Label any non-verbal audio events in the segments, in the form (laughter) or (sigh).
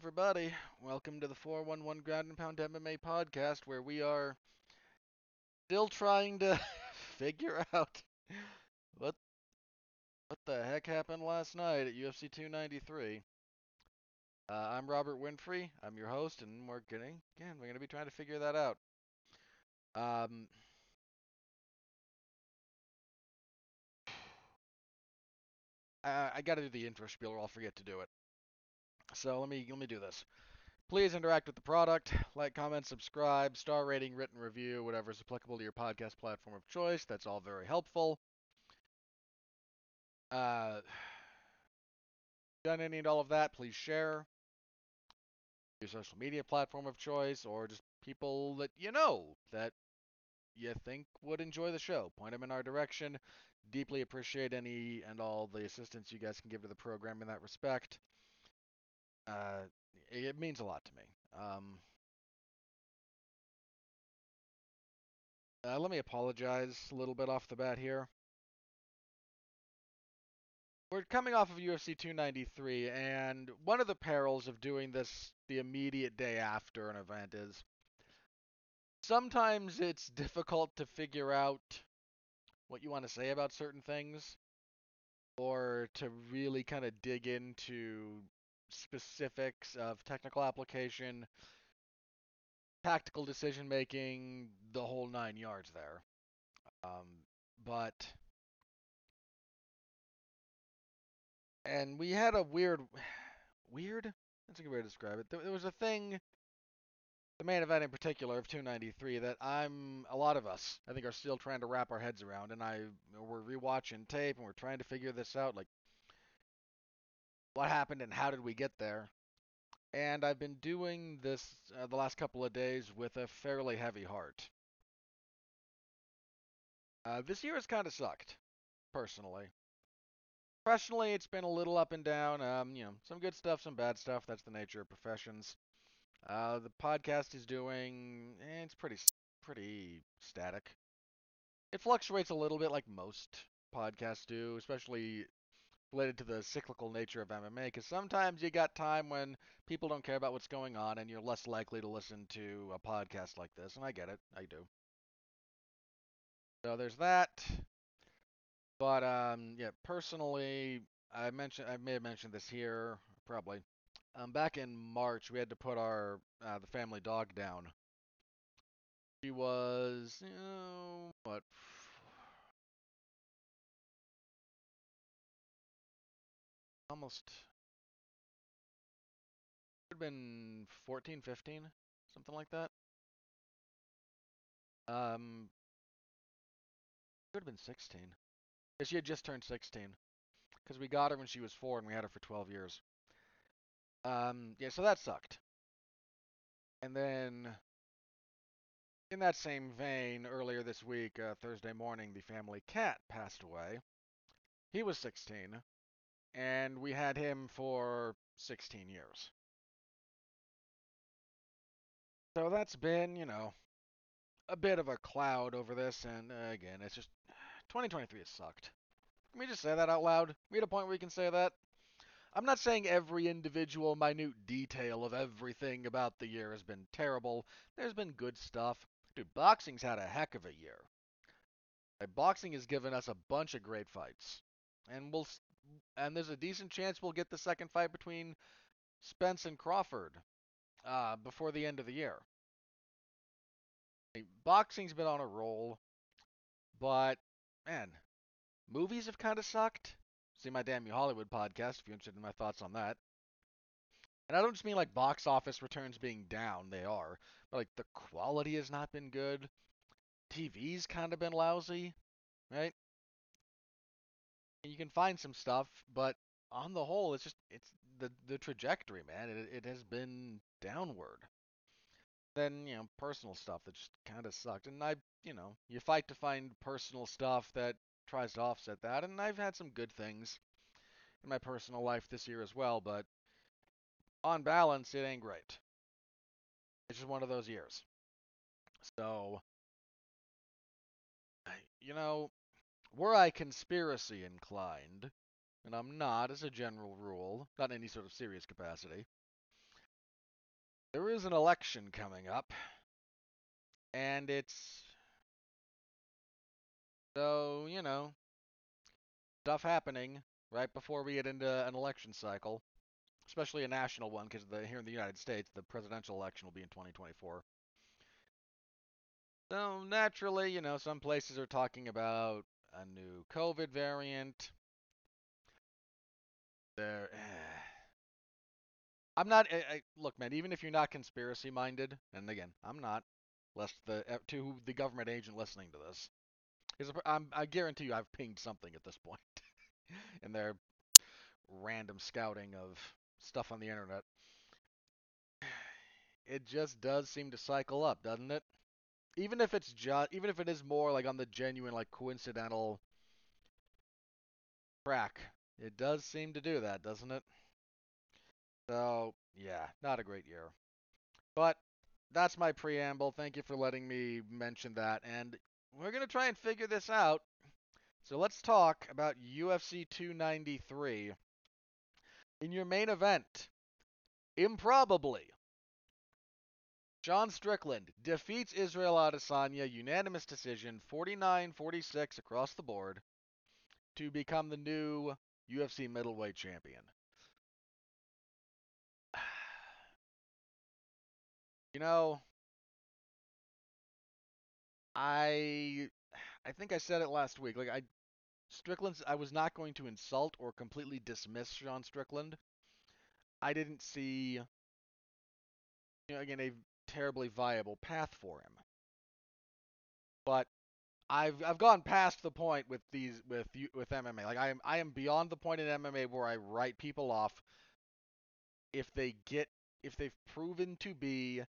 everybody. Welcome to the 411 Ground and Pound MMA podcast, where we are still trying to (laughs) figure out what what the heck happened last night at UFC 293. Uh, I'm Robert Winfree. I'm your host, and we're getting again. We're going to be trying to figure that out. Um, (sighs) I, I got to do the intro spiel, or I'll forget to do it. So let me let me do this. Please interact with the product, like, comment, subscribe, star rating, written review, whatever is applicable to your podcast platform of choice. That's all very helpful. Uh, (sighs) done any and all of that, please share your social media platform of choice or just people that you know that you think would enjoy the show. Point them in our direction. Deeply appreciate any and all the assistance you guys can give to the program in that respect. Uh, it means a lot to me. Um, uh, let me apologize a little bit off the bat here. We're coming off of UFC 293, and one of the perils of doing this the immediate day after an event is sometimes it's difficult to figure out what you want to say about certain things or to really kind of dig into specifics of technical application, tactical decision making, the whole nine yards there. Um, but and we had a weird, (sighs) weird. That's a good way to describe it. There, there was a thing, the main event in particular of 293, that I'm a lot of us I think are still trying to wrap our heads around, and I we're rewatching tape and we're trying to figure this out, like what happened and how did we get there. And I've been doing this uh, the last couple of days with a fairly heavy heart. Uh, this year has kind of sucked, personally. Professionally, it's been a little up and down. Um, you know, some good stuff, some bad stuff. That's the nature of professions. Uh, the podcast is doing, eh, it's pretty, pretty static. It fluctuates a little bit, like most podcasts do, especially related to the cyclical nature of MMA. Because sometimes you got time when people don't care about what's going on, and you're less likely to listen to a podcast like this. And I get it, I do. So there's that. But um, yeah, personally, I mentioned I may have mentioned this here probably. Um, back in March, we had to put our uh, the family dog down. She was, you know, what? Almost. Could have been 14, 15, something like that. Um, could have been 16. She had just turned 16 because we got her when she was four and we had her for 12 years. Um, yeah, so that sucked. And then, in that same vein, earlier this week, uh, Thursday morning, the family cat passed away. He was 16, and we had him for 16 years. So that's been, you know, a bit of a cloud over this, and uh, again, it's just (sighs) 2023 has sucked. Can we just say that out loud? We at a point where we can say that? I'm not saying every individual minute detail of everything about the year has been terrible. There's been good stuff. Dude, boxing's had a heck of a year. Boxing has given us a bunch of great fights. And we'll and there's a decent chance we'll get the second fight between Spence and Crawford uh, before the end of the year. Boxing's been on a roll, but man, movies have kind of sucked. See my Damn You Hollywood podcast if you're interested in my thoughts on that. And I don't just mean like box office returns being down, they are, but like the quality has not been good. TV's kind of been lousy, right? You can find some stuff, but on the whole, it's just it's the the trajectory, man. It it has been downward. Then you know personal stuff that just kind of sucked, and I you know you fight to find personal stuff that tries to offset that. And I've had some good things in my personal life this year as well, but on balance, it ain't great. It's just one of those years. So, you know, were I conspiracy inclined, and I'm not as a general rule, not in any sort of serious capacity, there is an election coming up, and it's so you know stuff happening right before we get into an election cycle, especially a national one, because here in the United States, the presidential election will be in 2024. So naturally, you know, some places are talking about a new COVID variant. There, eh. I'm not. I, I, look, man. Even if you're not conspiracy minded, and again, I'm not, lest the to the government agent listening to this, is I'm, I guarantee you, I've pinged something at this point (laughs) in their random scouting of stuff on the internet. (sighs) It just does seem to cycle up, doesn't it? Even if it's just even if it is more like on the genuine like coincidental track it does seem to do that doesn't it? So yeah not a great year. But that's my preamble. Thank you for letting me mention that and we're going to try and figure this out. So let's talk about UFC 293 in your main event improbably Sean Strickland defeats Israel Adesanya unanimous decision 49-46 across the board to become the new UFC middleweight champion. (sighs) You know, I I think I said it last week. Like I Strickland's I was not going to insult or completely dismiss Sean Strickland. I didn't see you know again a terribly viable path for him. But I've I've gone past the point with these with with MMA. Like I am I am beyond the point in MMA where I write people off if they get if they've proven to be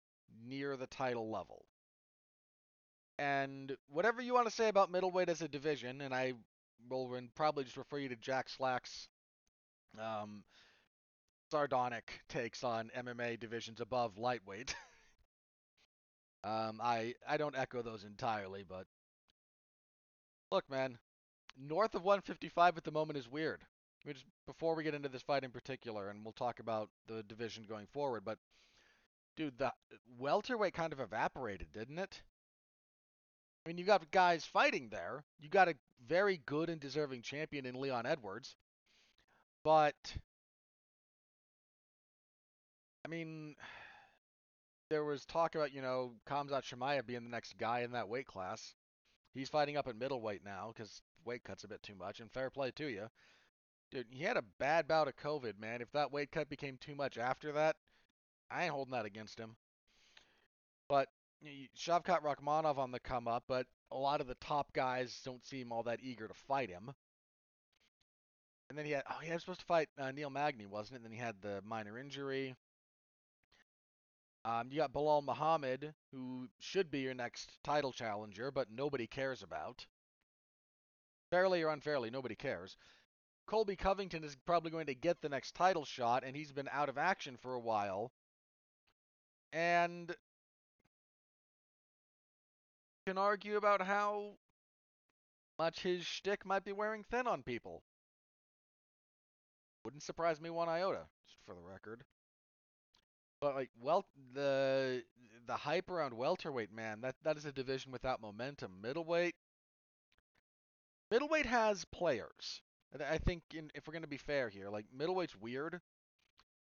near the title level. And whatever you want to say about middleweight as a division, and I will probably just refer you to Jack Slack's um, sardonic takes on MMA divisions above lightweight. (laughs) Um, I I don't echo those entirely, but look, man, north of 155 at the moment is weird. I mean, just before we get into this fight in particular, and we'll talk about the division going forward, but dude, the welterweight kind of evaporated, didn't it? I mean, you got guys fighting there. You got a very good and deserving champion in Leon Edwards, but I mean there was talk about, you know, Khamzat Chimaev being the next guy in that weight class. He's fighting up at middleweight now because weight cut's a bit too much, and fair play to you. Dude, he had a bad bout of COVID, man. If that weight cut became too much after that, I ain't holding that against him. But Shavkat Rakhmonov on the come up, but a lot of the top guys don't seem all that eager to fight him. And then he had, oh, he was supposed to fight uh, Neil Magny, wasn't it? And then he had the minor injury. Um, you got Belal Muhammad, who should be your next title challenger, but nobody cares about. Fairly or unfairly, nobody cares. Colby Covington is probably going to get the next title shot, and he's been out of action for a while. And can argue about how much his shtick might be wearing thin on people. Wouldn't surprise me one iota, just for the record. But like well the the hype around welterweight, man, that that is a division without momentum. Middleweight middleweight has players. I think in, if we're going to be fair here, like middleweight's weird,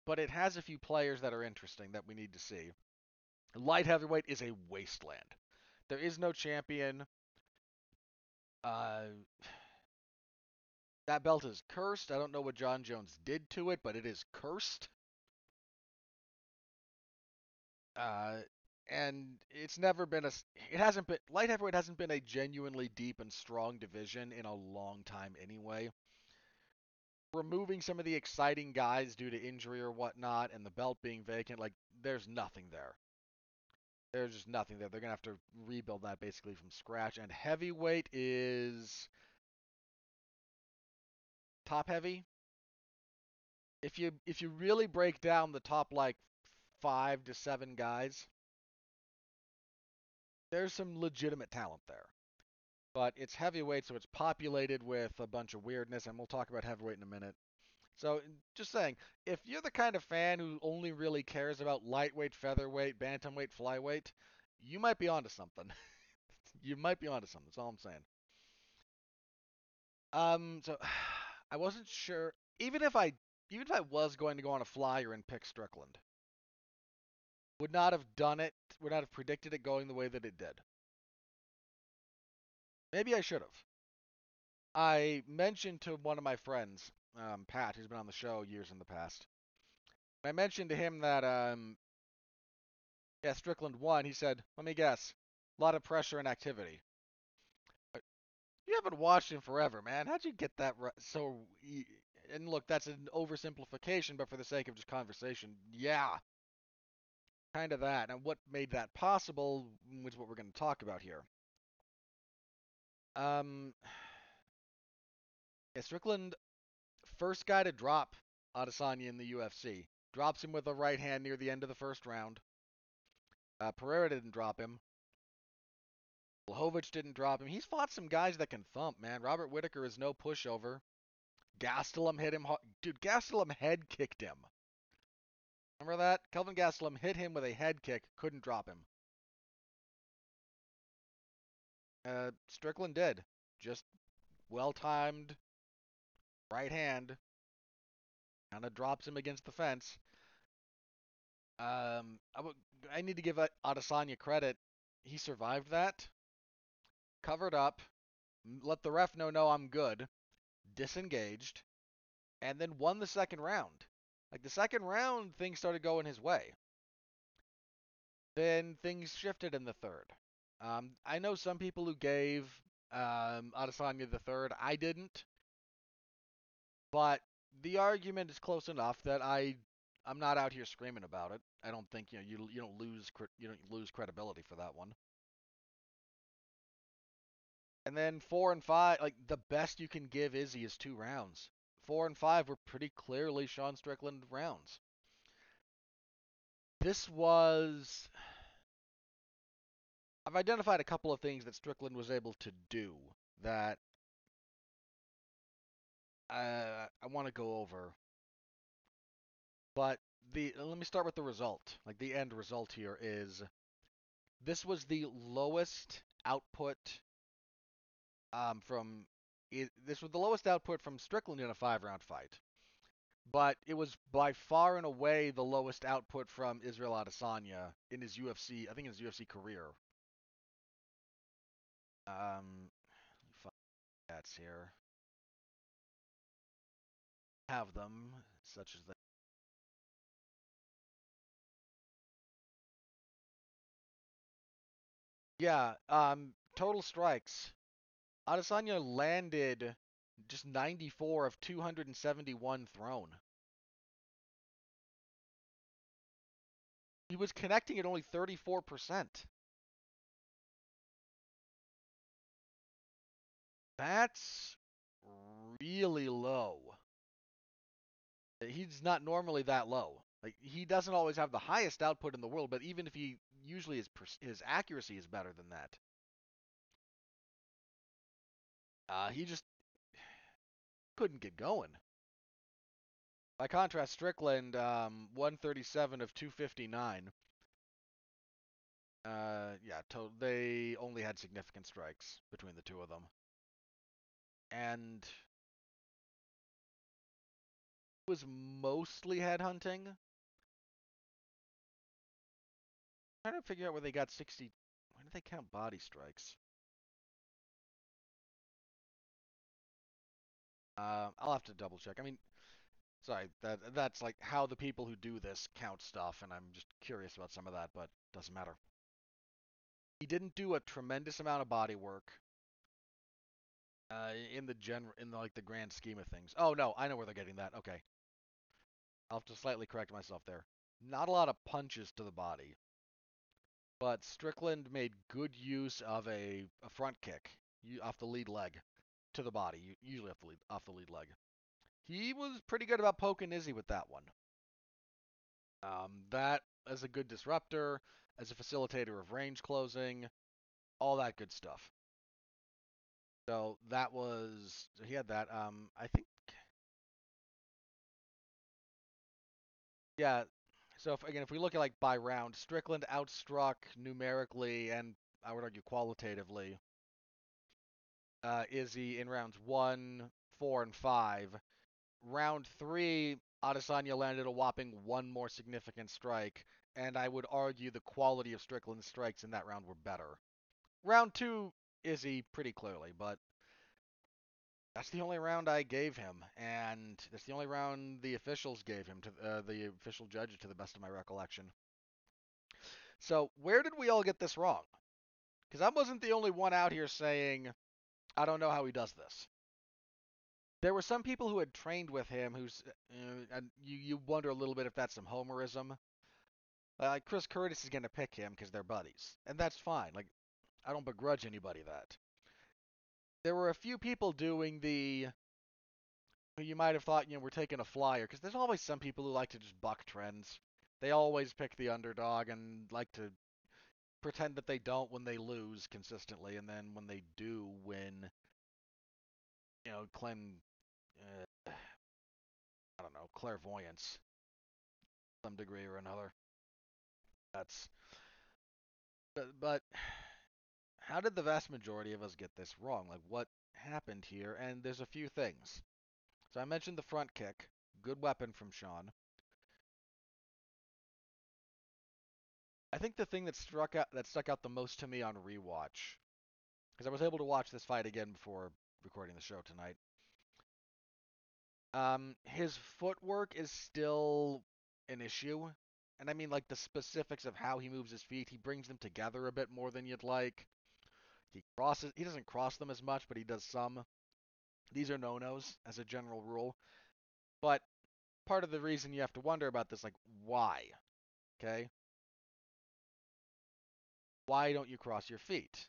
but it has a few players that are interesting that we need to see. Light heavyweight is a wasteland. There is no champion. Uh, (sighs) that belt is cursed. I don't know what Jon Jones did to it, but it is cursed. Uh, and it's never been a it hasn't been light heavyweight hasn't been a genuinely deep and strong division in a long time anyway. Removing some of the exciting guys due to injury or whatnot and the belt being vacant like there's nothing there. There's just nothing there. They're gonna have to rebuild that basically from scratch and heavyweight is top heavy. If you if you really break down the top like five to seven guys, there's some legitimate talent there. But it's heavyweight, so it's populated with a bunch of weirdness, and we'll talk about heavyweight in a minute. So just saying, if you're the kind of fan who only really cares about lightweight, featherweight, bantamweight, flyweight, you might be onto something. (laughs) you might be onto something. That's all I'm saying. Um, so (sighs) I wasn't sure. Even if I, even if I was going to go on a flyer and pick Strickland, would not have done it. Would not have predicted it going the way that it did. Maybe I should have. I mentioned to one of my friends, um, Pat, who's been on the show years in the past. I mentioned to him that um, yeah, Strickland won. He said, "Let me guess, a lot of pressure and activity." You haven't watched him forever, man. How'd you get that right? so? And look, that's an oversimplification, but for the sake of just conversation, yeah, kind of that. And what made that possible, which is what we're going to talk about here. Um, (sighs) yeah, Strickland, first guy to drop Adesanya in the UFC, drops him with a right hand near the end of the first round. Uh, Pereira didn't drop him. Blachowicz didn't drop him. He's fought some guys that can thump, man. Robert Whitaker is no pushover. Gastelum hit him. Dude, Gastelum head kicked him. Remember that? Kelvin Gastelum hit him with a head kick, couldn't drop him. Uh, Strickland did. Just well timed right hand. Kind of drops him against the fence. Um, I, w- I need to give Adesanya credit. He survived that covered up, let the ref know, no, I'm good, disengaged, and then won the second round. Like the second round, things started going his way. Then things shifted in the third. Um, I know some people who gave um, Adesanya the third. I didn't, but the argument is close enough that I I'm not out here screaming about it. I don't think you know you you don't lose you don't lose credibility for that one. And then four and five, like the best you can give Izzy is two rounds. Four and five were pretty clearly Sean Strickland rounds. This was. I've identified a couple of things that Strickland was able to do that uh, I want to go over. But the let me start with the result. Like the end result here is this was the lowest output um, from it, this was the lowest output from Strickland in a five round fight, but it was by far and away the lowest output from Israel Adesanya in his UFC, I think in his UFC career. Um, that's here. Have them such as that. Yeah, um, total strikes. Adesanya landed just 94 of 271 thrown. He was connecting at only 34%. That's really low. He's not normally that low. Like he doesn't always have the highest output in the world, but even if he usually his his accuracy is better than that. Uh, he just couldn't get going. By contrast, Strickland, um, 137 of 259. Uh, yeah, to- they only had significant strikes between the two of them. And was mostly headhunting. Trying to figure out where they got 60. When did they count body strikes? Uh, I'll have to double check. I mean, sorry, that that's like how the people who do this count stuff, and I'm just curious about some of that, but doesn't matter. He didn't do a tremendous amount of body work. Uh, in the gen in the, like the grand scheme of things. Oh no, I know where they're getting that. Okay, I'll have to slightly correct myself there. Not a lot of punches to the body, but Strickland made good use of a, a front kick off the lead leg to the body, You usually off the lead off the lead leg. He was pretty good about poking Izzy with that one. Um, that as a good disruptor, as a facilitator of range closing, all that good stuff. So that was he had that. Um, I think Yeah. So if, again, if we look at like by round, Strickland outstruck numerically and I would argue qualitatively uh, Izzy in rounds one, four, and five. Round three, Adesanya landed a whopping one more significant strike, and I would argue the quality of Strickland's strikes in that round were better. Round two, Izzy pretty clearly, but that's the only round I gave him, and that's the only round the officials gave him to uh, the official judge, to the best of my recollection. So where did we all get this wrong? Because I wasn't the only one out here saying I don't know how he does this. There were some people who had trained with him who's, uh, and you, you wonder a little bit if that's some homerism. Uh, Chris Curtis is going to pick him because they're buddies, and that's fine. Like, I don't begrudge anybody that. There were a few people doing the, you might have thought, you know, we're taking a flyer, because there's always some people who like to just buck trends. They always pick the underdog and like to pretend that they don't when they lose consistently, and then when they do win, you know, claim, uh, I don't know, clairvoyance, some degree or another. That's, but, but how did the vast majority of us get this wrong? Like, what happened here? And there's a few things. So I mentioned the front kick, good weapon from Sean. I think the thing that struck out that stuck out the most to me on rewatch, because I was able to watch this fight again before recording the show tonight. Um, his footwork is still an issue, and I mean like the specifics of how he moves his feet. He brings them together a bit more than you'd like. He crosses. He doesn't cross them as much, but he does some. These are no-nos as a general rule. But part of the reason you have to wonder about this, like, why? Okay? Why don't you cross your feet?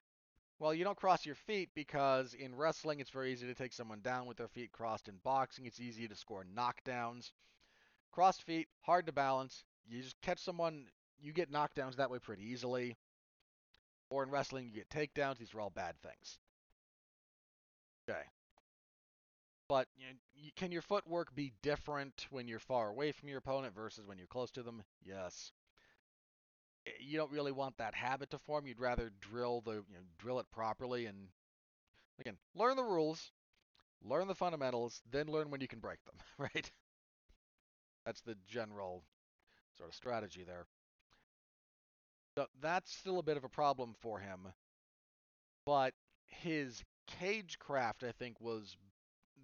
Well, you don't cross your feet because in wrestling it's very easy to take someone down with their feet crossed. In boxing, it's easy to score knockdowns. Crossed feet, hard to balance. You just catch someone, you get knockdowns that way pretty easily. Or in wrestling, you get takedowns. These are all bad things. Okay. But you know, can your footwork be different when you're far away from your opponent versus when you're close to them? Yes. Eh, you don't really want that habit to form. You'd rather drill the you know drill it properly and again learn the rules, learn the fundamentals, then learn when you can break them. (laughs) Right? That's the general sort of strategy there. So that's still a bit of a problem for him, but his cage craft, I think, was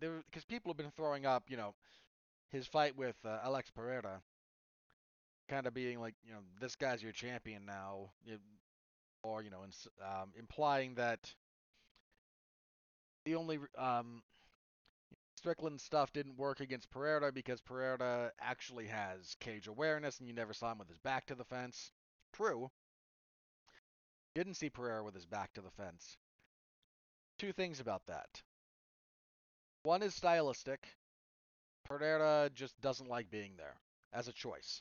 there because people have been throwing up, you know, his fight with uh, Alex Pereira, kind of being like, you know, this guy's your champion now, or you know, ins- um, implying that the only um, Strickland stuff didn't work against Pereira because Pereira actually has cage awareness, and you never saw him with his back to the fence. True. Didn't see Pereira with his back to the fence. Two things about that. One is stylistic. Pereira just doesn't like being there as a choice.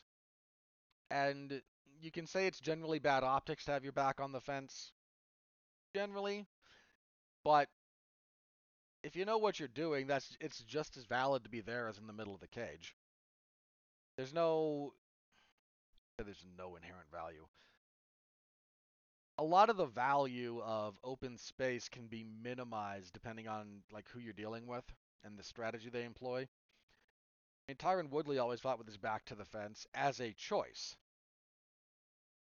And you can say it's generally bad optics to have your back on the fence. Generally. But if you know what you're doing, that's it's just as valid to be there as in the middle of the cage. There's no there's no inherent value. A lot of the value of open space can be minimized depending on like who you're dealing with and the strategy they employ. And Tyron Woodley always fought with his back to the fence as a choice.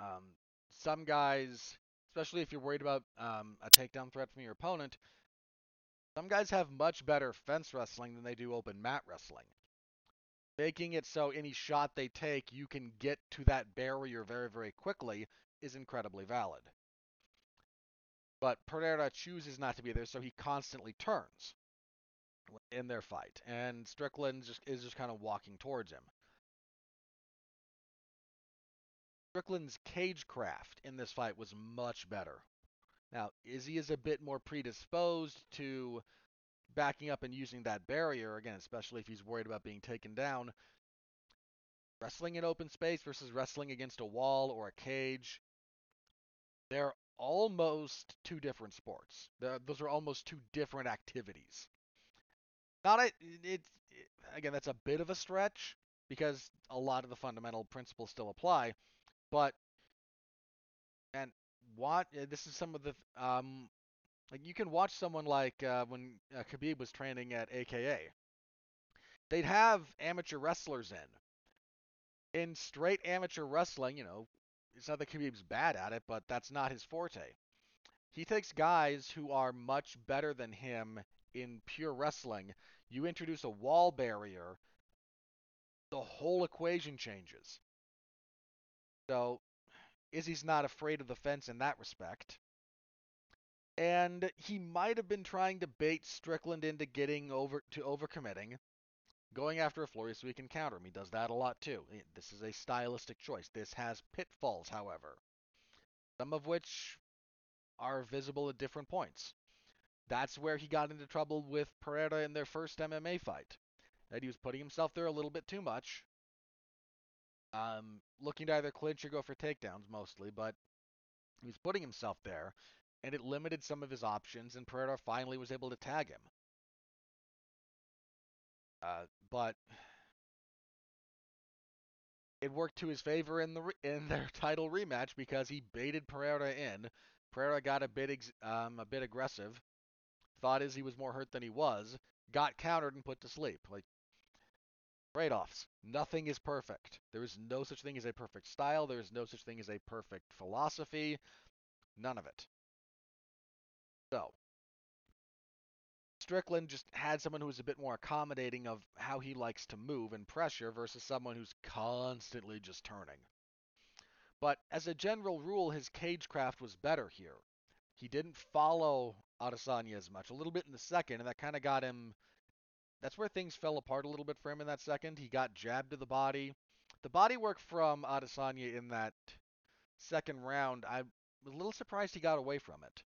Um, some guys, especially if you're worried about um, a takedown threat from your opponent, some guys have much better fence wrestling than they do open mat wrestling. Making it so any shot they take, you can get to that barrier very, very quickly is incredibly valid. But Pereira chooses not to be there, so he constantly turns in their fight, and Strickland just is just kind of walking towards him. Strickland's cagecraft in this fight was much better. Now, Izzy is a bit more predisposed to backing up and using that barrier, again, especially if he's worried about being taken down. Wrestling in open space versus wrestling against a wall or a cage, they're almost two different sports. They're, those are almost two different activities. Not a, it's it, again, that's a bit of a stretch because a lot of the fundamental principles still apply. But and what this is some of the um like you can watch someone like uh, when uh, Khabib was training at AKA. They'd have amateur wrestlers in. In straight amateur wrestling, you know, it's not that Khabib's bad at it, but that's not his forte. He takes guys who are much better than him in pure wrestling. You introduce a wall barrier, the whole equation changes. So, Izzy's not afraid of the fence in that respect. And he might have been trying to bait Strickland into getting over to overcommitting, going after a Flurry so he can counter him. He does that a lot too. This is a stylistic choice. This has pitfalls, however, some of which are visible at different points. That's where he got into trouble with Pereira in their first MMA fight. That he was putting himself there a little bit too much. Um, looking to either clinch or go for takedowns mostly, but he was putting himself there, and it limited some of his options, and Pereira finally was able to tag him. Uh, but it worked to his favor in the (laughs) in their title rematch because he baited Pereira in. Pereira got a bit ex- um, a bit aggressive, thought Izzy was more hurt than he was, got countered and put to sleep. Like trade-offs. Nothing is perfect. There is no such thing as a perfect style. There is no such thing as a perfect philosophy. None of it. So, Strickland just had someone who was a bit more accommodating of how he likes to move and pressure versus someone who's constantly just turning. But as a general rule, his cagecraft was better here. He didn't follow Adesanya as much. A little bit in the second, and that kind of got him. That's where things fell apart a little bit for him in that second. He got jabbed to the body. The body work from Adesanya in that second round, I was a little surprised he got away from it.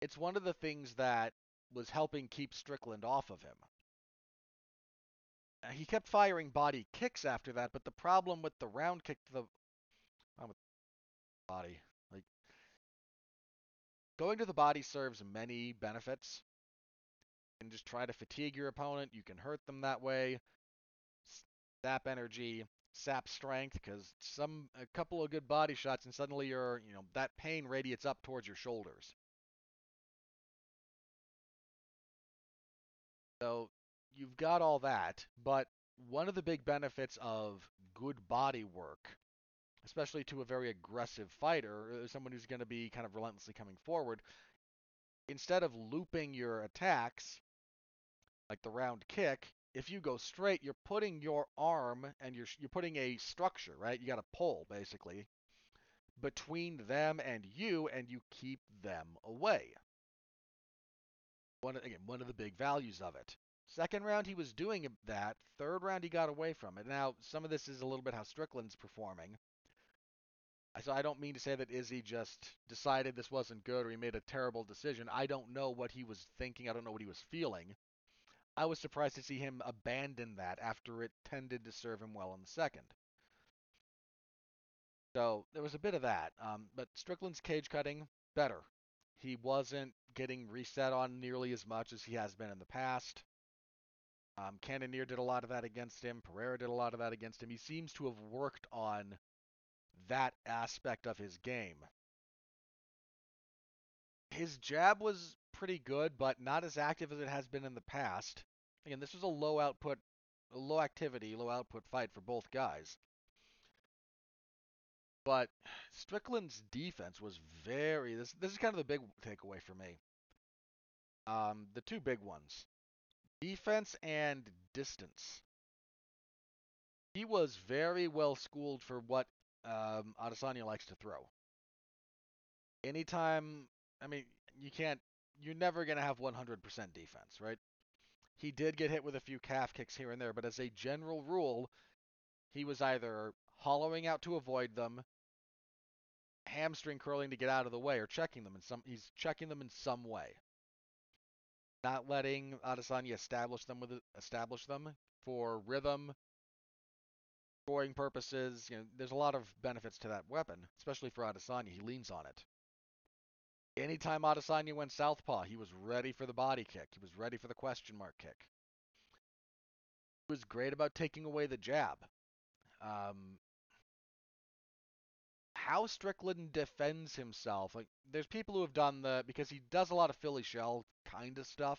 It's one of the things that was helping keep Strickland off of him. He kept firing body kicks after that, but the problem with the round kick to the body, going to the body serves many benefits. You can just try to fatigue your opponent. You can hurt them that way. Sap energy, sap strength, because some a couple of good body shots and suddenly you're you know that pain radiates up towards your shoulders. So you've got all that, but one of the big benefits of good body work, especially to a very aggressive fighter, uh, someone who's going to be kind of relentlessly coming forward, instead of looping your attacks, like the round kick, if you go straight, you're putting your arm and you're you're putting a structure, right? You got a pull basically between them and you, and you keep them away. One again, one of the big values of it. Second round, he was doing that. Third round, he got away from it. Now, some of this is a little bit how Strickland's performing. So I don't mean to say that Izzy just decided this wasn't good or he made a terrible decision. I don't know what he was thinking. I don't know what he was feeling. I was surprised to see him abandon that after it tended to serve him well in the second. So there was a bit of that. Um, but Strickland's cage cutting, better. He wasn't getting reset on nearly as much as he has been in the past. Um, Cannonier did a lot of that against him. Pereira did a lot of that against him. He seems to have worked on that aspect of his game. His jab was pretty good, but not as active as it has been in the past. Again, this was a low output, low activity, low output fight for both guys. But Strickland's defense was very. This this is kind of the big takeaway for me. Um, the two big ones, defense and distance. He was very well schooled for what um, Adesanya likes to throw. Anytime, I mean, you can't. You're never gonna have 100% defense, right? He did get hit with a few calf kicks here and there, but as a general rule, he was either hollowing out to avoid them, hamstring curling to get out of the way, or checking them in some. He's checking them in some way. Not letting Adesanya establish them with establish them for rhythm, scoring purposes. You know, there's a lot of benefits to that weapon, especially for Adesanya. He leans on it. Anytime Adesanya went southpaw, he was ready for the body kick. He was ready for the question mark kick. He was great about taking away the jab. Um, how Strickland defends himself, like there's people who have done the because he does a lot of Philly shell kind of stuff.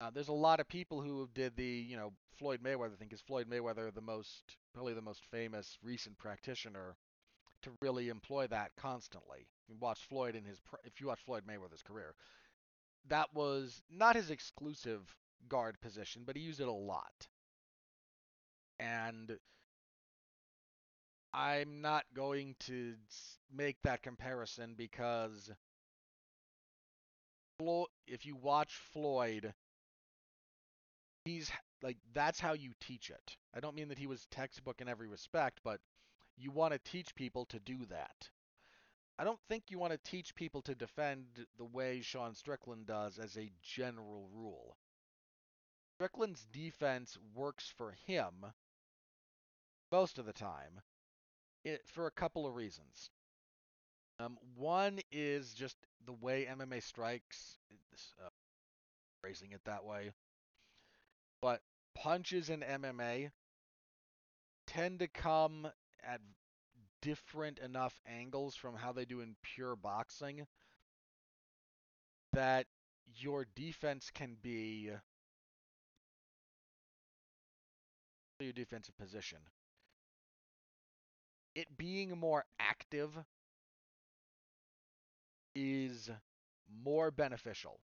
Uh, there's a lot of people who did the, you know, Floyd Mayweather thing, because Floyd Mayweather, the most, probably the most famous recent practitioner to really employ that constantly. You watch Floyd in his, if you watch Floyd Mayweather's career, that was not his exclusive guard position, but he used it a lot. And I'm not going to make that comparison because if you watch Floyd, he's like that's how you teach it. I don't mean that he was textbook in every respect, but you want to teach people to do that. I don't think you want to teach people to defend the way Sean Strickland does as a general rule. Strickland's defense works for him most of the time it, for a couple of reasons. Um, one is just the way MMA strikes, uh, phrasing it that way. But punches in MMA tend to come at different enough angles from how they do in pure boxing that your defense can be your defensive position. It being more active is more beneficial.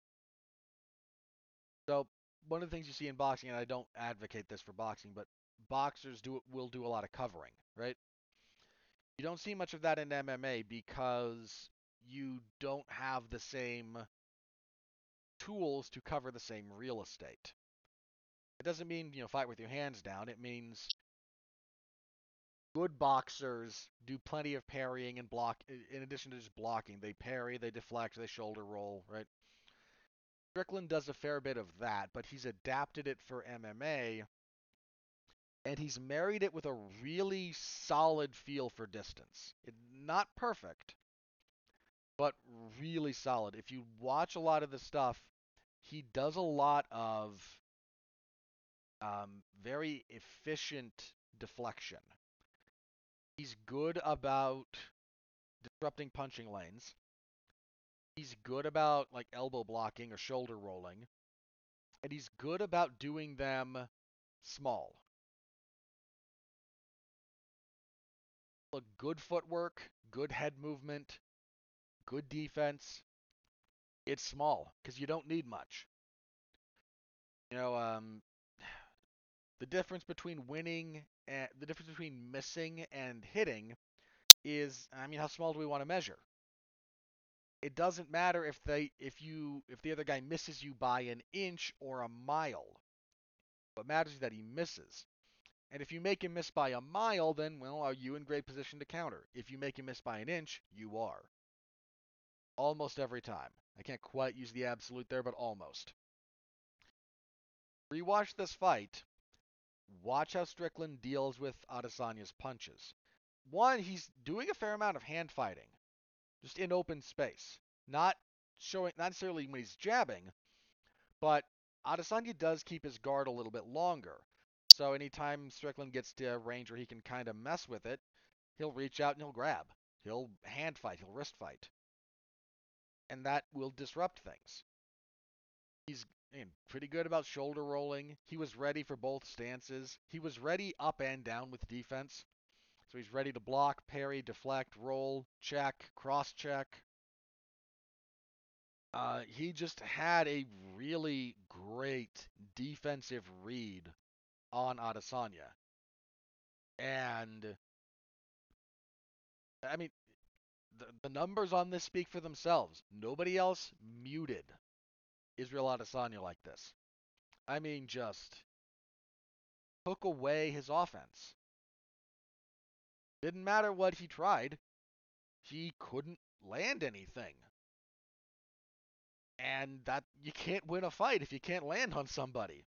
So one of the things you see in boxing, and I don't advocate this for boxing, but boxers do will do a lot of covering, right? You don't see much of that in MMA because you don't have the same tools to cover the same real estate. It doesn't mean, you know, fight with your hands down. It means good boxers do plenty of parrying and block in addition to just blocking. They parry, they deflect, they shoulder roll, right? Strickland does a fair bit of that, but he's adapted it for MMA and he's married it with a really solid feel for distance. It, not perfect, but really solid. If you watch a lot of the stuff, he does a lot of um, very efficient deflection. He's good about disrupting punching lanes he's good about like elbow blocking or shoulder rolling, and he's good about doing them small. Look, good footwork, good head movement, good defense. It's small because you don't need much. You know, um, (sighs) the difference between winning and the difference between missing and hitting is, I mean, how small do we want to measure? It doesn't matter if they if you if the other guy misses you by an inch or a mile. What matters is that he misses. And if you make him miss by a mile, then well, are you in great position to counter? If you make him miss by an inch, you are. Almost every time. I can't quite use the absolute there, but almost. Rewatch this fight. Watch how Strickland deals with Adesanya's punches. One, he's doing a fair amount of hand fighting just in open space. Not showing, not necessarily when he's jabbing, but Adesanya does keep his guard a little bit longer. So anytime Strickland gets to a range where he can kind of mess with it, he'll reach out and he'll grab. He'll hand fight, he'll wrist fight. And that will disrupt things. He's pretty good about shoulder rolling. He was ready for both stances. He was ready up and down with defense. So he's ready to block, parry, deflect, roll, check, cross check. Uh, he just had a really great defensive read on Adesanya. And I mean, the, the numbers on this speak for themselves. Nobody else muted Israel Adesanya like this. I mean, just took away his offense. Didn't matter what he tried, he couldn't land anything. And that you can't win a fight if you can't land on somebody.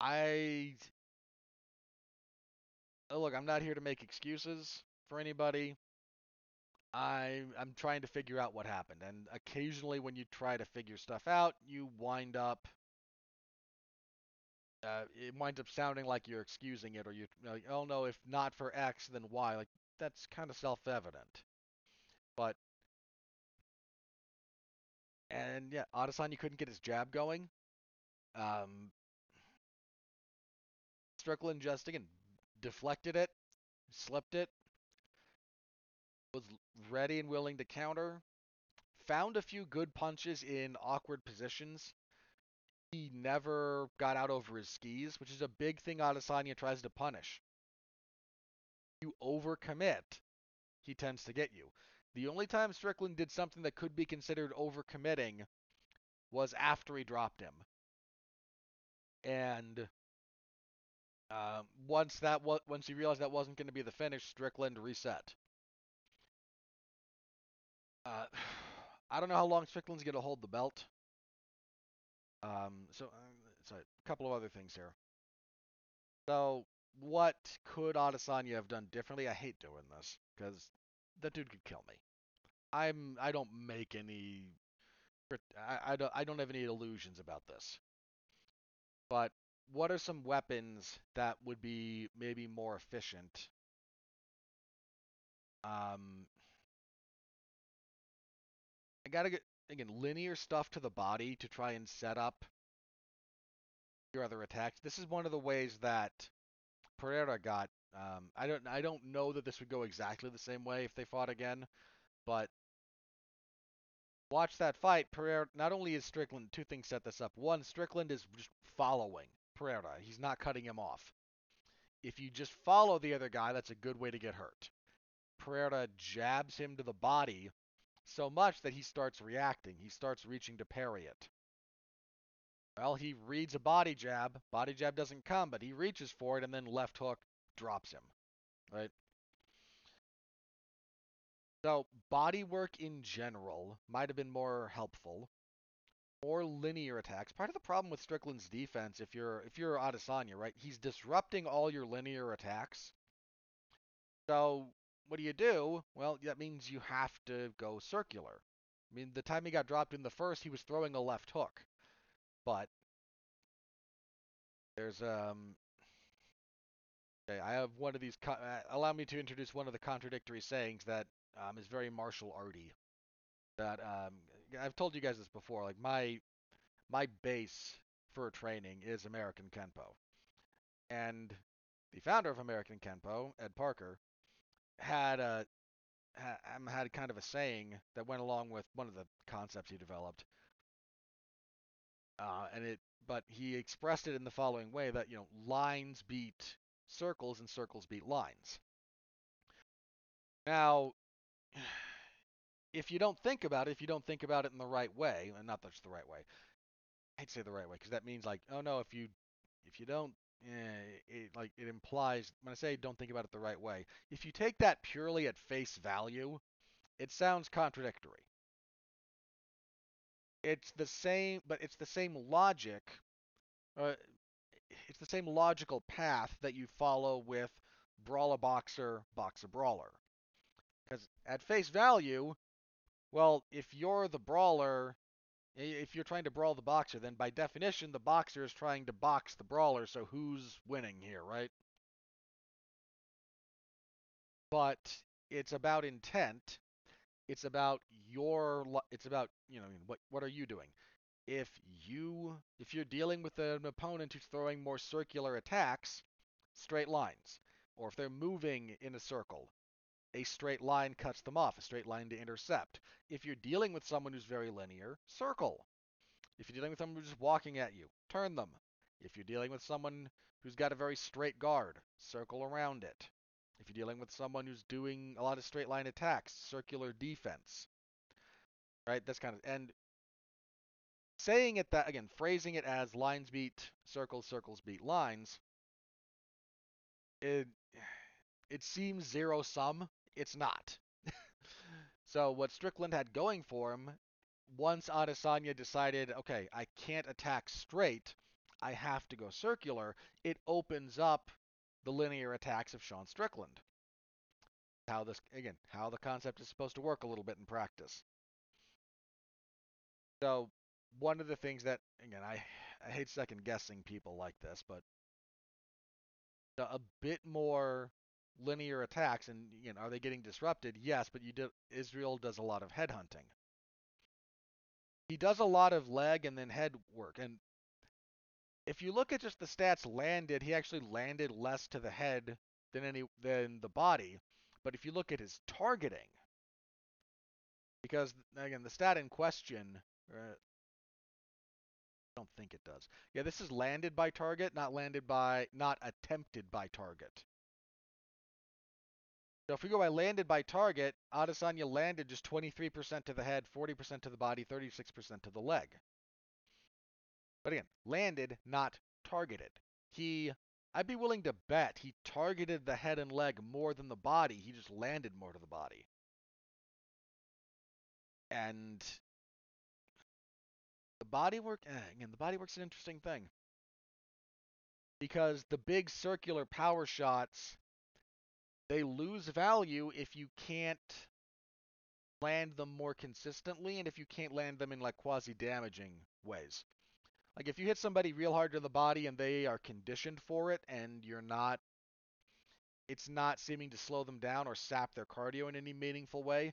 I uh, look, I'm not here to make excuses for anybody. I'm I'm trying to figure out what happened, and occasionally when you try to figure stuff out, you wind up uh, it winds up sounding like you're excusing it, or you are like, oh no, if not for X, then Y. Like that's kind of self-evident. But and yeah, Adesanya couldn't get his jab going. Um, Strickland just again deflected it, slipped it, was ready and willing to counter. Found a few good punches in awkward positions. He never got out over his skis, which is a big thing Adesanya tries to punish. You overcommit, he tends to get you. The only time Strickland did something that could be considered overcommitting was after he dropped him. And um, once that once he realized that wasn't going to be the finish, Strickland reset. Uh, (sighs) I don't know how long Strickland's going to hold the belt. Um, so, uh, so a couple of other things here. So, what could Adesanya have done differently? I hate doing this because that dude could kill me. I'm I don't make any I, I don't I don't have any illusions about this. But what are some weapons that would be maybe more efficient? Um, I gotta get again linear stuff to the body to try and set up your other attacks. This is one of the ways that Pereira got. Um, I don't I don't know that this would go exactly the same way if they fought again, but watch that fight. Pereira not only is Strickland two things set this up. One, Strickland is just following Pereira. He's not cutting him off. If you just follow the other guy, that's a good way to get hurt. Pereira jabs him to the body so much that he starts reacting. He starts reaching to parry it. Well, he reads a body jab. Body jab doesn't come, but he reaches for it and then left hook drops him. Right? So, body work in general might have been more helpful. More linear attacks. Part of the problem with Strickland's defense, if you're if you're Adesanya, right, he's disrupting all your linear attacks. So what do you do? Well, that means you have to go circular. I mean, the time he got dropped in the first, he was throwing a left hook, but there's um. Okay, I have one of these. Co- uh, allow me to introduce one of the contradictory sayings that um, is very martial arty. That um, I've told you guys this before. Like my my base for training is American Kenpo, and the founder of American Kenpo, Ed Parker, had a um, had kind of a saying that went along with one of the concepts he developed. Uh, and it, but he expressed it in the following way: that you know, lines beat circles and circles beat lines. Now, (sighs) if you don't think about it, if you don't think about it in the right way, and not just the right way, I'd say the right way because that means like, oh no, if you if you don't, eh, it like it implies when I say don't think about it the right way. If you take that purely at face value, it sounds contradictory. It's the same, but it's the same logic. Uh, it's the same logical path that you follow with brawler boxer, boxer brawler. Because at face value, well, if you're the brawler, if you're trying to brawl the boxer, then by definition, the boxer is trying to box the brawler, so who's winning here, right? But it's about intent. It's about your, it's about, you know, what, what are you doing? If you, if you're dealing with an opponent who's throwing more circular attacks, straight lines. Or if they're moving in a circle, a straight line cuts them off, a straight line to intercept. If you're dealing with someone who's very linear, circle. If you're dealing with someone who's just walking at you, turn them. If you're dealing with someone who's got a very straight guard, circle around it. If you're dealing with someone who's doing a lot of straight line attacks, circular defense. Right? That's kind of and saying it that again, phrasing it as lines beat circles, circles beat lines. It it seems zero sum it's not. (laughs) so what Strickland had going for him, once Adesanya decided, okay, I can't attack straight, I have to go circular, it opens up the linear attacks of Sean Strickland. how this again how the concept is supposed to work a little bit in practice. So one of the things that again I I hate second guessing people like this, but a bit more linear attacks and you know are they getting disrupted? Yes, but did Israel does a lot of headhunting. He does a lot of leg and then head work and if you look at just the stats landed, he actually landed less to the head than any than the body. But if you look at his targeting, because again, the stat in question, uh, I don't think it does. Yeah, this is landed by target, not landed by, not attempted by target. So if we go by landed by target, Adesanya landed just 23% to the head, 40% to the body, 36% to the leg. But again, landed, not targeted. He I'd be willing to bet he targeted the head and leg more than the body. He just landed more to the body. And the body work, eh, again, the body work's an interesting thing. Because the big circular power shots, they lose value if you can't land them more consistently and if you can't land them in like quasi damaging ways. Like if you hit somebody real hard to the body and they are conditioned for it and you're not it's not seeming to slow them down or sap their cardio in any meaningful way,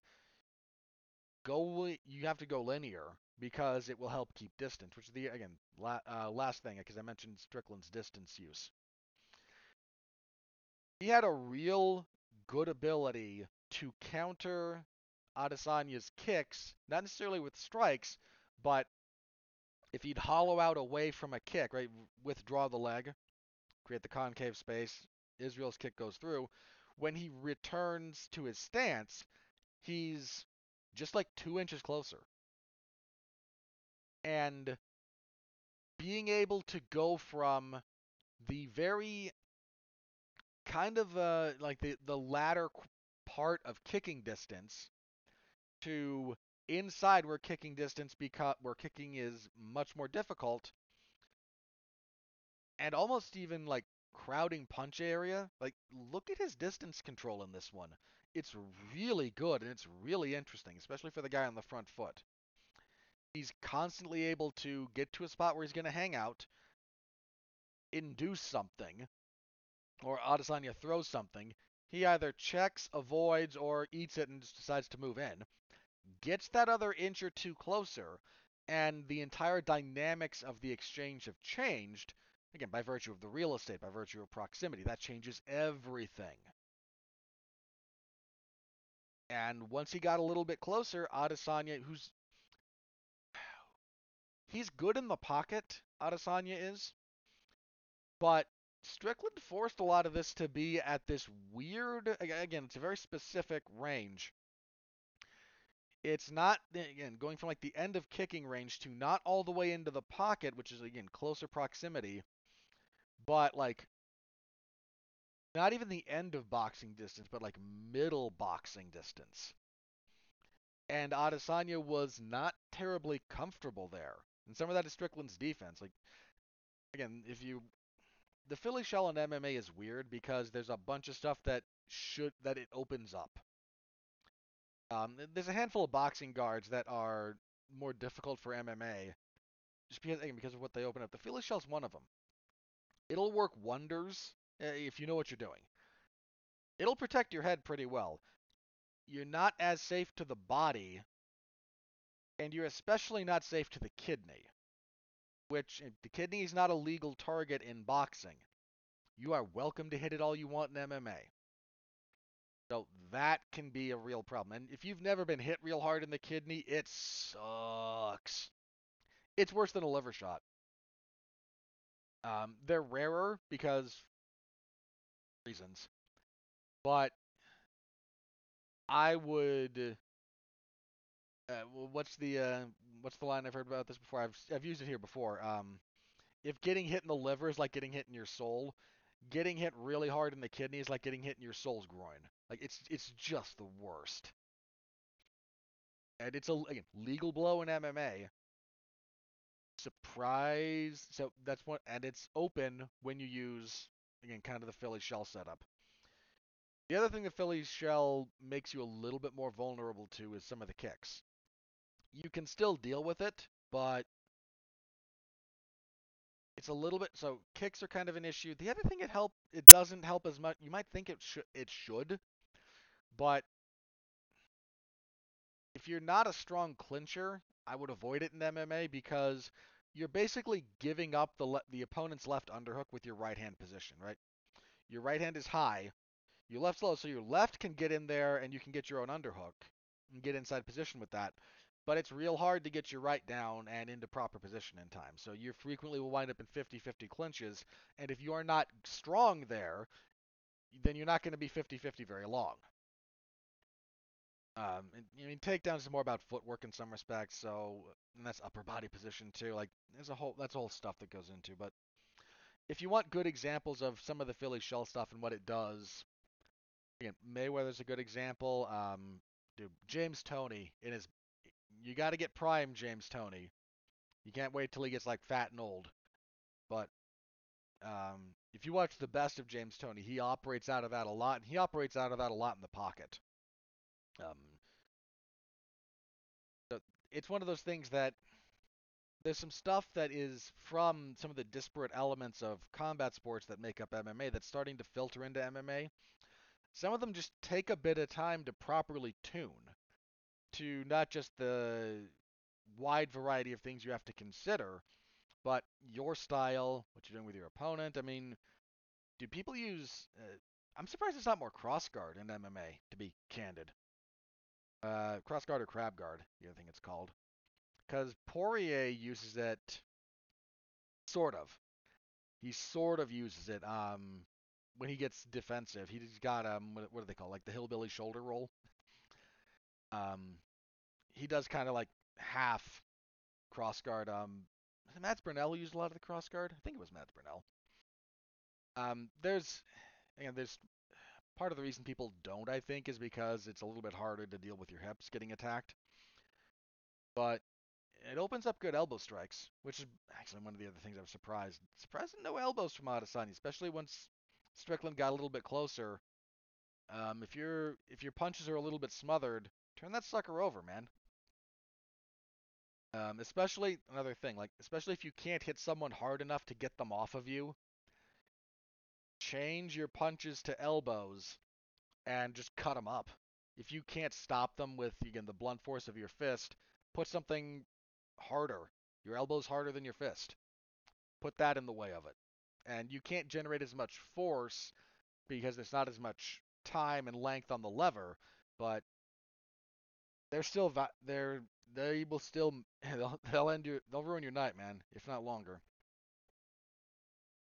go you have to go linear because it will help keep distance, which is the again la, uh, last thing because I mentioned Strickland's distance use. He had a real good ability to counter Adesanya's kicks, not necessarily with strikes, but if he'd hollow out away from a kick, right, withdraw the leg, create the concave space, Israel's kick goes through. When he returns to his stance, he's just like two inches closer. And being able to go from the very kind of uh, like the, the latter part of kicking distance to inside where kicking distance because where kicking is much more difficult and almost even like crowding punch area like look at his distance control in this one. It's really good and it's really interesting especially for the guy on the front foot. He's constantly able to get to a spot where he's going to hang out induce something or Adesanya throws something he either checks avoids or eats it and just decides to move in gets that other inch or two closer, and the entire dynamics of the exchange have changed, again, by virtue of the real estate, by virtue of proximity. That changes everything. And once he got a little bit closer, Adesanya, who's (sighs) he's good in the pocket, Adesanya is, but Strickland forced a lot of this to be at this weird, again, it's a very specific range it's not again going from like the end of kicking range to not all the way into the pocket, which is again closer proximity, but like not even the end of boxing distance, but like middle boxing distance. And Adesanya was not terribly comfortable there. And some of that is Strickland's defense. Like again, if you the Philly shell in MMA is weird because there's a bunch of stuff that should that it opens up. Um, there's a handful of boxing guards that are more difficult for MMA, just because because of what they open up. The Philly Shell's one of them. It'll work wonders uh, if you know what you're doing. It'll protect your head pretty well. You're not as safe to the body, and you're especially not safe to the kidney, which eh, the kidney is not a legal target in boxing. You are welcome to hit it all you want in MMA. So that can be a real problem. And if you've never been hit real hard in the kidney, it sucks. It's worse than a liver shot. Um, they're rarer because reasons, but I would. Uh, what's the uh, what's the line I've heard about this before? I've I've used it here before. Um, if getting hit in the liver is like getting hit in your soul, getting hit really hard in the kidney is like getting hit in your soul's groin. Like it's it's just the worst. And it's a again, legal blow in MMA. Surprise. So that's what and it's open when you use again kind of the Philly shell setup. The other thing the Philly's shell makes you a little bit more vulnerable to is some of the kicks. You can still deal with it, but it's a little bit so kicks are kind of an issue. The other thing it help it doesn't help as much. You might think it should it should, but if you're not a strong clincher, I would avoid it in MMA because you're basically giving up the le- the opponent's left underhook with your right hand position, right? Your right hand is high, your left's low, so your left can get in there and you can get your own underhook and get inside position with that. But it's real hard to get your right down and into proper position in time. So you frequently will wind up in 50-50 clinches, and if you are not strong there, then you're not going to be 50-50 very long. Um, and, I mean, takedowns is more about footwork in some respects, so and that's upper body position too. Like there's a whole that's all stuff that goes into. But if you want good examples of some of the Philly shell stuff and what it does, again, Mayweather's a good example. Um, dude, James Toney in his, you got to get prime James Toney. You can't wait till he gets like fat and old. But um, if you watch the best of James Toney, he operates out of that a lot, he operates out of that a lot in the pocket. Um, so it's one of those things that there's some stuff that is from some of the disparate elements of combat sports that make up MMA that's starting to filter into MMA. Some of them just take a bit of time to properly tune to not just the wide variety of things you have to consider, but your style, what you're doing with your opponent. I mean, do people use? Uh, I'm surprised it's not more cross guard in MMA, to be candid. Uh, cross guard or crab guard, the other thing it's called. Because Poirier uses it, sort of. He sort of uses it. Um, when he gets defensive, he's got um, what, do they call it? like the hillbilly shoulder roll? Um, he does kind of like half cross guard. Um, Matt Burnell used a lot of the cross guard. I think it was Matt Brunell. Um, there's again, there's part of the reason people don't, I think, is because it's a little bit harder to deal with your hips getting attacked. But it opens up good elbow strikes, which is actually one of the other things I was surprised. Surprised no elbows from Adesanya, especially once Strickland got a little bit closer. Um, if your if your punches are a little bit smothered, turn that sucker over, man. Um, especially another thing, like especially if you can't hit someone hard enough to get them off of you, change your punches to elbows and just cut them up. If you can't stop them with again the blunt force of your fist, put something harder. Your elbow's harder than your fist. Put that in the way of it. And you can't generate as much force because there's not as much time and length on the lever, but they're still va- they're they will still (laughs) they'll, they'll end your they'll ruin your night, man, if not longer.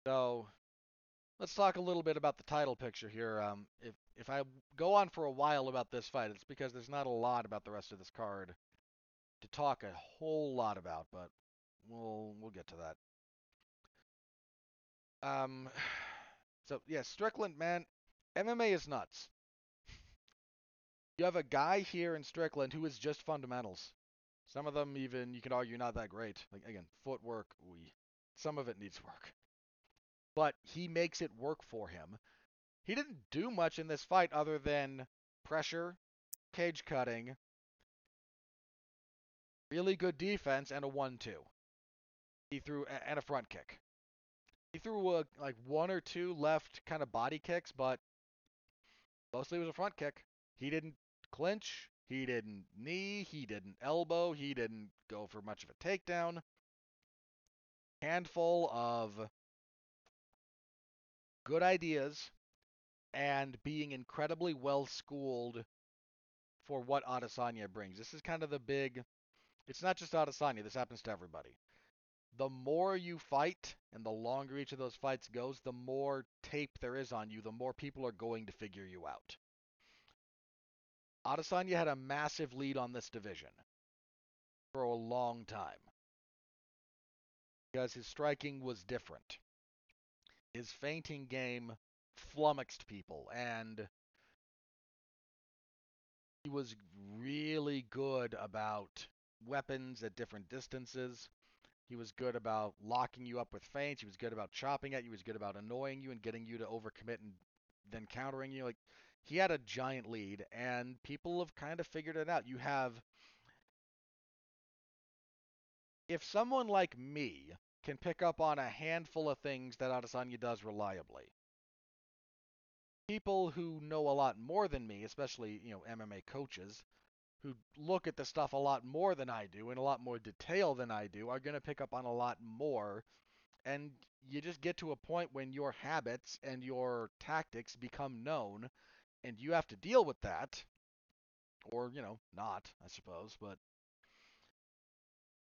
So let's talk a little bit about the title picture here. Um, if if I go on for a while about this fight, it's because there's not a lot about the rest of this card to talk a whole lot about, but we'll we'll get to that. Um, (sighs) so yeah, Strickland, man, MMA is nuts. You have a guy here in Strickland who is just fundamentals. Some of them even you can argue not that great. Like again, footwork, we some of it needs work. But he makes it work for him. He didn't do much in this fight other than pressure, cage cutting, really good defense, and a 1-2. He threw and a front kick. He threw a, like one or two left kind of body kicks, but mostly it was a front kick. He didn't clinch. He didn't knee. He didn't elbow. He didn't go for much of a takedown. Handful of good ideas and being incredibly well schooled for what Adesanya brings. This is kind of the big. It's not just Adesanya. This happens to everybody. The more you fight and the longer each of those fights goes, the more tape there is on you, the more people are going to figure you out. Adesanya had a massive lead on this division for a long time because his striking was different. His feinting game flummoxed people, and he was really good about weapons at different distances. He was good about locking you up with feints. He was good about chopping at you. He was good about annoying you and getting you to overcommit and then countering you. Like he had a giant lead, and people have kind of figured it out. You have if someone like me can pick up on a handful of things that Adesanya does reliably, people who know a lot more than me, especially you know MMA coaches, who look at the stuff a lot more than I do in a lot more detail than I do, are going to pick up on a lot more. And you just get to a point when your habits and your tactics become known, and you have to deal with that, or you know, not, I suppose, but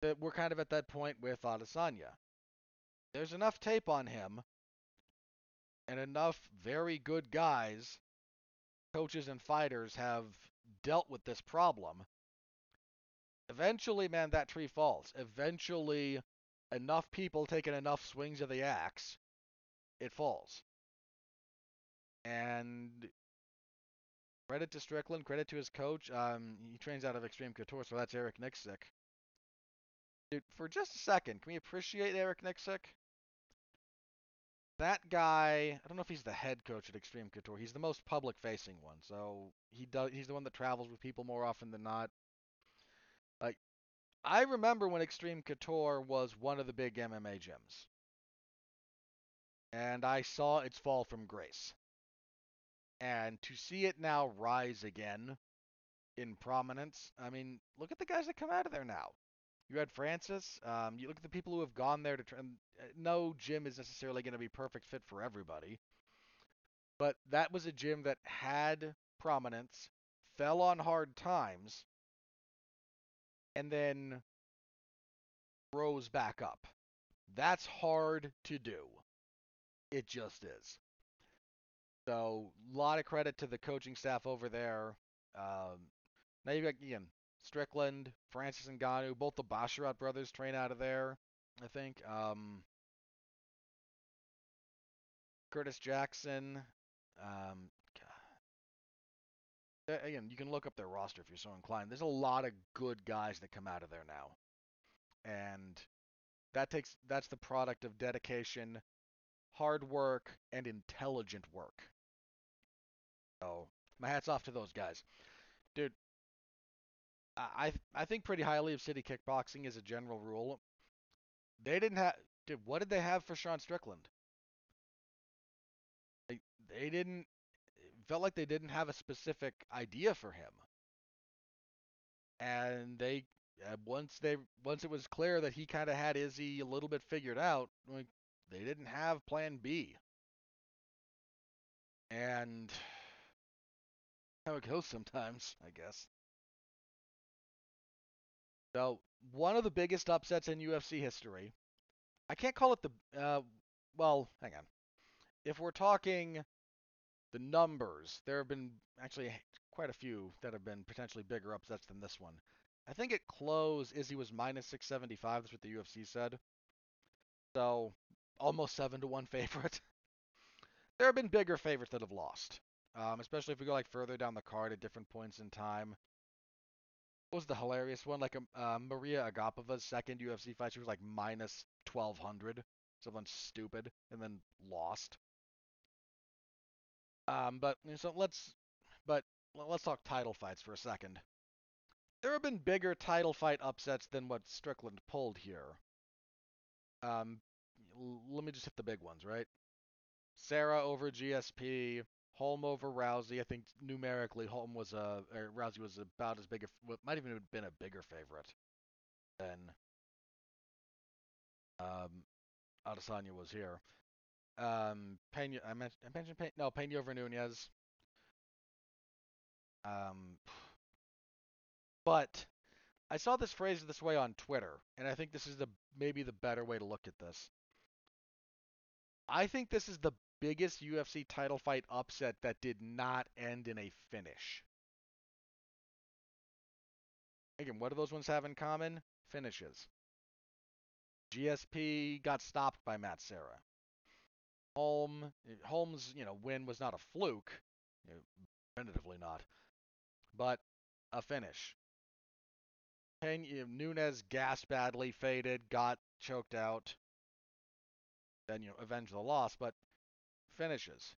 that we're kind of at that point with Adesanya. There's enough tape on him and enough very good guys, coaches and fighters have dealt with this problem. Eventually, man, that tree falls. Eventually, enough people taking enough swings of the axe, it falls. And credit to Strickland, credit to his coach. Um, he trains out of Extreme Couture, so that's Eric Nicksick. Dude, for just a second, can we appreciate Eric Nicksick? That guy, I don't know if he's the head coach at Extreme Couture. He's the most public-facing one, so he does. He's the one that travels with people more often than not. Like, I remember when Extreme Couture was one of the big MMA gyms, and I saw its fall from grace. And to see it now rise again in prominence, I mean, look at the guys that come out of there now. You had Francis. Um, you look at the people who have gone there to try. No gym is necessarily going to be perfect fit for everybody, but that was a gym that had prominence, fell on hard times, and then rose back up. That's hard to do. It just is. So, a lot of credit to the coaching staff over there. Um, now you've got again Strickland, Francis and Ngannou, both the Basharat brothers train out of there, I think. Um, Curtis Jackson. Um, again, you can look up their roster if you're so inclined. There's a lot of good guys that come out of there now, and that takes that's the product of dedication, hard work, and intelligent work. So my hats off to those guys, dude. I I think pretty highly of City Kickboxing as a general rule. They didn't have. Dude, what did they have for Sean Strickland? They they didn't. felt like they didn't have a specific idea for him. And they uh, once they once it was clear that he kind of had Izzy a little bit figured out, like they didn't have Plan B. And (sighs) how it goes sometimes, I guess. So one of the biggest upsets in UFC history. I can't call it the uh, well. Hang on. If we're talking the numbers, there have been actually quite a few that have been potentially bigger upsets than this one. I think at close, Izzy was minus 675. That's what the UFC said. So almost seven to one (laughs) favorite. there have been bigger favorites that have lost, um, especially if we go like further down the card at different points in time. What was the hilarious one? Like uh, Maria Agapova's second UFC fight, she was like minus 1200, something stupid, and then lost. Um, but so let's, but let's talk title fights for a second. There have been bigger title fight upsets than what Strickland pulled here. Um, let me just hit the big ones, right? Serra over GSP, Holm over Rousey. I think numerically, Holm was a or Rousey was about as big a might even have been a bigger favorite than um, Adesanya was here. Um, Pena, I mentioned, I mentioned Pena, no Pena over Nunes. Um, but I saw this phrase this way on Twitter, and I think this is the maybe the better way to look at this. I think this is the biggest UFC title fight upset that did not end in a finish. Again, what do those ones have in common? Finishes. GSP got stopped by Matt Serra. Holm, Holm's, you know, win was not a fluke, you know, definitively not, but a finish. Pena, Nunes gassed badly, faded, got choked out, then you know avenge the loss, but finishes.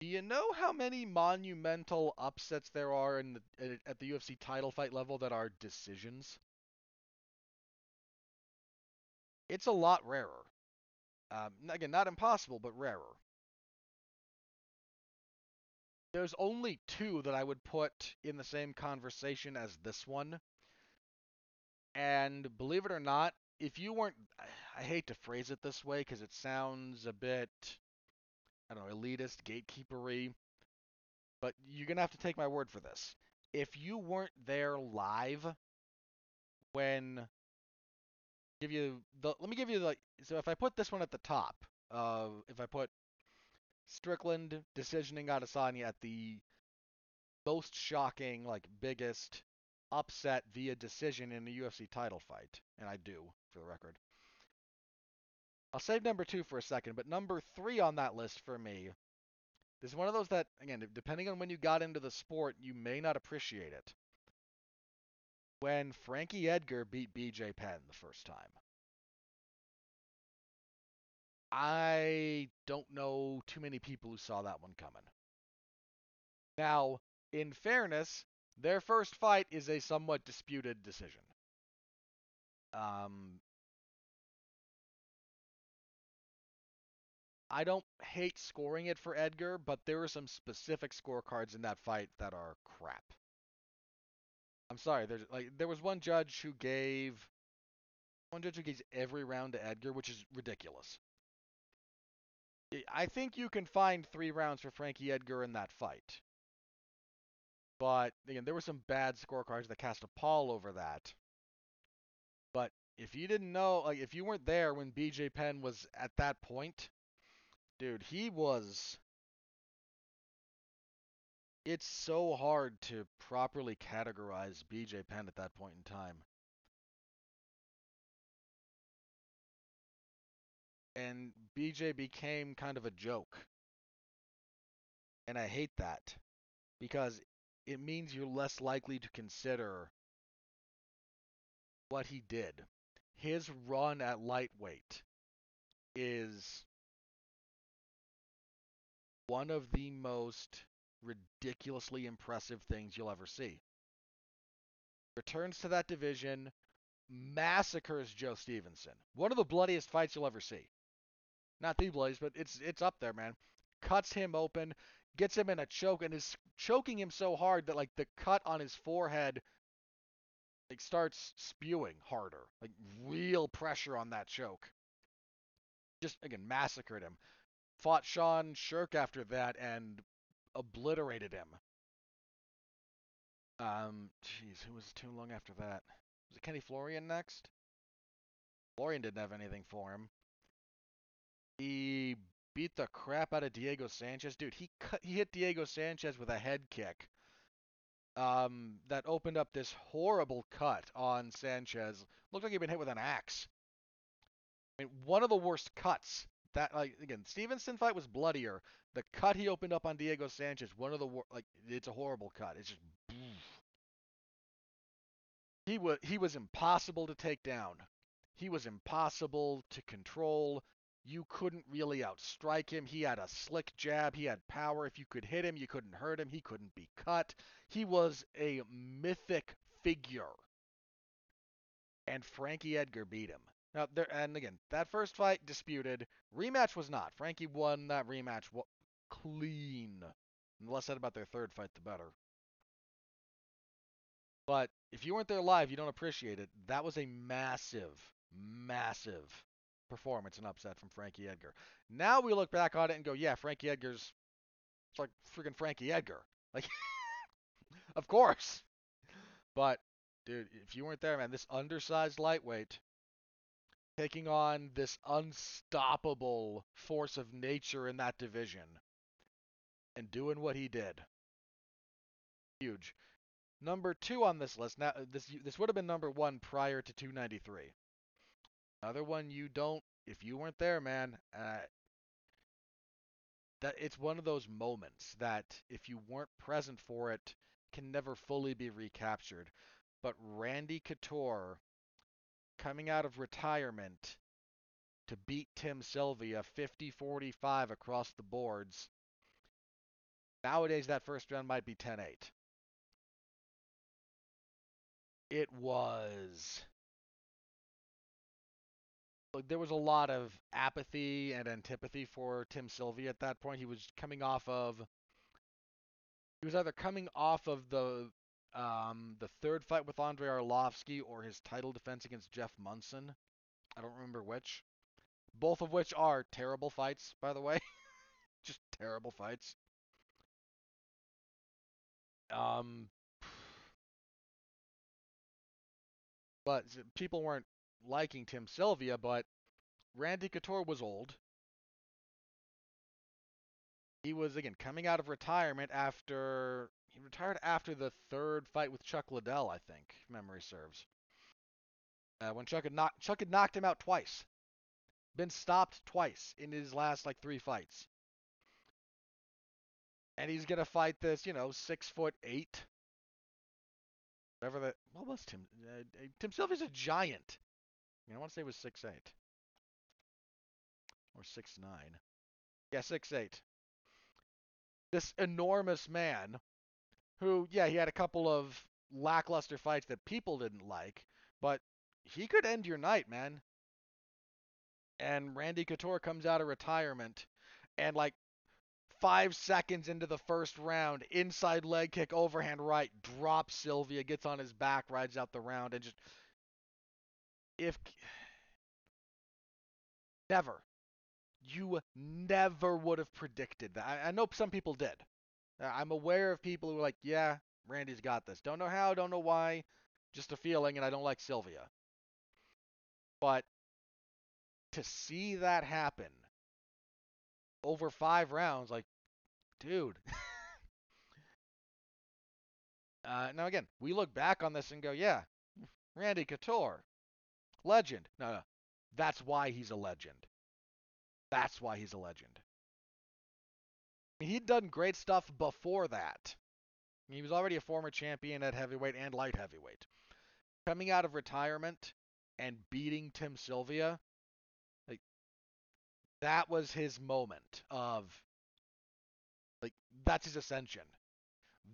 Do you know how many monumental upsets there are in the, at the UFC title fight level that are decisions? It's a lot rarer. Um, again, not impossible, but rarer. There's only two that I would put in the same conversation as this one. And believe it or not, if you weren't, I hate to phrase it this way because it sounds a bit, I don't know, elitist, gatekeepery, but you're to have to take my word for this. If you weren't there live when give you the let me give you the so if I put this one at the top, uh, if I put Strickland decisioning Adesanya at the most shocking, like biggest upset via decision in a UFC title fight, and I do for the record. I'll save number two for a second, but number three on that list for me this is one of those that, again, depending on when you got into the sport, you may not appreciate it. When Frankie Edgar beat BJ Penn the first time. I don't know too many people who saw that one coming. Now, in fairness, their first fight is a somewhat disputed decision. Um, I don't hate scoring it for Edgar, but there are some specific scorecards in that fight that are crap. I'm sorry, there's like there was one judge who gave one judge who gave every round to Edgar, which is ridiculous. I think you can find three rounds for Frankie Edgar in that fight. But again, there were some bad scorecards that cast a pall over that. But if you didn't know, like if you weren't there when BJ Penn was at that point, dude, he was. It's so hard to properly categorize BJ Penn at that point in time. And BJ became kind of a joke. And I hate that because it means you're less likely to consider what he did. His run at lightweight is one of the most ridiculously impressive things you'll ever see. Returns to that division, massacres Joe Stevenson. One of the bloodiest fights you'll ever see. Not the bloodiest, but it's it's up there, man. Cuts him open, gets him in a choke, and is choking him so hard that like the cut on his forehead like starts spewing harder. Like real pressure on that choke. Just again massacred him fought Sean Sherk after that and obliterated him. Um, jeez, who was too long after that? Was it Kenny Florian next? Florian didn't have anything for him. He beat the crap out of Diego Sanchez, dude. He cut, he hit Diego Sanchez with a head kick. Um, that opened up this horrible cut on Sanchez. Looked like he'd been hit with an axe. I mean, one of the worst cuts that like again, Stevenson fight was bloodier. The cut he opened up on Diego Sanchez, one of the like, it's a horrible cut. It's just. He was he was impossible to take down. He was impossible to control. You couldn't really outstrike him. He had a slick jab. He had power. If you could hit him, you couldn't hurt him. He couldn't be cut. He was a mythic figure. And Frankie Edgar beat him. Now, there, and again, that first fight disputed. Rematch was not. Frankie won that rematch clean. And the less said about their third fight, the better. But if you weren't there live, you don't appreciate it. That was a massive, massive performance and upset from Frankie Edgar. Now we look back on it and go, yeah, Frankie Edgar's it's like freaking Frankie Edgar. Like, (laughs) of course. But, dude, if you weren't there, man, this undersized lightweight taking on this unstoppable force of nature in that division and doing what he did. Huge. Number two on this list. Now this this would have been number one prior to 293. Another one you don't if you weren't there, man. Uh, that it's one of those moments that if you weren't present for it can never fully be recaptured. But Randy Couture coming out of retirement to beat Tim Sylvia 50 45 across the boards Nowadays, that first round might be 10 8. It was. Look, there was a lot of apathy and antipathy for Tim Sylvia at that point. He was coming off of. He was either coming off of the um, the third fight with Andrei Arlovsky or his title defense against Jeff Monson. I don't remember which. Both of which are terrible fights, by the way. (laughs) Just terrible fights. Um, (sighs) but people weren't liking Tim Sylvia, but Randy Couture was old. He was again coming out of retirement after he retired after the third fight with Chuck Liddell, I think, memory serves. Uh, when Chuck had knocked Chuck had knocked him out twice, been stopped twice in his last like three fights, and he's gonna fight this, you know, six foot eight, whatever that. What was Tim? Uh, Tim Sylvia's a giant. I want to say it was six eight or six nine. Yeah, six eight. This enormous man, who, yeah, he had a couple of lackluster fights that people didn't like, but he could end your night, man. And Randy Couture comes out of retirement, and like five seconds into the first round, inside leg kick, overhand right, drops Sylvia, gets on his back, rides out the round, and just if never, you never would have predicted that. I, I know some people did. I'm aware of people who are like, yeah, Randy's got this. Don't know how, don't know why, just a feeling, and I don't like Sylvia. But to see that happen over five rounds, like, dude. (laughs) uh, now again, we look back on this and go, yeah, Randy Couture, legend. No, no, that's why he's a legend. That's why he's a legend. He'd done great stuff before that. He was already a former champion at heavyweight and light heavyweight. Coming out of retirement and beating Tim Sylvia, like that was his moment of like that's his ascension.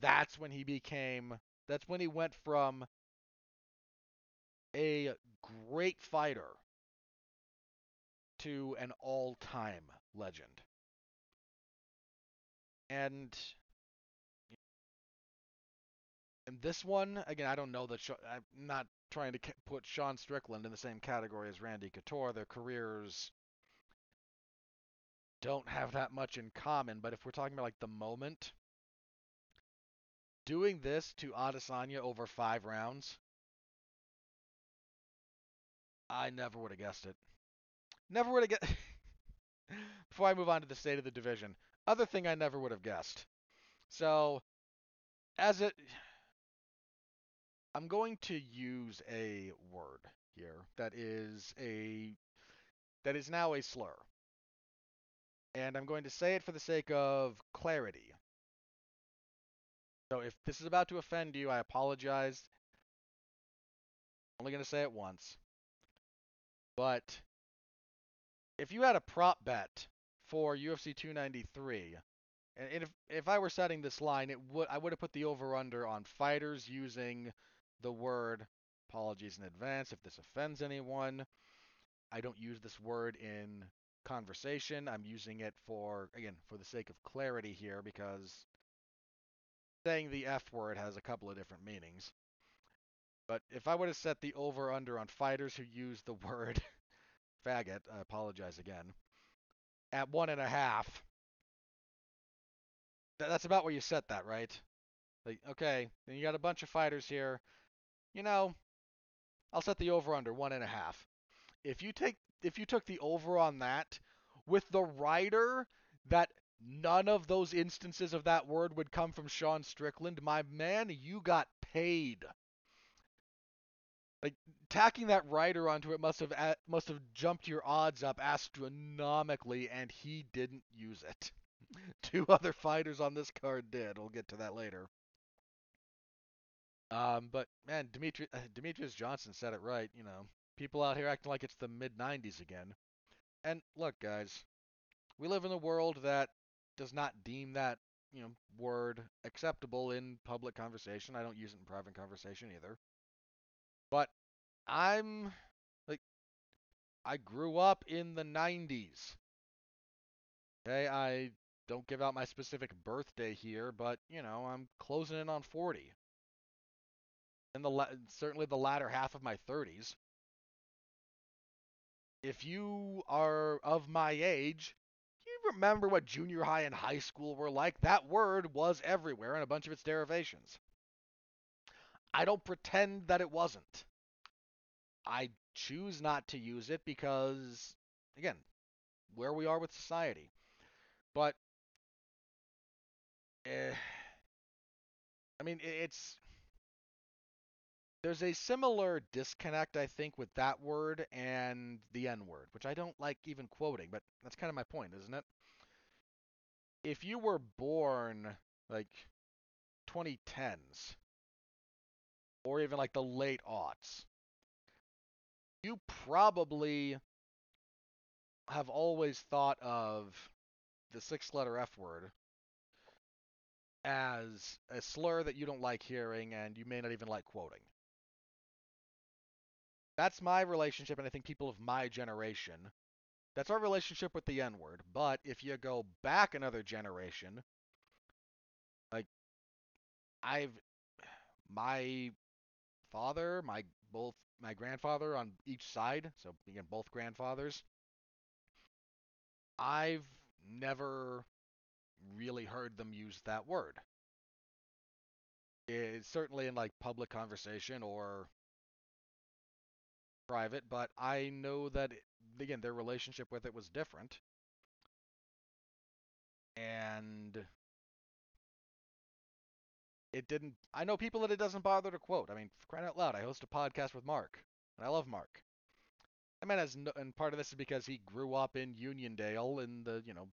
That's when he became that's when he went from a great fighter to an all-time legend. And and this one, again, I don't know that I'm not trying to put Sean Strickland in the same category as Randy Couture. Their careers don't have that much in common, but if we're talking about like the moment, doing this to Adesanya over five rounds, I never would have guessed it. Never would have guessed. (laughs) Before I move on to the state of the division, other thing I never would have guessed. So, as it, I'm going to use a word here that is a that is now a slur. And I'm going to say it for the sake of clarity. So if this is about to offend you, I apologize. I'm only going to say it once. But if you had a prop bet for UFC 293, and if if I were setting this line, it would I would have put the over under on fighters using the word apologies in advance if this offends anyone. I don't use this word in conversation. I'm using it for again for the sake of clarity here because saying the F word has a couple of different meanings. But if I would have set the over under on fighters who use the (laughs) word faggot, I apologize again, at one and a half, that's about where you set that, right? Like, okay, then you got a bunch of fighters here. You know, I'll set the over under one and a half. If you take if you took the over on that with the rider that none of those instances of that word would come from Sean Strickland, my man, you got paid. Like tacking that rider onto it must have must have jumped your odds up astronomically, and he didn't use it. (laughs) Two other fighters on this card did. We'll get to that later. Um, but man, Dimitri uh, Demetrious Johnson said it right. You know, people out here acting like it's the mid '90s again. And look, guys, we live in a world that does not deem that you know word acceptable in public conversation. I don't use it in private conversation either. I'm like I grew up in the 90s. Okay, I don't give out my specific birthday here, but you know, I'm closing in on 40. In the certainly the latter half of my 30s. If you are of my age, you remember what junior high and high school were like? That word was everywhere in a bunch of its derivations. I don't pretend that it wasn't. I choose not to use it because, again, where we are with society. But, eh, I mean, it's there's a similar disconnect, I think, with that word and the N word, which I don't like even quoting, but that's kind of my point, isn't it? If you were born like 2010s or even like the late aughts, you probably have always thought of the six letter F word as a slur that you don't like hearing and you may not even like quoting. That's my relationship, and I think people of my generation, that's our relationship with the N word. But if you go back another generation, like I've my father, my both my grandfather on each side, so again both grandfathers, I've never really heard them use that word. It's certainly in like public conversation or private, but I know that again their relationship with it was different. And it didn't I know people that it doesn't bother to quote. I mean, crying out loud, I host a podcast with Mark, and I love Mark. I mean, as no, and part of this is because he grew up in Uniondale in the you know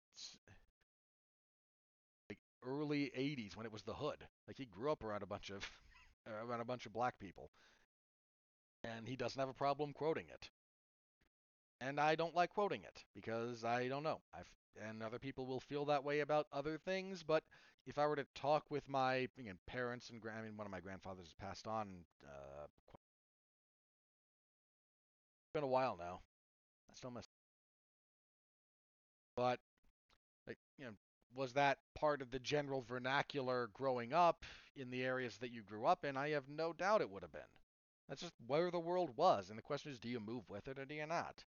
like early '80s when it was the hood. Like he grew up around a bunch of (laughs) uh, around a bunch of black people, and he doesn't have a problem quoting it. And I don't like quoting it because I don't know. I've and other people will feel that way about other things, but if I were to talk with my again, parents and I mean one of my grandfathers has passed on uh, it's been a while now. I still miss but like you know was that part of the general vernacular growing up in the areas that you grew up in? I have no doubt it would have been. That's just where the world was, and the question is, do you move with it or do you not?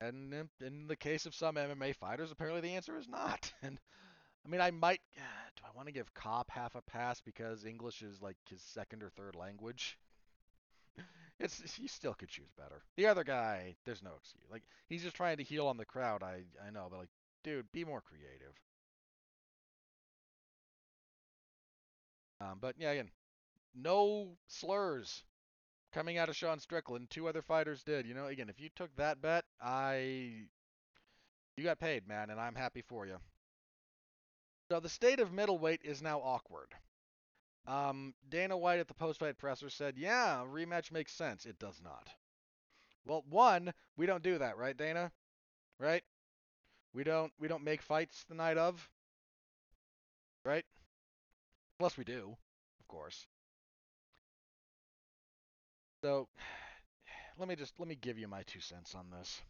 And in, in the case of some MMA fighters, apparently the answer is not. (laughs) And I mean, I might. Do I want to give Kape half a pass because English is like his second or third language? (laughs) It's he still could choose better. The other guy, there's no excuse. Like he's just trying to heel on the crowd. I I know, but like, dude, be more creative. Um, but yeah, again, no slurs coming out of Sean Strickland. Two other fighters did. You know, again, if you took that bet, I you got paid, man, and I'm happy for you. So the state of middleweight is now awkward. Um, Dana White at the post-fight presser said, "Yeah, rematch makes sense." It does not. Well, one, we don't do that, right, Dana? Right? We don't we don't make fights the night of, right? Unless we do, of course. So, (sighs) let me just let me give you my two cents on this.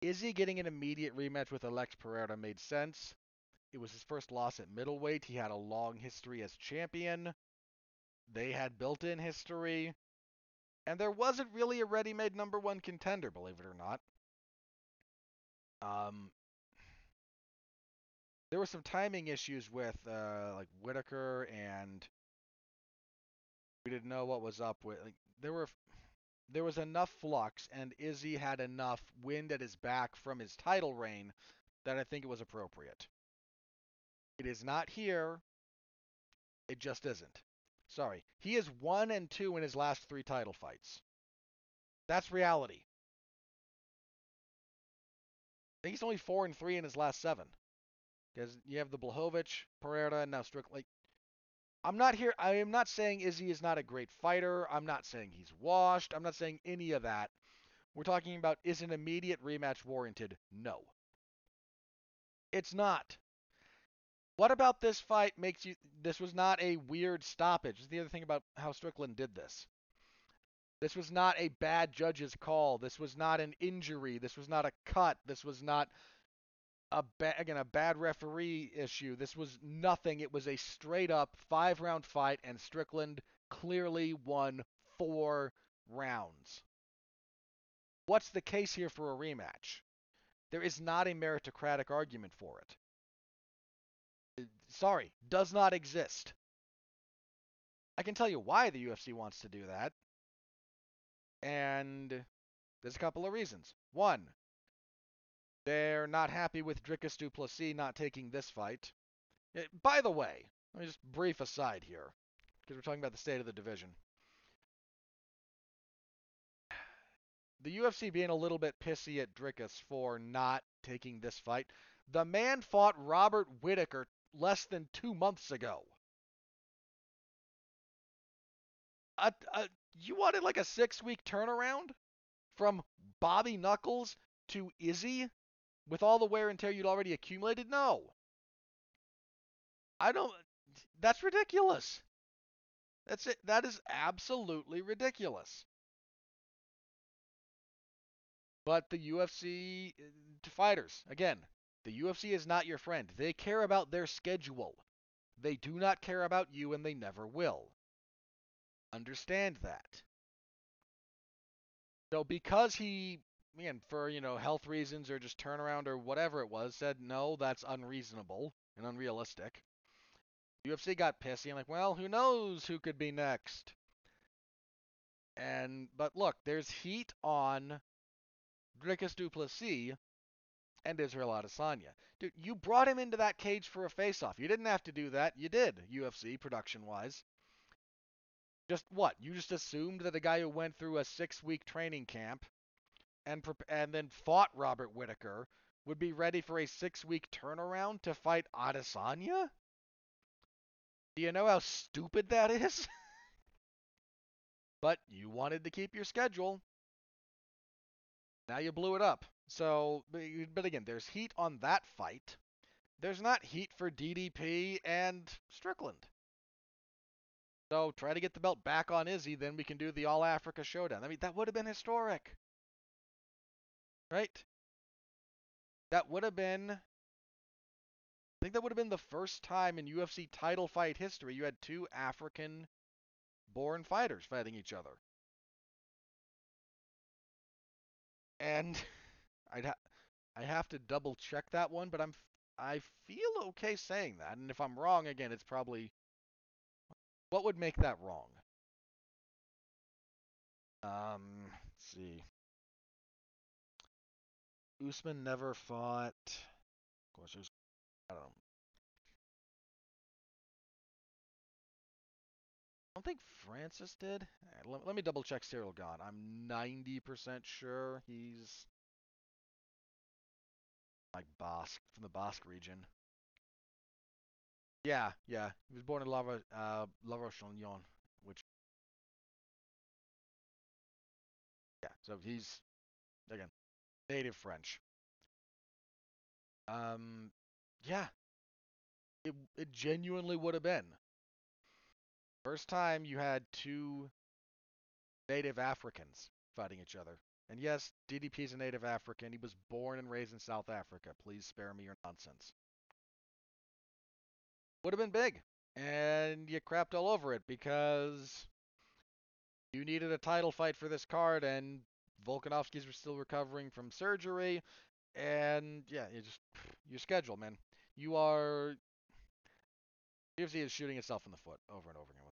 Izzy getting an immediate rematch with Alex Pereira made sense. It was his first loss at middleweight. He had a long history as champion. They had built in history. And there wasn't really a ready made number one contender, believe it or not. Um, (sighs) there were some timing issues with uh, like Whitaker, and we didn't know what was up with. Like, there were there was enough flux, and Izzy had enough wind at his back from his title reign that I think it was appropriate. It is not here. It just isn't. Sorry. He is one and two in his last three title fights. That's reality. I think he's only four and three in his last seven. Because you have the Blachowicz, Pereira, and now Strickland. Like, I'm not here. I am not saying Izzy is not a great fighter. I'm not saying he's washed. I'm not saying any of that. We're talking about is an immediate rematch warranted? No. It's not. What about this fight makes you this was not a weird stoppage? This is the other thing about how Strickland did this. This was not a bad judge's call. This was not an injury. This was not a cut. This was not a ba- again a bad referee issue. This was nothing. It was a straight up five round fight, and Strickland clearly won four rounds. What's the case here for a rematch? There is not a meritocratic argument for it. Uh, sorry, does not exist. I can tell you why the UFC wants to do that. And there's a couple of reasons. One, they're not happy with Dricus du Plessis not taking this fight. Eh, by the way, let me just brief aside here, because we're talking about the state of the division. The UFC being a little bit pissy at Dricus for not taking this fight. The man fought Robert Whitaker less than two months ago. A, a, you wanted like a six week turnaround from Bobby Knuckles to Izzy with all the wear and tear you'd already accumulated? No. I don't. That's ridiculous. That's it. That is absolutely ridiculous. But the UFC uh, fighters, again, the UFC is not your friend. They care about their schedule. They do not care about you and they never will. Understand that. So because he, man, for, you know, health reasons or just turnaround or whatever it was, said, no, that's unreasonable and unrealistic. UFC got pissy and like, well, who knows who could be next? And, but look, there's heat on Dricus du Plessis and Israel Adesanya. Dude, you brought him into that cage for a face-off. You didn't have to do that. You did, UFC production-wise. Just what? You just assumed that a guy who went through a six-week training camp and and then fought Robert Whitaker would be ready for a six-week turnaround to fight Adesanya? Do you know how stupid that is? (laughs) but you wanted to keep your schedule. Now you blew it up. So, but again, there's heat on that fight. There's not heat for DDP and Strickland. So try to get the belt back on Izzy, then we can do the All Africa Showdown. I mean, that would have been historic. Right? That would have been. I think that would have been the first time in UFC title fight history you had two African born fighters fighting each other. And (laughs) I'd ha- I have to double check that one, but I'm I feel okay saying that. And if I'm wrong, again, it's probably what would make that wrong. Um, let's see. Usman never fought. Of course, there's I don't know. I don't think Francis did. Let, let me double check Ciryl Gane. I'm 90% sure he's like Basque from the Basque region. Yeah, yeah. He was born in La, uh, La Roche-Lyon, which yeah. So he's again native French. Um, yeah. It it genuinely would have been first time you had two native Africans fighting each other. And yes, DDP is a native African. He was born and raised in South Africa. Please spare me your nonsense. Would have been big. And you crapped all over it because you needed a title fight for this card, and Volkanovski's still recovering from surgery. And yeah, you just (sighs) your schedule, man. You are UFC is shooting itself in the foot over and over again.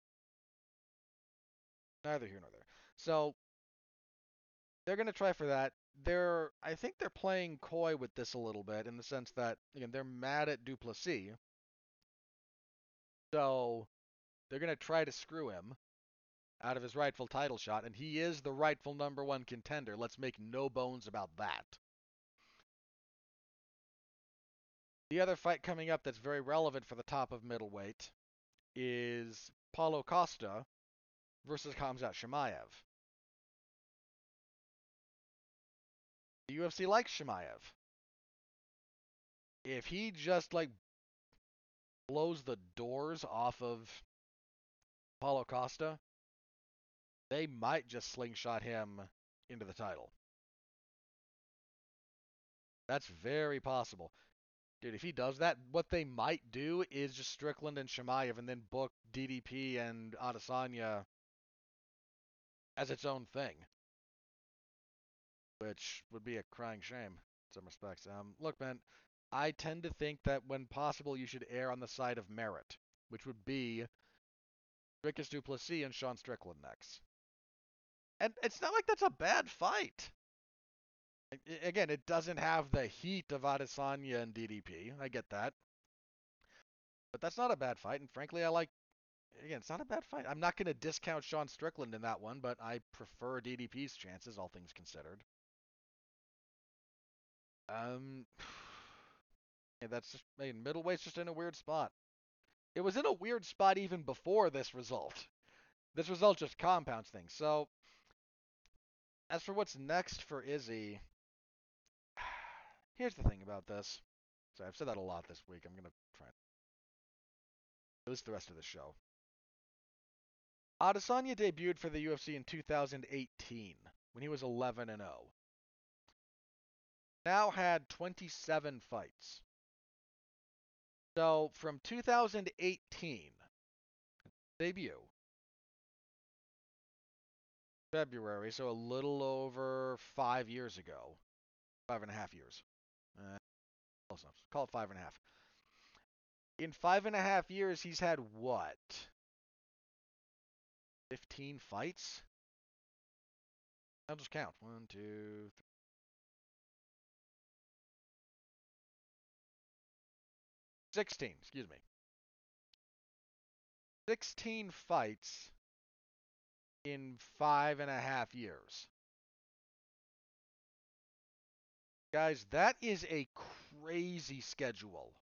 Neither here nor there. So they're going to try for that. They're, I think they're playing coy with this a little bit in the sense that again they're mad at du Plessis, so they're going to try to screw him out of his rightful title shot, and he is the rightful number one contender. Let's make no bones about that. The other fight coming up that's very relevant for the top of middleweight is Paulo Costa versus Khamzat Chimaev. The UFC likes Chimaev. if he just like blows the doors off of Paulo Costa, they might just slingshot him into the title. That's very possible. Dude, if he does that, what they might do is just Strickland and Chimaev and then book DDP and Adesanya as its own thing. Which would be a crying shame in some respects. Um, look, man, I tend to think that when possible, you should err on the side of merit, which would be Dricus Du Plessis and Sean Strickland next. And it's not like that's a bad fight. Again, it doesn't have the heat of Adesanya and DDP. I get that. But that's not a bad fight, and frankly, I like. Again, it's not a bad fight. I'm not going to discount Sean Strickland in that one, but I prefer DDP's chances, all things considered. Um, (sighs) yeah, that's just. I mean, middleweight's just in a weird spot. It was in a weird spot even before this result. This result just compounds things. So, as for what's next for Izzy, (sighs) Here's the thing about this. So I've said that a lot this week. I'm gonna try at least the rest of the show. Adesanya debuted for the UFC in 2018 when he was 11 and 0. Now had 27 fights. So from 2018 debut February, so a little over five years ago, five and a half years. Uh, close enough. Call it five and a half. In five and a half years, he's had what? 15 fights? I'll just count. One, two, three. Sixteen, excuse me. Sixteen fights in five and a half years. Guys, that is a crazy schedule.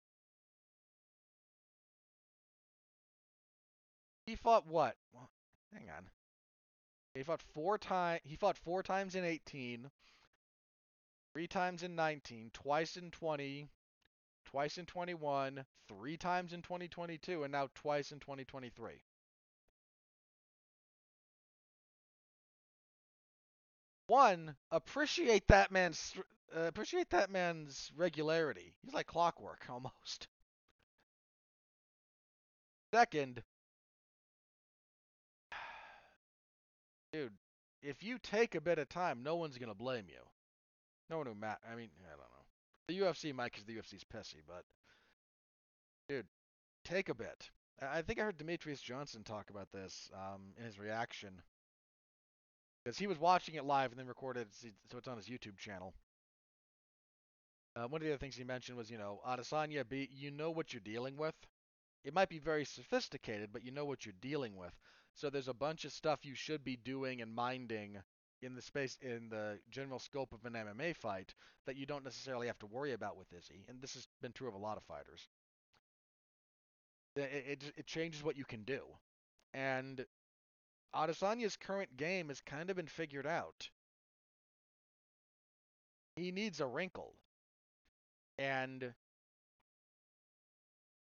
He fought what? Well, hang on. He fought four times. He fought four times in 18, three times in 19, twice in 20, twice in 21, three times in 2022, and now twice in 2023. One, appreciate that man's uh, appreciate that man's regularity. He's like clockwork (laughs) almost. Second, (sighs) dude, if you take a bit of time, no one's gonna blame you. No one who ma- I mean, I don't know. The UFC might because the UFC's pissy, but dude, take a bit. I think I heard Demetrious Johnson talk about this um, in his reaction because he was watching it live and then recorded, it so it's on his YouTube channel. Uh, one of the other things he mentioned was, you know, Adesanya, be, you know what you're dealing with. It might be very sophisticated, but you know what you're dealing with. So there's a bunch of stuff you should be doing and minding in the space in the general scope of an MMA fight that you don't necessarily have to worry about with Izzy. And this has been true of a lot of fighters. It, it, it changes what you can do. And Adesanya's current game has kind of been figured out. He needs a wrinkle. And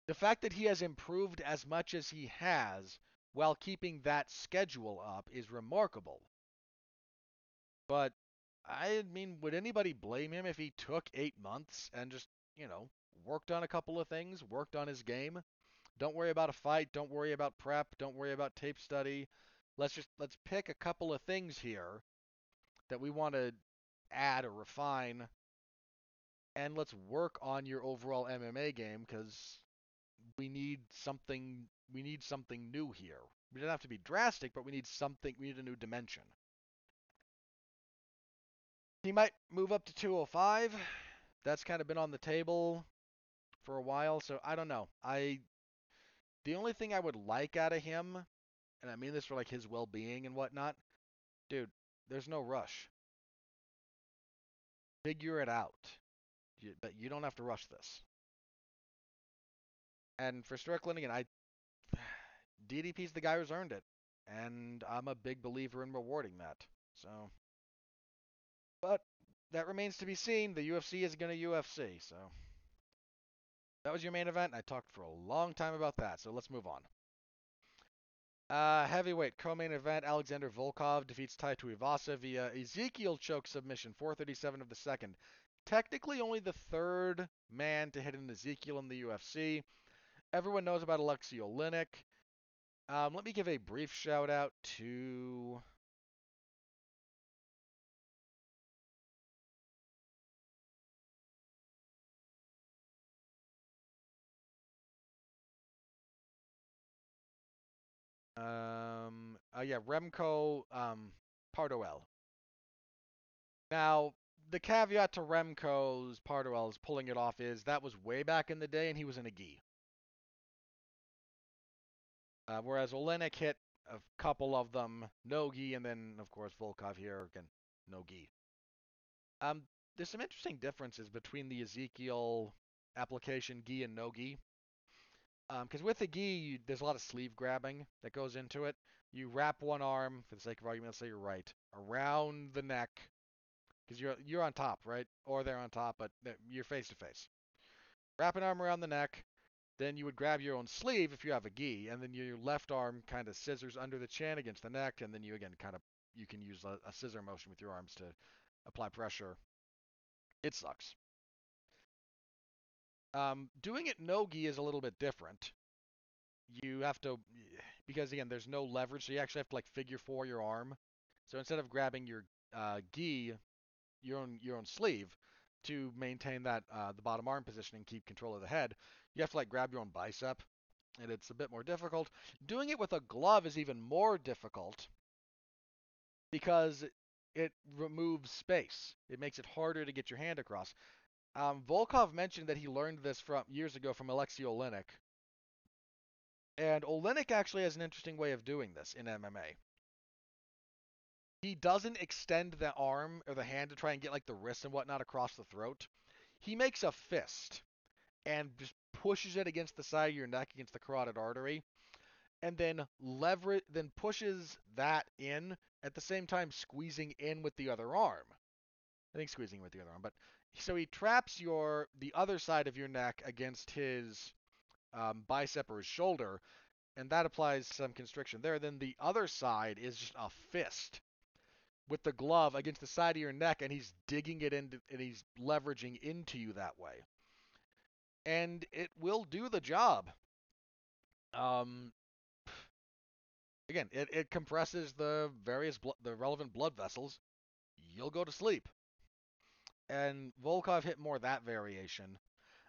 the fact that he has improved as much as he has while keeping that schedule up is remarkable. But I mean, would anybody blame him if he took eight months and just, you know, worked on a couple of things, worked on his game? Don't worry about a fight. Don't worry about prep. Don't worry about tape study. Let's just let's pick a couple of things here that we want to add or refine and let's work on your overall MMA game because we need something we need something new here. We don't have to be drastic, but we need something we need a new dimension. He might move up to 205. That's kind of been on the table for a while, so I don't know. I the only thing I would like out of him, and I mean this for like his well-being and whatnot, dude, there's no rush. Figure it out. You, but you don't have to rush this. And for Strickland, again, I (sighs) DDP's the guy who's earned it, and I'm a big believer in rewarding that. So, but that remains to be seen. The UFC is going to UFC, so. That was your main event. I talked for a long time about that, so let's move on. Uh, heavyweight co-main event: Alexander Volkov defeats Tai Tuivasa via Ezekiel choke submission, 437 of the second. Technically, only the third man to hit an Ezekiel in the UFC. Everyone knows about Alexei Oleinik. Um, let me give a brief shout out to Um, uh, yeah, Remco um, Pardoel. Now, the caveat to Remco's Pardoel's pulling it off is that was way back in the day, and he was in a gi. Uh, whereas Oleinik hit a couple of them, no gi, and then of course Volkov here again, no gi. Um, there's some interesting differences between the Ezekiel application gi and no gi. Because um, with the gi, you, there's a lot of sleeve grabbing that goes into it. You wrap one arm, for the sake of argument, let's say you're right, around the neck, because you're you're on top, right? Or they're on top, but you're face to face. Wrap an arm around the neck, then you would grab your own sleeve if you have a gi, and then your left arm kind of scissors under the chin against the neck, and then you again kind of you can use a, a scissor motion with your arms to apply pressure. It sucks. Um, doing it no gi is a little bit different. You have to, because again, there's no leverage, so you actually have to like figure four your arm. So instead of grabbing your uh, gi, your own your own sleeve, to maintain that uh, the bottom arm position and keep control of the head, you have to like grab your own bicep, and it's a bit more difficult. Doing it with a glove is even more difficult because it removes space. It makes it harder to get your hand across. Um, Volkov mentioned that he learned this from years ago from Alexei Oleinik. And Oleinik actually has an interesting way of doing this in MMA. He doesn't extend the arm or the hand to try and get like the wrist and whatnot across the throat. He makes a fist and just pushes it against the side of your neck against the carotid artery and then leverage then pushes that in at the same time squeezing in with the other arm. I think squeezing with the other arm, but so he traps your the other side of your neck against his um, bicep or his shoulder, and that applies some constriction there. Then the other side is just a fist with the glove against the side of your neck, and he's digging it into and he's leveraging into you that way, and it will do the job. Um, again, it, it compresses the various blo- the relevant blood vessels. You'll go to sleep and Volkov hit more that variation.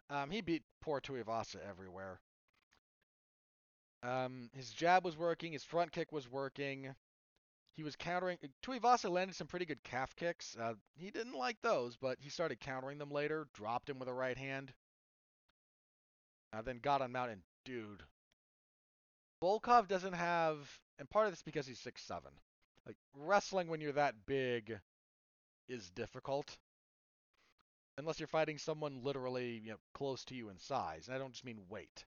Um, he beat poor Tuivasa everywhere. Um, his jab was working, his front kick was working. He was countering. Tuivasa landed some pretty good calf kicks. Uh, he didn't like those, but he started countering them later. Dropped him with a right hand. Uh, then got on mount and dude, Volkov doesn't have, and part of this because he's six seven. Like wrestling when you're that big is difficult unless you're fighting someone literally you know, close to you in size. And I don't just mean weight.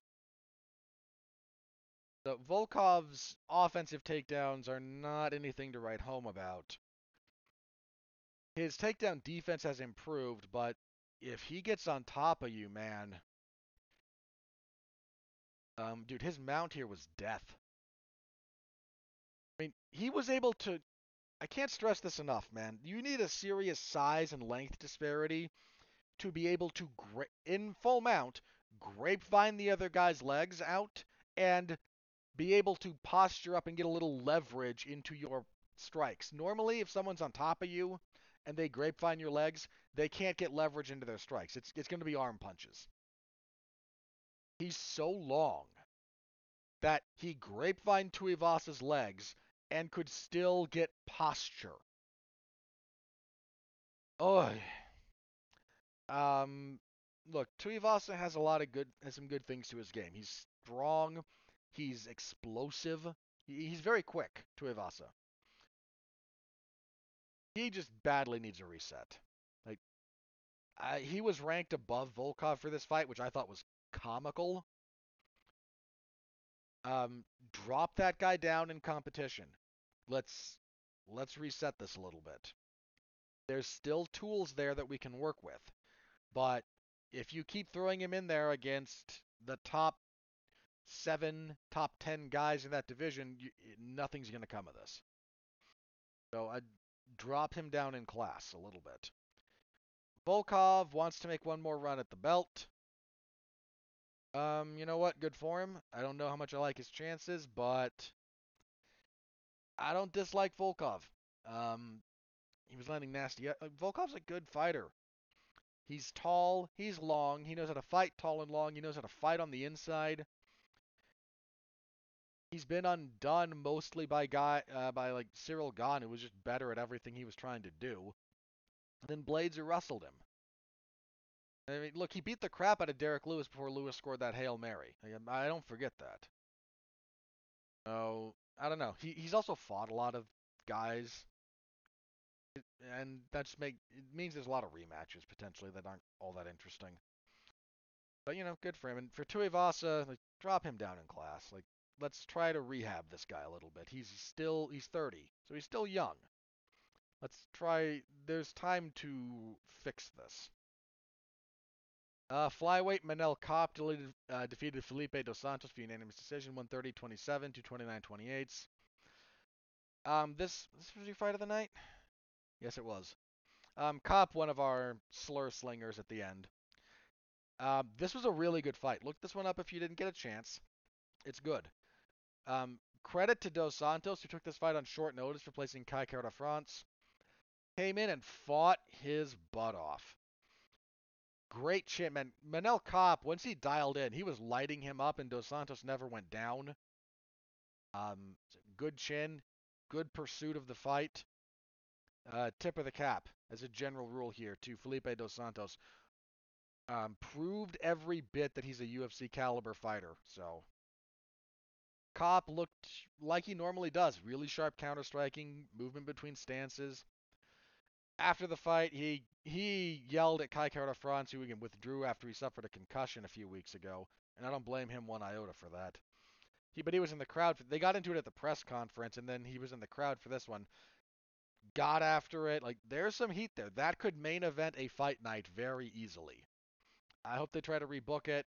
Volkov's offensive takedowns are not anything to write home about. His takedown defense has improved, but if he gets on top of you, man, um, dude, his mount here was death. I mean, he was able to. I can't stress this enough, man. You need a serious size and length disparity to be able to, gra- in full mount, grapevine the other guy's legs out and be able to posture up and get a little leverage into your strikes. Normally, if someone's on top of you and they grapevine your legs, they can't get leverage into their strikes. It's it's going to be arm punches. He's so long that he grapevined Tuivasa's legs and could still get posture. Oh, um, look, Tuivasa has a lot of good, has some good things to his game. He's strong, he's explosive, he's very quick. Tuivasa. He just badly needs a reset. Like, I, he was ranked above Volkov for this fight, which I thought was comical. Um, drop that guy down in competition. Let's let's reset this a little bit. There's still tools there that we can work with. But if you keep throwing him in there against the top seven, top ten guys in that division, you, nothing's going to come of this. So I'd drop him down in class a little bit. Volkov wants to make one more run at the belt. Um, you know what? Good for him. I don't know how much I like his chances, but I don't dislike Volkov. Um, he was landing nasty. Uh, Volkov's a good fighter. He's tall, he's long, he knows how to fight tall and long, he knows how to fight on the inside. He's been undone mostly by guy uh, by like Ciryl Gane, who was just better at everything he was trying to do. Then Blades wrestled him. I mean, look, he beat the crap out of Derrick Lewis before Lewis scored that Hail Mary. I don't forget that. Oh, I don't know. He he's also fought a lot of guys, and that just make it means there's a lot of rematches potentially that aren't all that interesting. But you know, good for him. And for Tuivasa, like drop him down in class. Like let's try to rehab this guy a little bit. He's still he's 30, so he's still young. Let's try. There's time to fix this. Uh, flyweight Manel Kape deleted, uh, defeated Felipe Dos Santos for unanimous decision, 130-27 to 29-28. Um, this this was your fight of the night. Yes, it was. Um, Kape, one of our slur slingers at the end. Um, this was a really good fight. Look this one up if you didn't get a chance. It's good. Um, credit to Dos Santos, who took this fight on short notice, replacing Kai Kara France. Came in and fought his butt off. Great chin, man. Manel Kape, once he dialed in, he was lighting him up, and Dos Santos never went down. Um, good chin, good pursuit of the fight. Uh, tip of the cap, as a general rule here, to Felipe Dos Santos. Um, proved every bit that he's a UFC caliber fighter. So, Kape looked like he normally does. Really sharp counter striking, movement between stances after the fight, he he yelled at Kai Kara France, who again withdrew after he suffered a concussion a few weeks ago, and I don't blame him one iota for that. He, but he was in the crowd. For, they got into it at the press conference, and then he was in the crowd for this one. Got after it. Like there's some heat there. That could main event a fight night very easily. I hope they try to rebook it.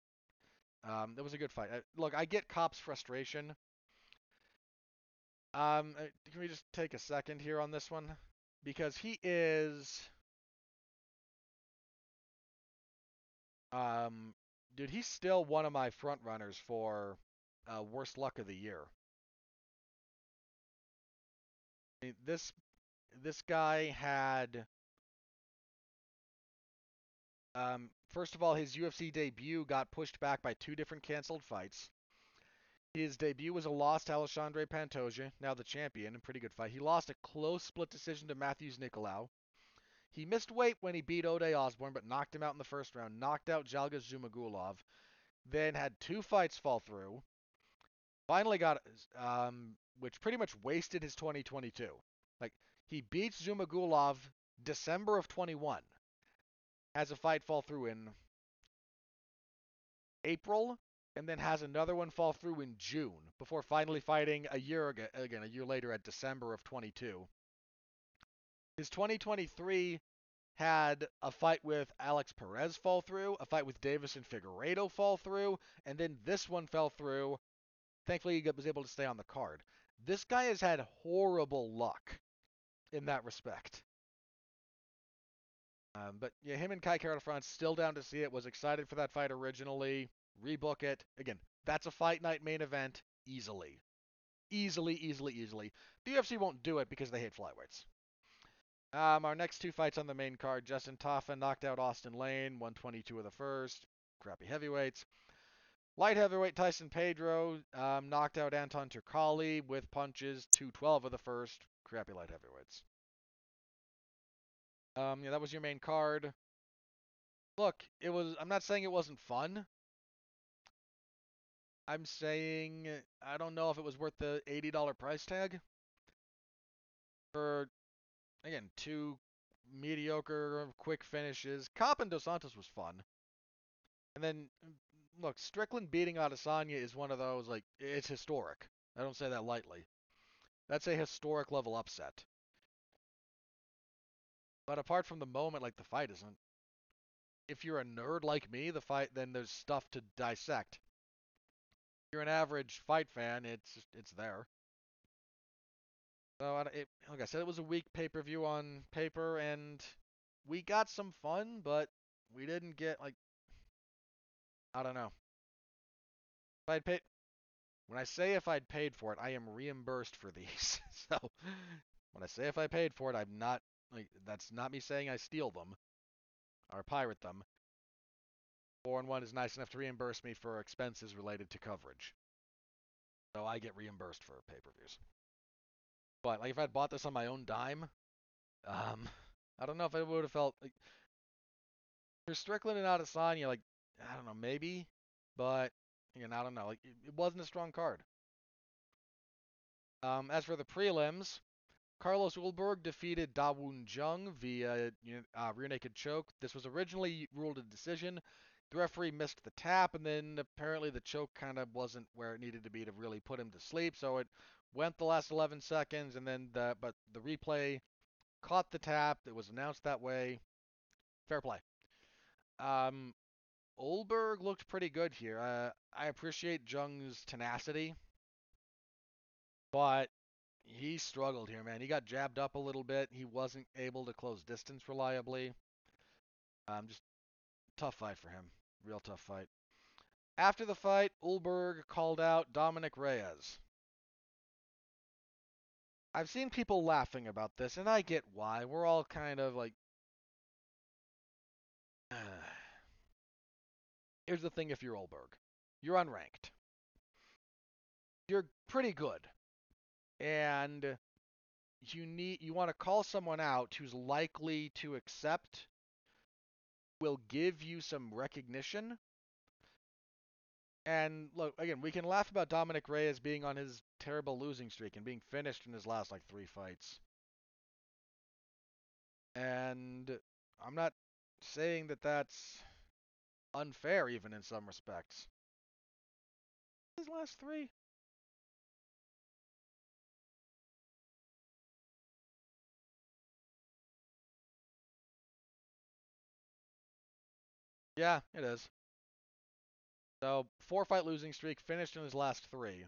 Um, it was a good fight. I, look, I get Kape's frustration. Um, uh, can we just take a second here on this one? because he is um dude he's still one of my front runners for uh, worst luck of the year this this guy had um first of all his UFC debut got pushed back by two different canceled fights his debut was a loss to Alexandre Pantoja, now the champion, a pretty good fight. He lost a close split decision to Matheus Nicolau. He missed weight when he beat Ode Osbourne, but knocked him out in the first round. Knocked out Jalga Zhumagulov. Then had two fights fall through. Finally got, um, which pretty much wasted his 2022. Like, he beats Zhumagulov December of 21. Has a fight fall through in April and then has another one fall through in June before finally fighting a year ago, again, a year later at December of 22. His 2023 had a fight with Alex Perez fall through, a fight with Deiveson Figueiredo fall through, and then this one fell through. Thankfully, he was able to stay on the card. This guy has had horrible luck in that respect. Um, but yeah, him and Kai Kara France still down to see it. Was excited for that fight originally rebook it. Again, that's a fight night main event easily. Easily, easily, easily. The UFC won't do it because they hate flyweights. Um, our next two fights on the main card, Justin Tafa knocked out Austin Lane, 122 of the first. Crappy heavyweights. Light heavyweight Tyson Pedro um, knocked out Anton Turkalj with punches, 212 of the first. Crappy light heavyweights. Um, yeah, that was your main card. Look, it was. I'm not saying it wasn't fun. I'm saying I don't know if it was worth the $80 price tag for again two mediocre quick finishes. Kape and Dos Santos was fun, and then look Strickland beating Adesanya is one of those like it's historic. I don't say that lightly. That's a historic level upset. But apart from the moment, like the fight isn't. if you're a nerd like me, the fight then there's stuff to dissect. If you're an average fight fan, it's it's there. So it, like I said, it was a weak pay-per-view on paper, and we got some fun, but we didn't get like I don't know. If I'd paid, when I say if I'd paid for it, I am reimbursed for these. (laughs) so when I say if I paid for it, I'm not like that's not me saying I steal them or pirate them. Four and one is nice enough to reimburse me for expenses related to coverage. So I get reimbursed for pay-per-views. But like if I'd bought this on my own dime, um, I don't know if I would have felt like for Strickland and Adesanya, like I don't know, maybe, but again, I don't know. Like it, wasn't a strong card. Um, as for the prelims, Carlos Ulberg defeated Da Woon Jung via uh, rear naked choke. This was originally ruled a decision. The referee missed the tap, and then apparently the choke kind of wasn't where it needed to be to really put him to sleep. So it went the last 11 seconds, and then the but the replay caught the tap. It was announced that way. Fair play. Um, Ulberg looked pretty good here. Uh, I appreciate Jung's tenacity, but he struggled here, man. He got jabbed up a little bit. He wasn't able to close distance reliably. Um, just tough fight for him. Real tough fight. After the fight, Ulberg called out Dominick Reyes. I've seen people laughing about this, and I get why. We're all kind of like. (sighs) Here's the thing if you're Ulberg. you're unranked. You're pretty good. And you need you want to call someone out who's likely to accept will give you some recognition. And look, again, we can laugh about Dominick Reyes being on his terrible losing streak and being finished in his last like three fights. And I'm not saying that that's unfair even in some respects. His last three? Yeah, it is. So, four fight losing streak, finished in his last three.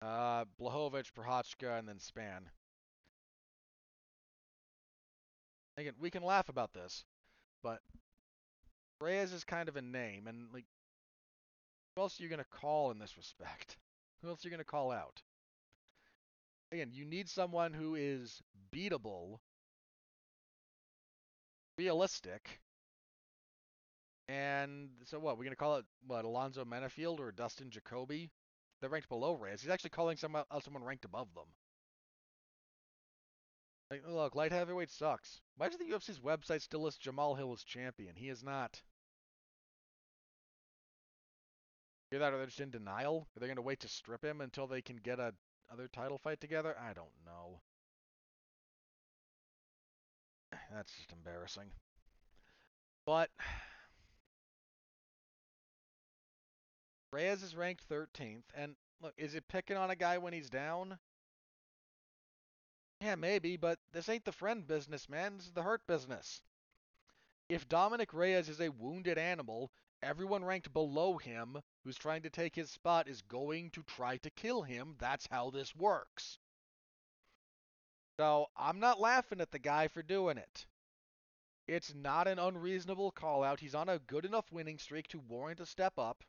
Uh, Blachowicz, Prochazka, and then Span. Again, we can laugh about this, but Reyes is kind of a name, and like, who else are you gonna call in this respect? (laughs) Who else are you gonna call out? Again, you need someone who is beatable, realistic, and so what? We're gonna call it what? Alonzo Menifield or Dustin Jacoby? They're ranked below Reyes. He's actually calling someone uh, someone ranked above them. Like, look, light heavyweight sucks. Why does the UFC's website still list Jamahal Hill as champion? He is not. Hear that? Are they just in denial? Are they going to wait to strip him until they can get a other title fight together? I don't know. (sighs) That's just embarrassing. But (sighs) Reyes is ranked 13th, and look, is it picking on a guy when he's down? Yeah, maybe, but this ain't the friend business, man. This is the hurt business. If Dominick Reyes is a wounded animal, everyone ranked below him who's trying to take his spot is going to try to kill him. That's how this works. So I'm not laughing at the guy for doing it. It's not an unreasonable call out. He's on a good enough winning streak to warrant a step up.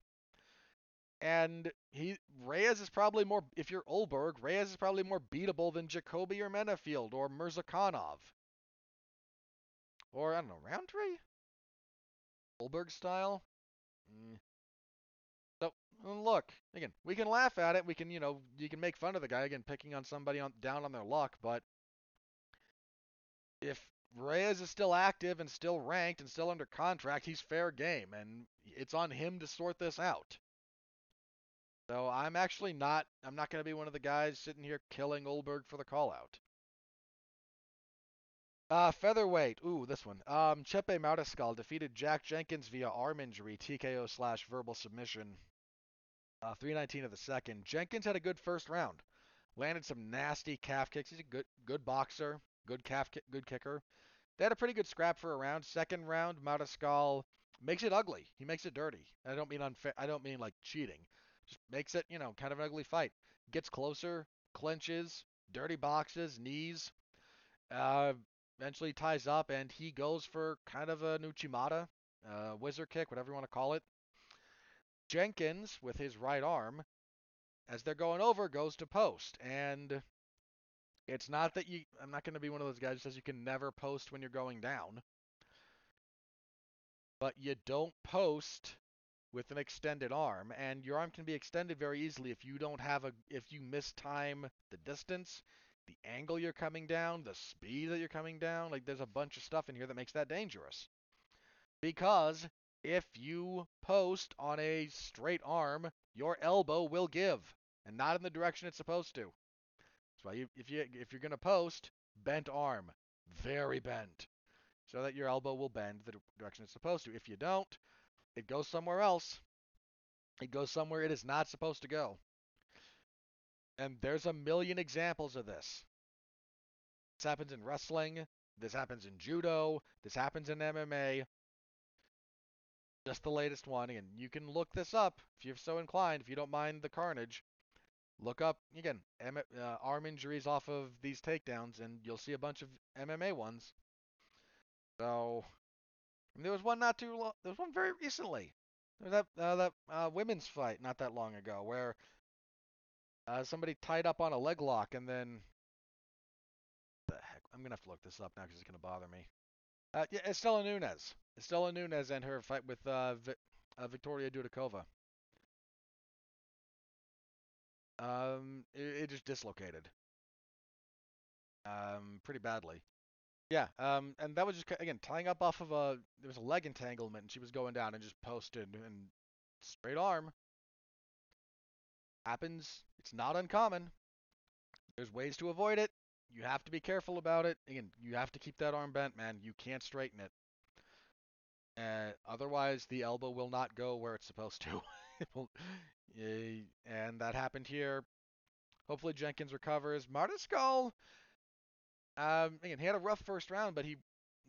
And he Reyes is probably more if you're Ulberg, Reyes is probably more beatable than Jacoby or Menifield or Murzakanov. Or I don't know, Rountree? Ulberg style? Mm. So look, again, we can laugh at it. We can, you know, you can make fun of the guy again picking on somebody on down on their luck, but if Reyes is still active and still ranked and still under contract, he's fair game, and it's on him to sort this out. So I'm actually not. I'm not going to be one of the guys sitting here killing Ulberg for the call out. Uh, featherweight. Ooh, this one. Um, Chepe Mariscal defeated Jack Jenkins via arm injury, TKO slash verbal submission. Uh, 319 of the second. Jenkins had a good first round. Landed some nasty calf kicks. He's a good good boxer, good calf good kicker. they had a pretty good scrap for a round. Second round, Mariscal makes it ugly. He makes it dirty. I don't mean unfair. I don't mean like cheating. Just makes it, you know, kind of an ugly fight. Gets closer, clinches, dirty boxes, knees. Uh, eventually ties up, and he goes for kind of a Nuchimata, uh, whizzer kick, whatever you want to call it. Jenkins, with his right arm, as they're going over, goes to post. And it's not that you, I'm not going to be one of those guys who says you can never post when you're going down. But you don't post with an extended arm, and your arm can be extended very easily if you don't have a, if you mistime the distance, the angle you're coming down, the speed that you're coming down. Like there's a bunch of stuff in here that makes that dangerous. Because if you post on a straight arm, your elbow will give and not in the direction it's supposed to. That's why you, if you if you're gonna post, bent arm, very bent, so that your elbow will bend the direction it's supposed to. If you don't, it goes somewhere else. It goes somewhere it is not supposed to go. And there's a million examples of this. This happens in wrestling. This happens in judo. This happens in MMA. Just the latest one. And you can look this up if you're so inclined, if you don't mind the carnage. Look up, again, M- uh, arm injuries off of these takedowns, and you'll see a bunch of MMA ones. So, there was one not too long, there was one very recently. There was that, uh, that uh, women's fight not that long ago where uh, somebody tied up on a leg lock and then. The heck? I'm gonna have to look this up now because it's gonna bother me. Uh, yeah, Istela Nunes. Istela Nunes and her fight with uh, uh, Victoria Dudakova. Um, it, it just dislocated. Um, pretty badly. Yeah. Um, and that was just again tying up off of a there was a leg entanglement and she was going down and just posted and straight arm. Happens. It's not uncommon. There's ways to avoid it. You have to be careful about it. Again, you have to keep that arm bent, man. You can't straighten it. Uh, otherwise, the elbow will not go where it's supposed to. (laughs) it will, and that happened here. Hopefully, Jenkins recovers. Mariscal, um, again, he had a rough first round, but he,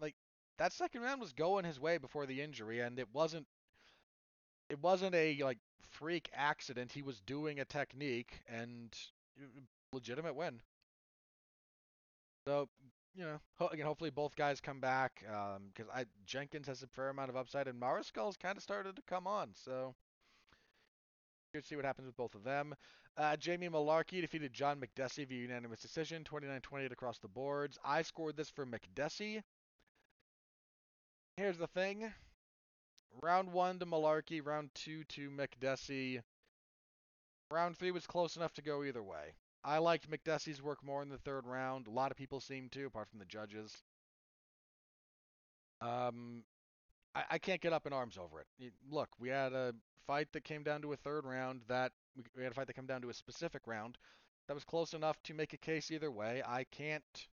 like, that second round was going his way before the injury, and it wasn't, it wasn't a like freak accident. He was doing a technique, and legitimate win. So, you know, ho- again, hopefully both guys come back because I Jenkins has a fair amount of upside, and Mariscal's kind of started to come on. So, to see what happens with both of them. Uh, Jamie Mullarkey defeated John Makdessi via unanimous decision, 29-28 across the boards. I scored this for Makdessi. Here's the thing. Round one to Mullarkey, round two to Makdessi. Round three was close enough to go either way. I liked Makdessi's work more in the third round. A lot of people seem to, apart from the judges. Um, I, I can't get up in arms over it. Look, we had a fight that came down to a third round. That we had a fight that came down to a specific round that was close enough to make a case either way. I can't.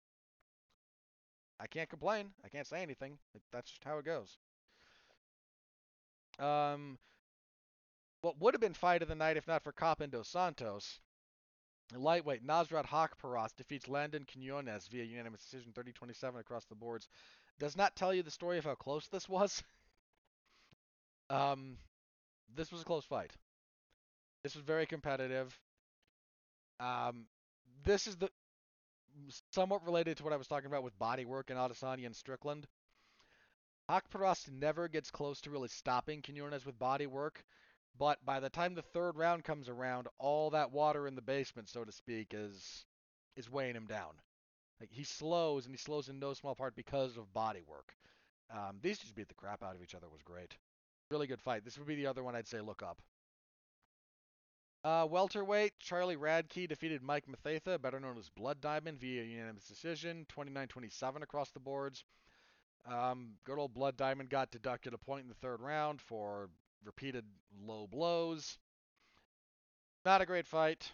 I can't complain. I can't say anything. That's just how it goes. Um, what would have been fight of the night if not for Kape and dos Santos Lightweight, Nasrat Haqparast defeats Landon Quinones via unanimous decision 30-27 across the boards. Does not tell you the story of how close this was. (laughs) um, this was a close fight. This was very competitive. Um, this is the somewhat related to what I was talking about with body work and Adesanya and Strickland. Haqparast never gets close to really stopping Quinones with bodywork. But by the time the third round comes around, all that water in the basement, so to speak, is is weighing him down. Like he slows, and he slows in no small part because of body work. Um, these just beat the crap out of each other. Was great. Really good fight. This would be the other one I'd say look up. Uh, welterweight, Charlie Radke defeated Mike Mathetha, better known as Blood Diamond, via unanimous decision, 29-27 across the boards. Um, good old Blood Diamond got deducted a point in the third round for repeated low blows. Not a great fight.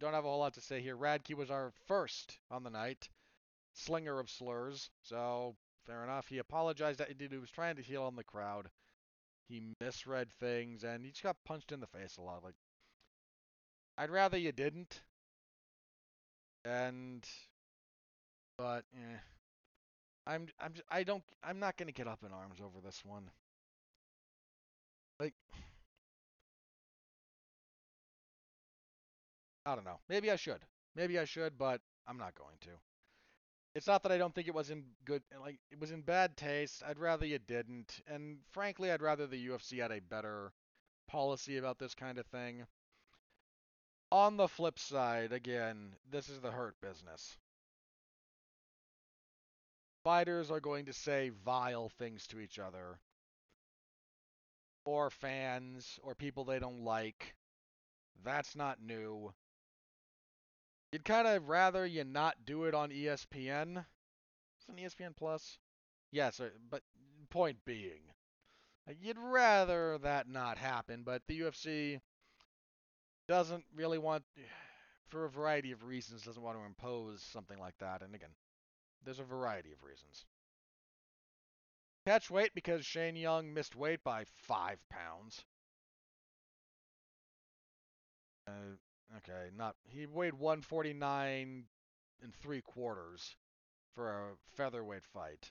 Don't have a whole lot to say here. Radke was our first on the night. Slinger of slurs. So, fair enough. He apologized. That he was trying to heel on the crowd. He misread things, and he just got punched in the face a lot. Like, I'd rather you didn't. And, but, eh. I'm I'm j- I don't I'm not gonna get up in arms over this one. Like I don't know. Maybe I should. Maybe I should, but I'm not going to. It's not that I don't think it was in good like it was in bad taste. I'd rather you didn't. And frankly, I'd rather the UFC had a better policy about this kind of thing. On the flip side, again, this is the hurt business. Fighters are going to say vile things to each other, or fans, or people they don't like. That's not new. You'd kind of rather you not do it on ESPN. Is it ESPN Plus? Yes, uh, but point being, uh, you'd rather that not happen, but the UFC doesn't really want, (sighs) for a variety of reasons, doesn't want to impose something like that. And again, there's a variety of reasons. Catch weight because Shane Young missed weight by five pounds. Uh, okay, not he weighed 149 and three quarters for a featherweight fight.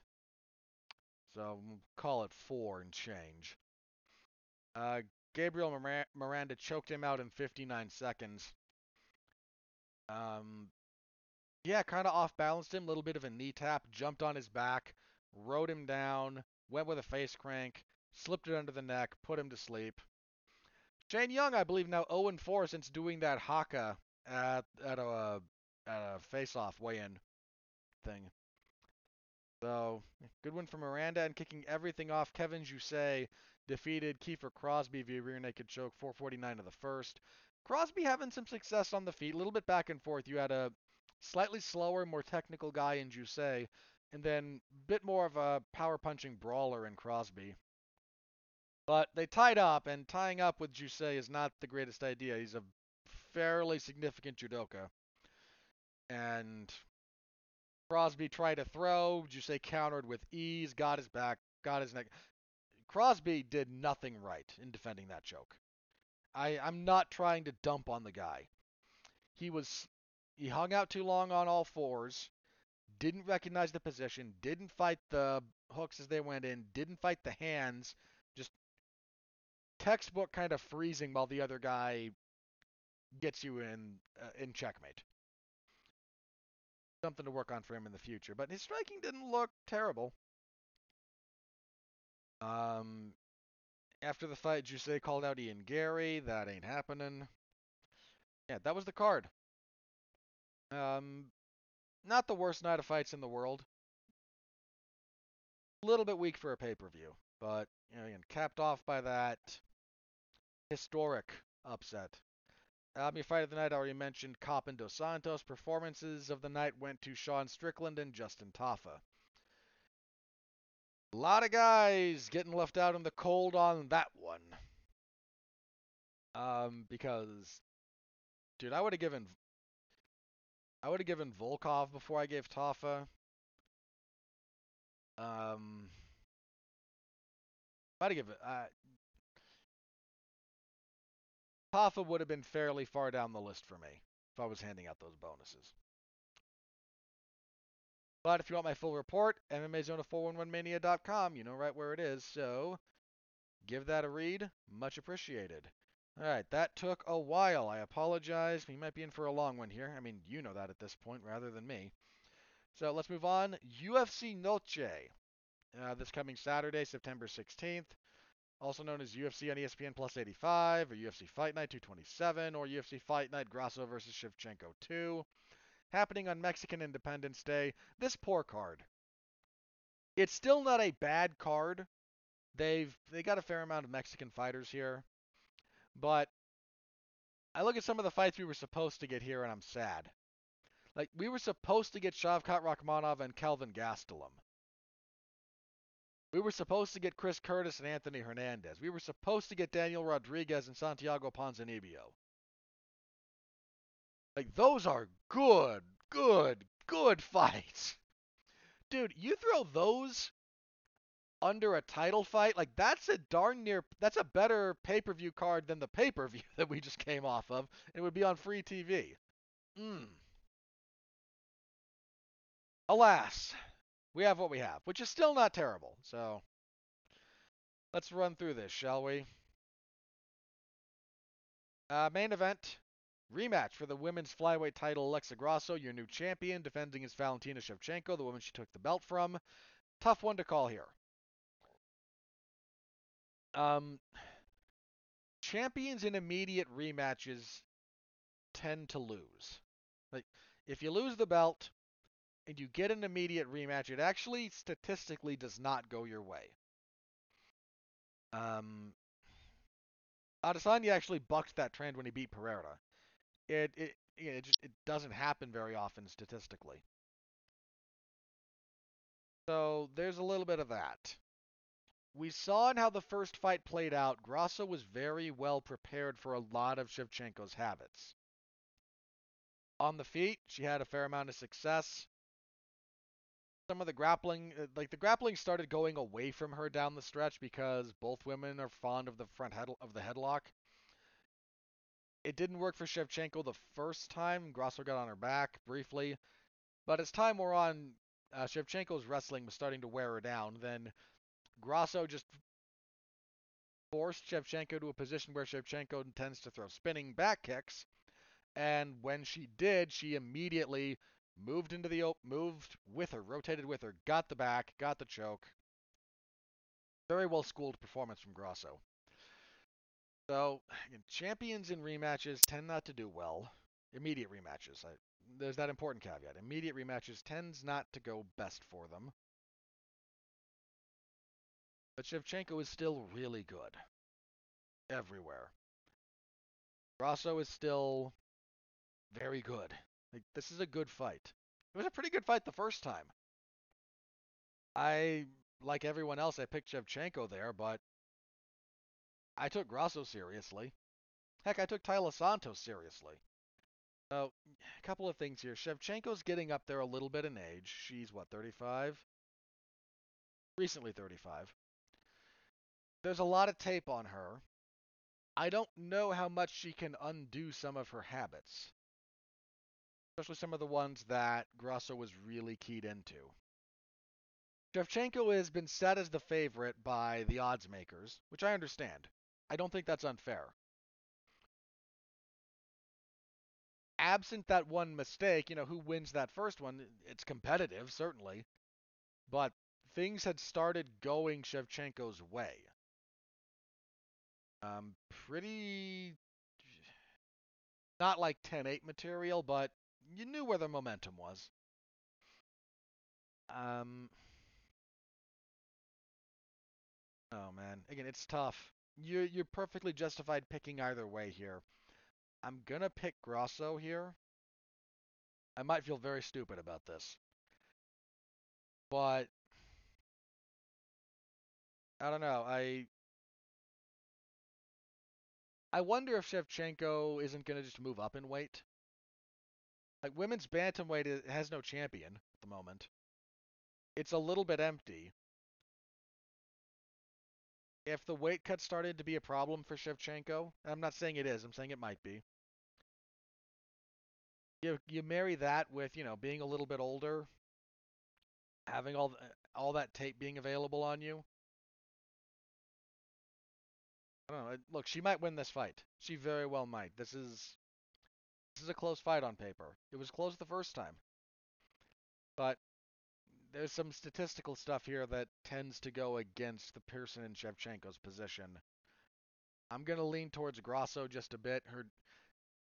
So call it four and change. Uh, Gabriel Mira- Miranda choked him out in 59 seconds. Um, yeah, kind of off balanced him, a little bit of a knee tap, jumped on his back, rode him down, went with a face crank, slipped it under the neck, put him to sleep. Shane Young, I believe, now 0 4 since doing that haka at at a at a face-off weigh-in thing. So good win for Miranda and kicking everything off. Kevin Jousset defeated Kiefer Crosby via rear naked choke, 449 of the first. Crosby having some success on the feet, a little bit back and forth. You had a slightly slower, more technical guy in Jousset, and then a bit more of a power punching brawler in Crosby. But they tied up, and tying up with Jousset is not the greatest idea. He's a fairly significant judoka. And Crosby tried to throw. Jousset countered with ease, got his back, got his neck. Crosby did nothing right in defending that choke. I, I'm not trying to dump on the guy. He was he hung out too long on all fours, didn't recognize the position, didn't fight the hooks as they went in, didn't fight the hands, just textbook kind of freezing while the other guy gets you in uh, in checkmate. Something to work on for him in the future, but his striking didn't look terrible. Um, after the fight, Jousset called out Ian Garry. That ain't happening. Yeah, that was the card. Um, not the worst night of fights in the world. A little bit weak for a pay-per-view, but you know, again, capped off by that historic upset. Um, your fight of the night, I already mentioned Kape and Dos Santos. Performances of the night went to Sean Strickland and Justin Tafa. A lot of guys getting left out in the cold on that one. Um, because, dude, I would have given, I would have given Volkov before I gave Tafa. Um, I'd have given, uh, Tafa would have been fairly far down the list for me if I was handing out those bonuses. But if you want my full report, MMAZone411mania.com, you know right where it is. So give that a read. Much appreciated. All right, that took a while. I apologize. We might be in for a long one here. I mean, you know that at this point rather than me. So let's move on. UFC Noche. Uh, this coming Saturday, September 16th. Also known as UFC on ESPN Plus 85, or UFC Fight Night 227, or UFC Fight Night Grasso versus Shevchenko 2 happening on Mexican Independence Day. This poor card. It's still not a bad card. They've they got a fair amount of Mexican fighters here. But I look at some of the fights we were supposed to get here and I'm sad. Like we were supposed to get Shavkat Rakhmonov and Kelvin Gastelum. We were supposed to get Chris Curtis and Anthony Hernandez. We were supposed to get Daniel Rodriguez and Santiago Ponzinibbio. Like those are good, good, good (laughs) fights. Dude, you throw those under a title fight, like that's a darn near that's a better pay-per-view card than the pay-per-view (laughs) that we just came off of. It would be on free TV. Mm. Alas, we have what we have, which is still not terrible. So let's run through this, shall we? Uh, main event rematch for the women's flyweight title. Alexa Grasso, your new champion, defending against Valentina Shevchenko, the woman she took the belt from. Tough one to call here. Um, champions in immediate rematches tend to lose. Like, if you lose the belt and you get an immediate rematch, it actually statistically does not go your way. Um, Adesanya actually bucked that trend when he beat Pereira. It it it just it doesn't happen very often statistically. So there's a little bit of that. We saw in how the first fight played out, Grasso was very well prepared for a lot of Shevchenko's habits. On the feet, she had a fair amount of success. Some of the grappling, uh, like the grappling started going away from her down the stretch because both women are fond of the front head of the headlock. It didn't work for Shevchenko the first time. Grasso got on her back briefly. But as time wore on, uh, Shevchenko's wrestling was starting to wear her down. Then Grasso just forced Shevchenko to a position where Shevchenko intends to throw spinning back kicks. And when she did, she immediately moved into the op- moved with her, rotated with her, got the back, got the choke. Very well schooled performance from Grasso. So, champions in rematches tend not to do well. Immediate rematches. I, there's that important caveat. Immediate rematches tends not to go best for them. But Shevchenko is still really good. Everywhere. Grasso is still very good. Like, this is a good fight. It was a pretty good fight the first time. I, like everyone else, I picked Shevchenko there, but I took Grasso seriously. Heck, I took Taila Santos seriously. So, a couple of things here. Shevchenko's getting up there a little bit in age. She's, what, 35? Recently 35. There's a lot of tape on her. I don't know how much she can undo some of her habits. Especially some of the ones that Grasso was really keyed into. Shevchenko has been set as the favorite by the odds makers, which I understand. I don't think that's unfair. Absent that one mistake, you know, who wins that first one? It's competitive, certainly. But things had started going Shevchenko's way. Um, pretty. Not like 10 8 material, but you knew where the momentum was. Um. Oh man, again, it's tough. You're you're perfectly justified picking either way here. I'm gonna pick Grasso here. I might feel very stupid about this, but I don't know. I I wonder if Shevchenko isn't gonna just move up in weight. Like women's bantamweight has no champion at the moment. It's a little bit empty. If the weight cut started to be a problem for Shevchenko, I'm not saying it is, I'm saying it might be. You you marry that with, you know, being a little bit older, having all all that tape being available on you. I don't know. Look, she might win this fight. She very well might. This is this is a close fight on paper. It was close the first time. But there's some statistical stuff here that tends to go against the Pearson and Shevchenko's position. I'm going to lean towards Grasso just a bit. Her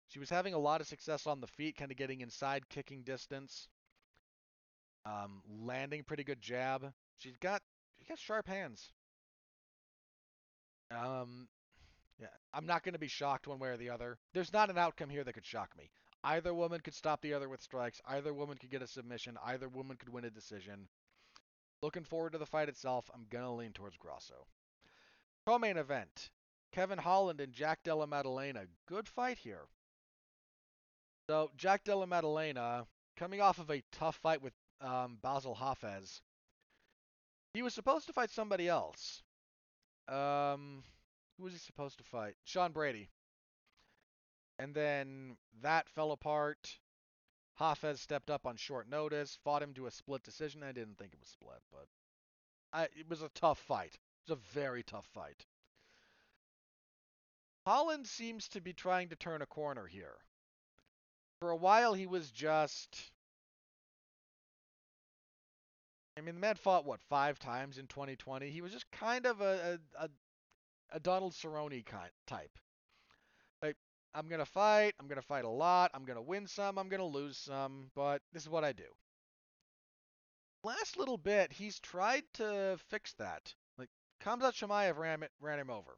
she was having a lot of success on the feet, kind of getting inside kicking distance. Um, landing pretty good jab. She's got she got sharp hands. Um, yeah, I'm not going to be shocked one way or the other. There's not an outcome here that could shock me. Either woman could stop the other with strikes. Either woman could get a submission. Either woman could win a decision. Looking forward to the fight itself. I'm going to lean towards Grasso. Co-main event. Kevin Holland and Jack Della Maddalena. Good fight here. So, Jack Della Maddalena, coming off of a tough fight with um, Bassil Hafez, he was supposed to fight somebody else. Um, who was he supposed to fight? Sean Brady. And then that fell apart. Hafez stepped up on short notice, fought him to a split decision. I didn't think it was split, but I, it was a tough fight. It was a very tough fight. Holland seems to be trying to turn a corner here. For a while, he was just. I mean, the man fought, what, five times in 2020? He was just kind of a, a, a, Donald Cerrone kind, type. Like, I'm to fight, I'm to fight a lot, I'm to win some, I'm to lose some, but this is what I do. Last little bit, he's tried to fix that. Like, Khamzat Chimaev ran, ran him over.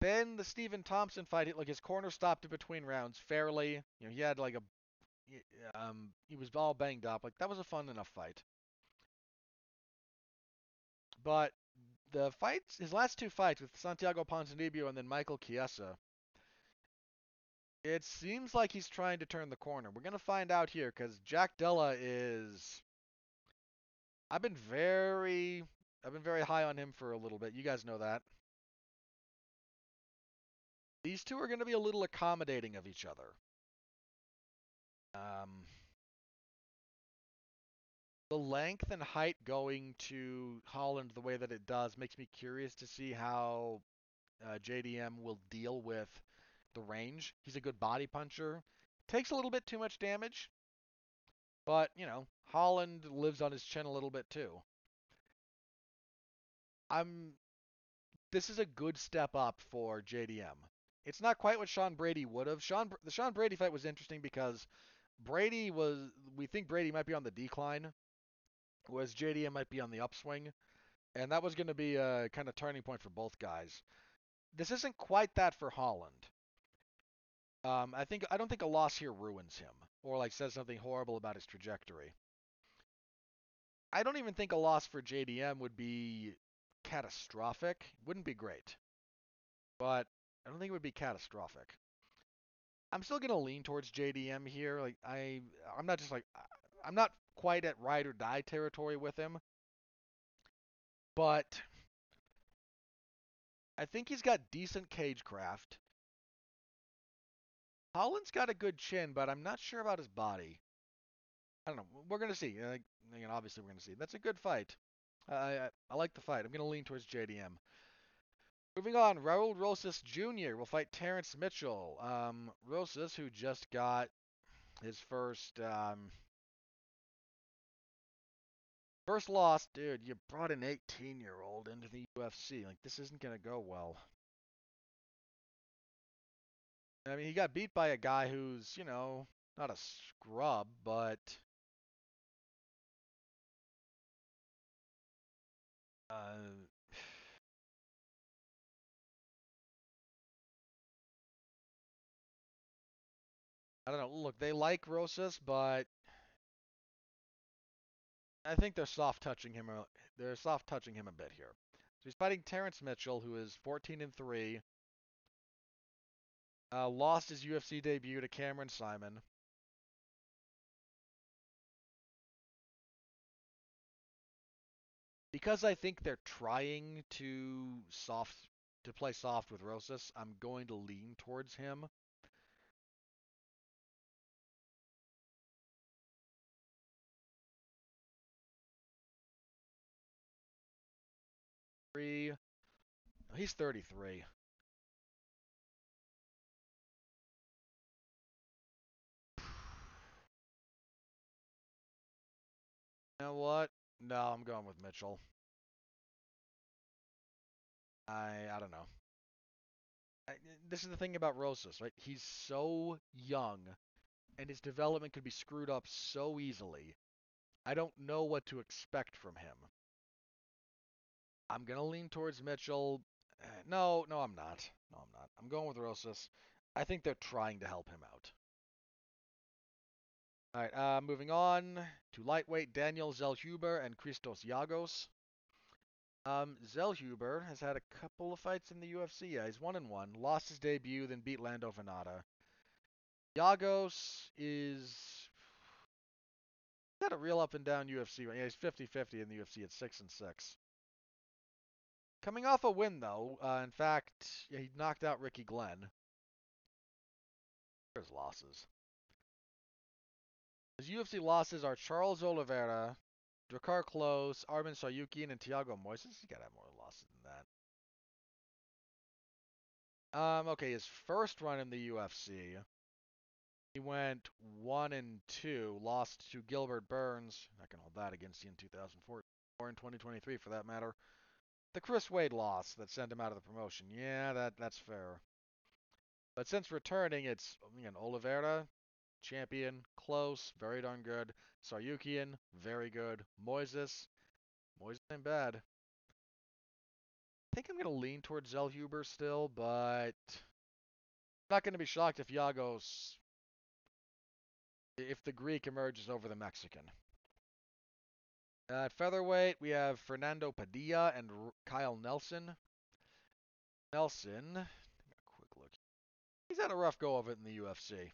Then the Stephen Thompson fight, like his corner stopped in between rounds fairly. You know, he had like a, um, he was all banged up. Like that was a fun enough fight. But the fights, his last two fights with Santiago Ponzinibbio and then Michael Chiesa, it seems like he's trying to turn the corner. We're gonna find out here because Jack Della is. I've been very, I've been very high on him for a little bit. You guys know that. These two are going to be a little accommodating of each other. Um, the length and height going to Holland the way that it does makes me curious to see how uh, JDM will deal with the range. He's a good body puncher. Takes a little bit too much damage, but you know Holland lives on his chin a little bit too. I'm. This is a good step up for JDM. It's not quite what Sean Brady would have. Sean the Sean Brady fight was interesting because Brady was we think Brady might be on the decline, whereas JDM might be on the upswing, and that was going to be a kind of turning point for both guys. This isn't quite that for Holland. Um, I think I don't think a loss here ruins him or like says something horrible about his trajectory. I don't even think a loss for JDM would be catastrophic. Wouldn't be great. But I don't think it would be catastrophic. I'm still gonna lean towards JDM here. Like I, I'm not just like I'm not quite at ride or die territory with him, but I think he's got decent cage craft. Holland's got a good chin, but I'm not sure about his body. I don't know. We're gonna see. Like, obviously, we're gonna see. That's a good fight. I, I, I like the fight. I'm gonna lean towards JDM. Moving on, Raul Rosas Jr. will fight Terrence Mitchell. Um, Rosas, who just got his first um, first loss, dude. You brought an 18-year-old into the UFC. Like this isn't gonna go well. I mean, he got beat by a guy who's, you know, not a scrub, but uh, (sighs) I don't know. Look, they like Rosas, but I think they're soft touching him. They're soft touching him a bit here. So he's fighting Terrence Mitchell, who is 14 and three. Uh, lost his UFC debut to Cameron Simon. Because I think they're trying to soft to play soft with Rosas, I'm going to lean towards him. He's 33. (sighs) You know what? No, I'm going with Mitchell. I I don't know. I, this is the thing about Rosas, right? He's so young, and his development could be screwed up so easily. I don't know what to expect from him. I'm gonna lean towards Mitchell. Eh, no, no, I'm not. No, I'm not. I'm going with Rosas. I think they're trying to help him out. All right, uh, moving on to lightweight Daniel Zellhuber and Christos Giagos. Um, Zellhuber has had a couple of fights in the UFC. Yeah, he's one and one. Lost his debut, then beat Lando Vannata. Giagos is got a real up and down UFC. Yeah, he's 50-50 in the UFC at six and six. Coming off a win, though. Uh, in fact, he knocked out Ricky Glenn. There's losses. His UFC losses are Charles Oliveira, Drakkar Klose, Arman Tsarukyan, and Thiago Moises. He's got to have more losses than that. Um, okay, his first run in the UFC, he went one and two, lost to Gilbert Burns. I can hold that against you in 2004 or in 2023 for that matter. The Chris Wade loss that sent him out of the promotion. Yeah, that that's fair. But since returning, it's again Oliveira, champion, Klose, very darn good. Tsarukyan, very good. Moises, Moises ain't bad. I think I'm gonna lean towards Zellhuber still, but I'm not gonna be shocked if Giagos, if the Greek emerges over the Mexican. At featherweight, we have Fernando Padilla and R- Kyle Nelson. Nelson, a quick look. He's had a rough go of it in the UFC.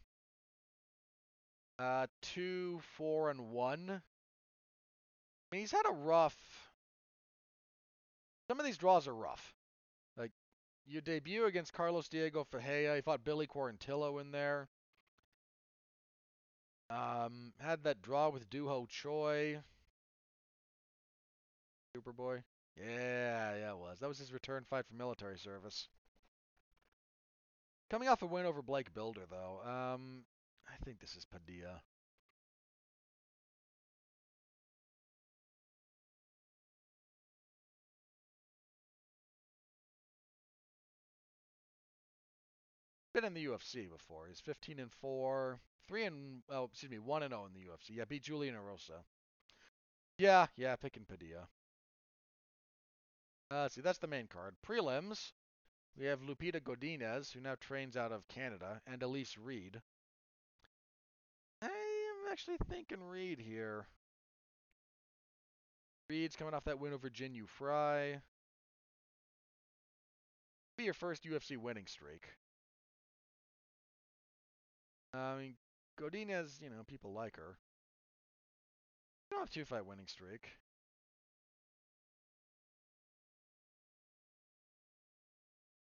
Uh, two, four, and one. I mean, he's had a rough. Some of these draws are rough. Like, your debut against Carlos Diego Ferreira. He fought Billy Quarantillo in there. Um, had that draw with Duho Choi. Superboy. Yeah, yeah, it was. That was his return fight for military service. Coming off a win over Blake Bilder, though. Um, I think this is Padilla. Been in the UFC before. He's 15 and 4, 3 and oh, excuse me, 1 and 0 in the UFC. Yeah, beat Julian Erosa. Yeah, yeah, picking Padilla. Uh, see, that's the main card. Prelims. We have Lupita Godinez, who now trains out of Canada, and Elise Reed. I am actually thinking Reed here. Reed's coming off that win over Jinh Yu Frey. Be your first UFC winning streak. I mean, Godinez, you know, people like her. You don't have two fight winning streak.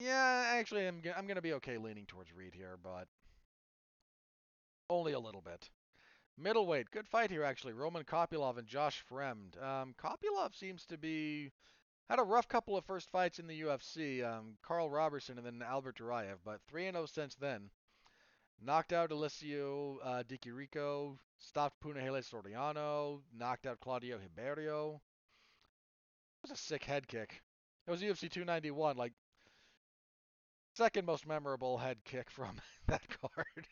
Yeah, actually, I'm I'm gonna be okay leaning towards Reed here, but only a little bit. Middleweight, good fight here actually. Roman Kopylov and Josh Fremd. Um, Kopylov seems to be had a rough couple of first fights in the UFC. Um, Karl Roberson and then Albert Duraev, but 3 and 0 since then. Knocked out Alessio uh, Di Chirico, stopped Punahele Soriano, knocked out Claudio Ribeiro. It was a sick head kick. It was UFC 291, like second most memorable head kick from (laughs) that card.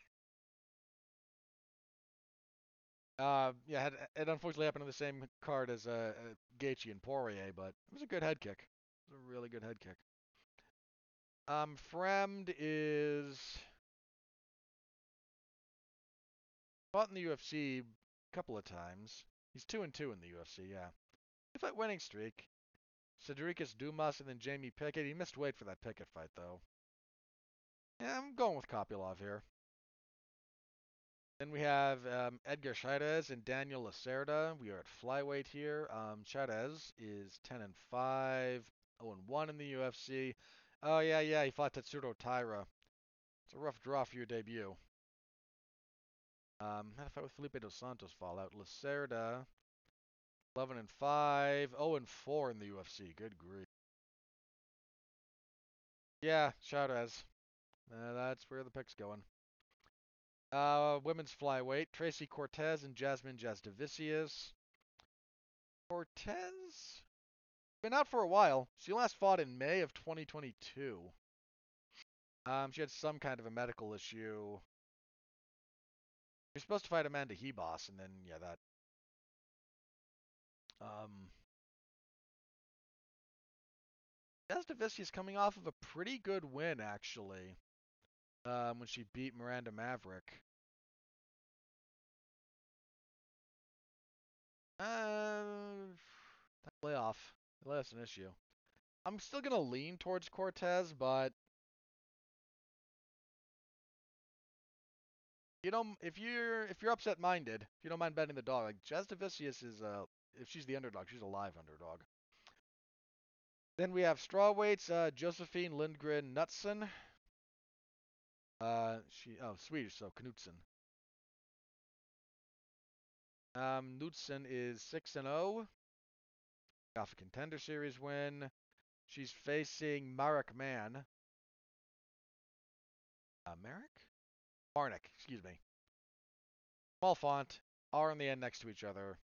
Uh, yeah, it, it unfortunately happened on the same card as uh, uh, Gaethje and Poirier, but it was a good head kick. It was a really good head kick. Um, Fremd is fought in the UFC a couple of times. He's two and two in the UFC, yeah. He fight winning streak. Sedriques Dumas and then Jamie Pickett. He missed weight for that Pickett fight though. Yeah, I'm going with Kopylov here. Then we have um, Edgar Chairez and Daniel Lacerda. We are at flyweight here. Um, is 10 and 5, 0 and 1 in the UFC. Oh yeah, yeah, he fought Tatsuro Taira. It's a rough draw for your debut. Um, had a fight with Felipe dos Santos fallout. Lacerda, 11 and 5, 0 and 4 in the UFC. Good grief. Yeah, Chairez. Uh, that's where the pick's going. Uh, women's flyweight, Tracy Cortez and Jasmine Jasudavicius. Cortez been out for a while. She last fought in May of 2022. Um, she had some kind of a medical issue. You're supposed to fight Amanda Ribas, and then yeah, that. Um, Jasudavicius coming off of a pretty good win actually um, when she beat Miranda Maverick. Uh, layoff. That's an issue. I'm still gonna lean towards Cortez, but you know, if you're if you're upset minded, if you don't mind betting the dog, like Jasudavicius is uh if she's the underdog, she's a live underdog. Then we have strawweights, uh, Josephine Lindgren Knutson. Uh, she oh Swedish, so Knutson. Um, Knudsen is 6 and 0. Off a contender series win. She's facing Marek Mann. Uh, Marek? Marnic, excuse me. Small font, R on the end next to each other.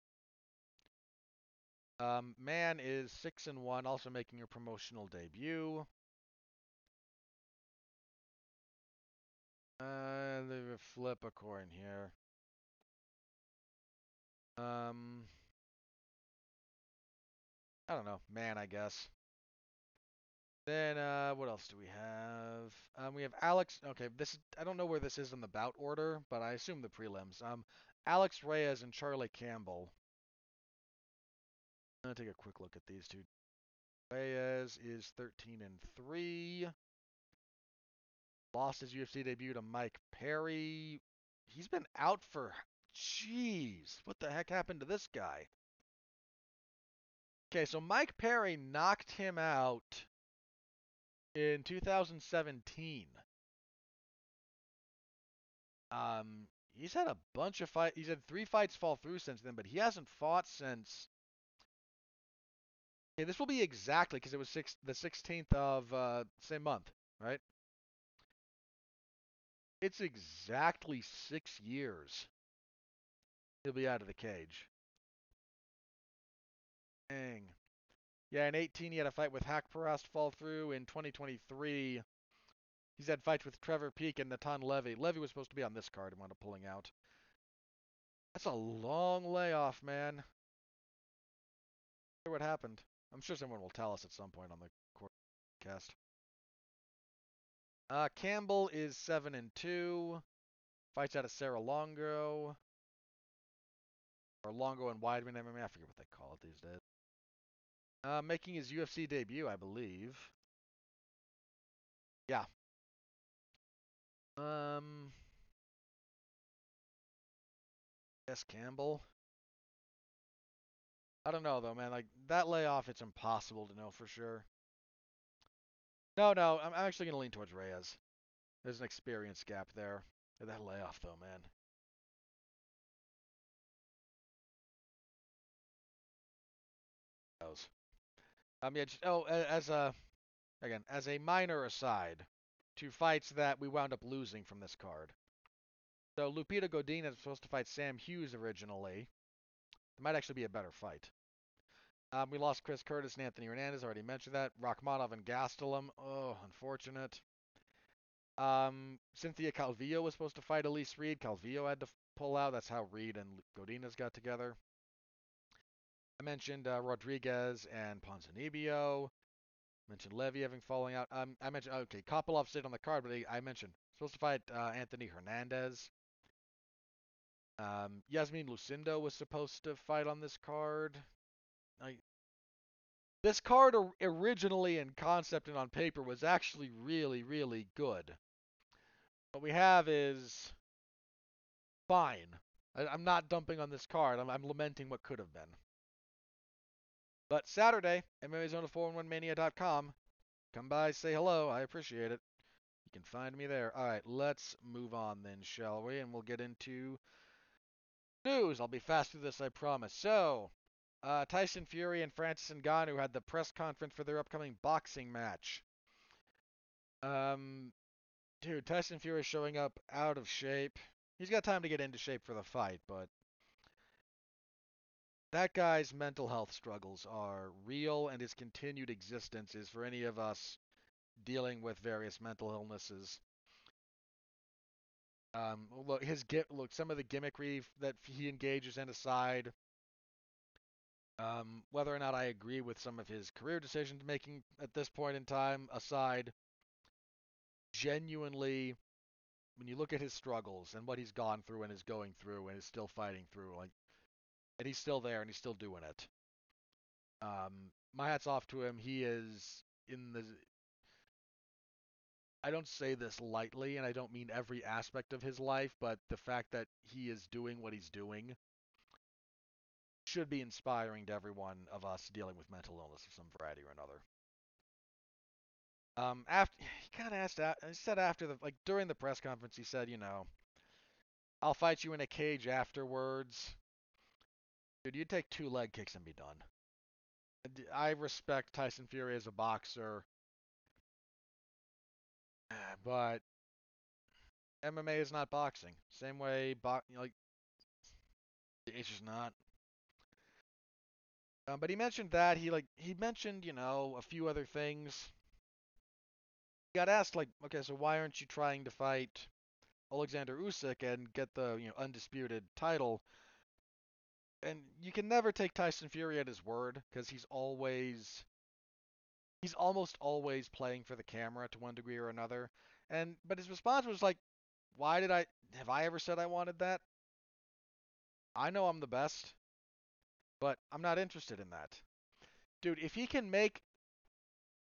Um, Mann is 6 and 1, also making her promotional debut. Uh, flip a coin here. Um, I don't know, man, I guess. Then, uh, what else do we have? Um, we have Alex. Okay, this is, I don't know where this is in the bout order, but I assume the prelims. Um, Alex Reyes and Charlie Campbell. I'm gonna take a quick look at these two. Reyes is 13 and 3. Lost his UFC debut to Mike Perry. He's been out for. Jeez, what the heck happened to this guy? Okay, so Mike Perry knocked him out in 2017. Um, he's had a bunch of fights. He's had three fights fall through since then, but he hasn't fought since. Okay, this will be exactly because it was six, the 16th of uh, same month, right? It's exactly six years. He'll be out of the cage. Dang. Yeah, in 18 he had a fight with Haqparast fall through. In 2023, he's had fights with Trevor Peek and Natan Levy. Levy was supposed to be on this card and wound up pulling out. That's a long layoff, man. what happened. I'm sure someone will tell us at some point on the cast. Uh, Campbell is seven and two. Fights out of Serra-Longo. Or Longo and Weidman MMA. I forget what they call it these days. Uh, making his UFC debut, I believe. Yeah. Um. Yes, Campbell. I don't know though, man. Like that layoff, it's impossible to know for sure. No, no, I'm, actually gonna lean towards Reyes. There's an experience gap there. That layoff though, man. Um, yeah, just, oh, as a, again, as a minor aside, to fights that we wound up losing from this card. So Lupita Godinez was supposed to fight Sam Hughes originally. It might actually be a better fight. Um, we lost Chris Curtis and Anthony Hernandez. Already mentioned that. Rakhmonov and Gastelum. Oh, unfortunate. Um, Cynthia Calvillo was supposed to fight Elise Reed. Calvillo had to pull out. That's how Reed and Godinez got together. I mentioned uh, Rodriguez and Ponzinibbio. Mentioned Levy having falling out. Um, I mentioned okay, Kopylov stayed on the card, but I mentioned supposed to fight uh, Anthony Hernandez. Um, Yasmin Lucindo was supposed to fight on this card. I, this card originally in concept and on paper was actually really, really good. What we have is fine. I, am not dumping on this card. I'm, I'm lamenting what could have been. But Saturday, MMAZone411mania.com. Come by, say hello. I appreciate it. You can find me there. All right, let's move on then, shall we? And we'll get into news. I'll be fast through this, I promise. So, uh, Tyson Fury and Francis Ngannou had the press conference for their upcoming boxing match. Um, dude, Tyson Fury is showing up out of shape. He's got time to get into shape for the fight, but that guy's mental health struggles are real, and his continued existence is for any of us dealing with various mental illnesses. Um, look, his look, some of the gimmickry that he engages in aside, um, whether or not I agree with some of his career decisions making at this point in time aside, genuinely, when you look at his struggles and what he's gone through and is going through and is still fighting through, like and he's still there and he's still doing it. Um, my hat's off to him. He is in the. I don't say this lightly, and I don't mean every aspect of his life, but the fact that he is doing what he's doing should be inspiring to every one of us dealing with mental illness of some variety or another. Um, after (sighs) he kind of asked, he said after the like during the press conference, he said, you know, I'll fight you in a cage afterwards. Dude, you'd take two leg kicks and be done. I respect Tyson Fury as a boxer, (sighs) but MMA is not boxing. Same way, bo- you like it's just not. Um, but he mentioned that he like he mentioned you know a few other things. He got asked like, okay, so why aren't you trying to fight Alexander Usyk and get the you know undisputed title? And you can never take Tyson Fury at his word because he's always he's almost always playing for the camera to one degree or another. And but his response was like, why did I have I ever said I wanted that? I know I'm the best, but I'm not interested in that. Dude, if he can make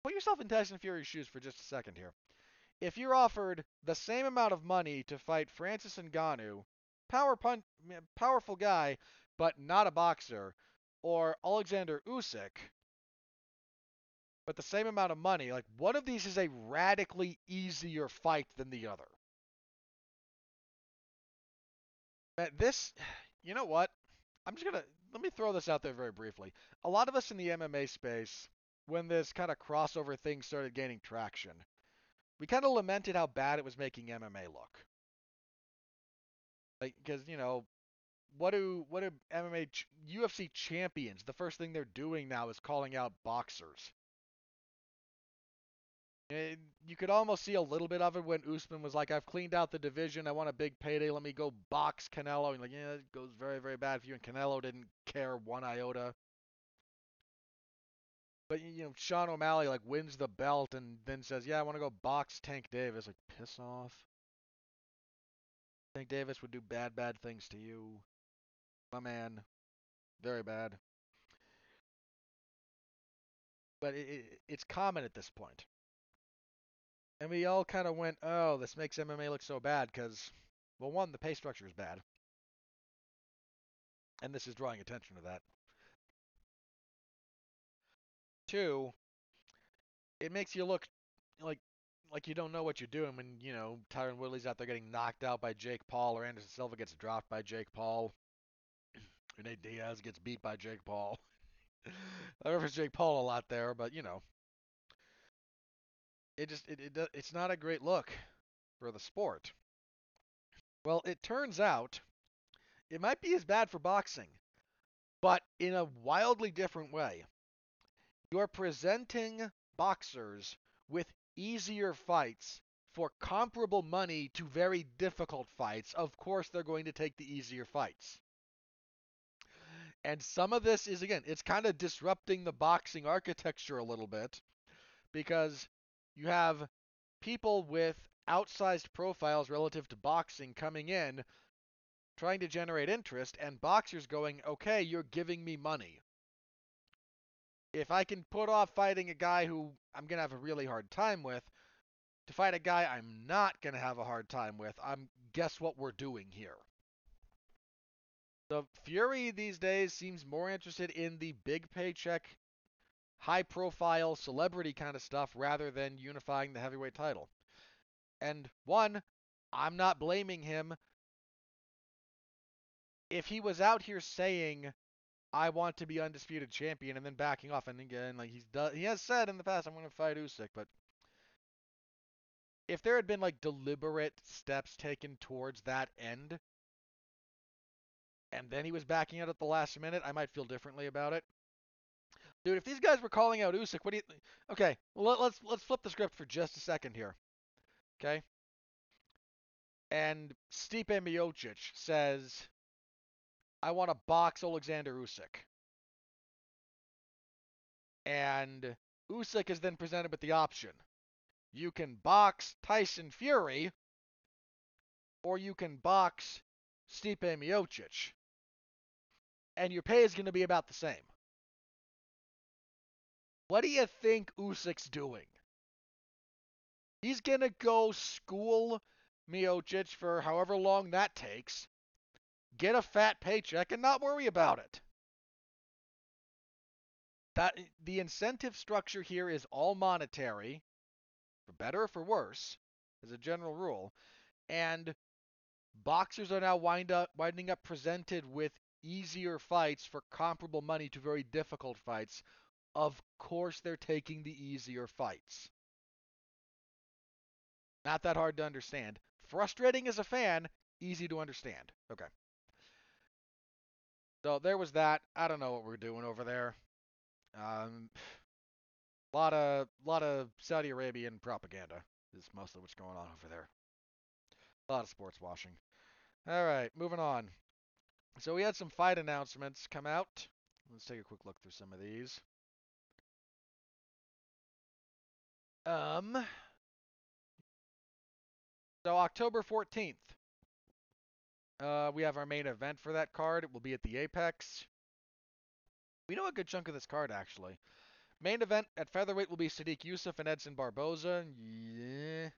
put yourself in Tyson Fury's shoes for just a second here. If you're offered the same amount of money to fight Francis Ngannou, power pun- powerful guy, but not a boxer, or Alexander Usyk, but the same amount of money, like one of these is a radically easier fight than the other. This, (sighs) you know what? I'm just gonna let me throw this out there very briefly. A lot of us in the MMA space, when this kind of crossover thing started gaining traction, we kind of lamented how bad it was making MMA look. Like, because you know, what do what do MMA UFC champions? The first thing they're doing now is calling out boxers. You could almost see a little bit of it when Usman was like, "I've cleaned out the division. I want a big payday. Let me go box Canelo." And like, yeah, it goes very, very bad for you. And Canelo didn't care one iota. But you know, Sean O'Malley like wins the belt and then says, "Yeah, I want to go box Tank Davis." Like, piss off. Tank Davis would do bad, bad things to you, my man. Very bad. But it, it, it's common at this point. And we all kind of went, oh, this makes MMA look so bad because, well, one, the pay structure is bad. And this is drawing attention to that. Two, it makes you look like like you don't know what you're doing when, you know, Tyron Woodley's out there getting knocked out by Jake Paul or Anderson Silva gets dropped by Jake Paul. (clears throat) Nate Diaz gets beat by Jake Paul. (laughs) I reference Jake Paul a lot there, but you know, it just it, it it's not a great look for the sport. Well, it turns out it might be as bad for boxing, but in a wildly different way. You're presenting boxers with easier fights for comparable money to very difficult fights. Of course, they're going to take the easier fights. And some of this is, again, it's kind of disrupting the boxing architecture a little bit because you have people with outsized profiles relative to boxing coming in trying to generate interest, and boxers going, okay, you're giving me money. If I can put off fighting a guy who I'm going to have a really hard time with to fight a guy I'm not going to have a hard time with, I'm guess what we're doing here. The Fury these days seems more interested in the big paycheck, high profile celebrity kind of stuff rather than unifying the heavyweight title. And one, I'm not blaming him. If he was out here saying, I want to be undisputed champion and then backing off and again like he's done, he has said in the past I'm going to fight Usyk, but if there had been like deliberate steps taken towards that end and then he was backing out at the last minute, I might feel differently about it. Dude, if these guys were calling out Usyk, what do you? Okay, well, let's let's flip the script for just a second here. Okay. And Stipe Miocic says, "I want to box Alexander Usyk." And Usyk is then presented with the option: you can box Tyson Fury, or you can box Stipe Miocic, and your pay is going to be about the same. What do you think Usyk's doing? He's going to go school Miocic for however long that takes, get a fat paycheck, and not worry about it. That the incentive structure here is all monetary, for better or for worse, as a general rule, and boxers are now wind up winding up presented with easier fights for comparable money to very difficult fights, of course they're taking the easier fights. Not that hard to understand. Frustrating as a fan, easy to understand. Okay. So there was that. I don't know what we're doing over there. Um, a lot of lot of Saudi Arabian propaganda is mostly what's going on over there. A lot of sports washing. All right, moving on. So we had some fight announcements come out. Let's take a quick look through some of these. Um, so October 14th, uh, we have our main event for that card. It will be at the Apex. We know a good chunk of this card, actually. Main event at featherweight will be Sodiq Yusuff and Edson Barboza. Yeah,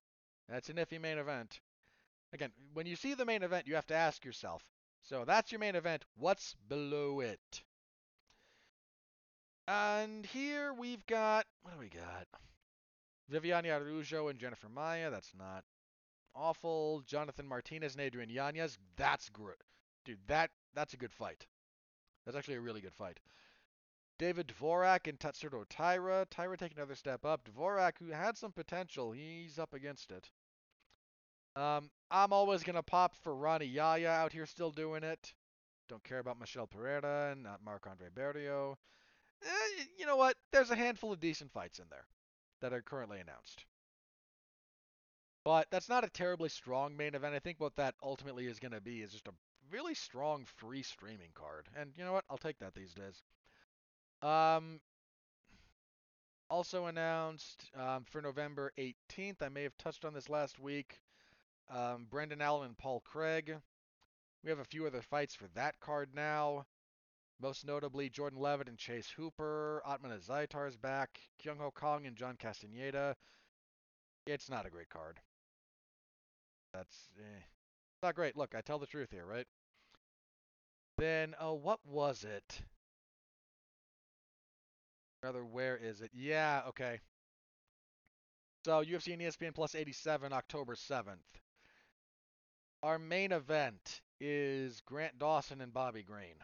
that's an iffy main event. Again, when you see the main event, you have to ask yourself. So that's your main event. What's below it? And here we've got what do we got? Viviane Araújo and Jennifer Maia. That's not awful. Jonathan Martinez and Adrian Yanez. That's good. Dude, that that's a good fight. That's actually a really good fight. David Dvorak and Tatsuro Taira. Taira taking another step up. Dvorak, who had some potential, he's up against it. Um, I'm always going to pop for Rani Yahya out here still doing it. Don't care about Michel Pereira and not Marc-Andre Barriault. Eh, you know what? There's a handful of decent fights in there that are currently announced. But that's not a terribly strong main event. I think what that ultimately is going to be is just a really strong free streaming card. And you know what? I'll take that these days. Um, also announced um, for November 18th, I may have touched on this last week, um, Brendan Allen and Paul Craig. We have a few other fights for that card now. Most notably, Jordan Leavitt and Chase Hooper. Ottman Azaitar's back. Kyung Ho Kang and John Castaneda. It's not a great card. That's eh, not great. Look, I tell the truth here, right? Then, oh, what was it? Rather, where is it? Yeah, okay. So UFC and ESPN Plus 87, October 7th. Our main event is Grant Dawson and Bobby Green.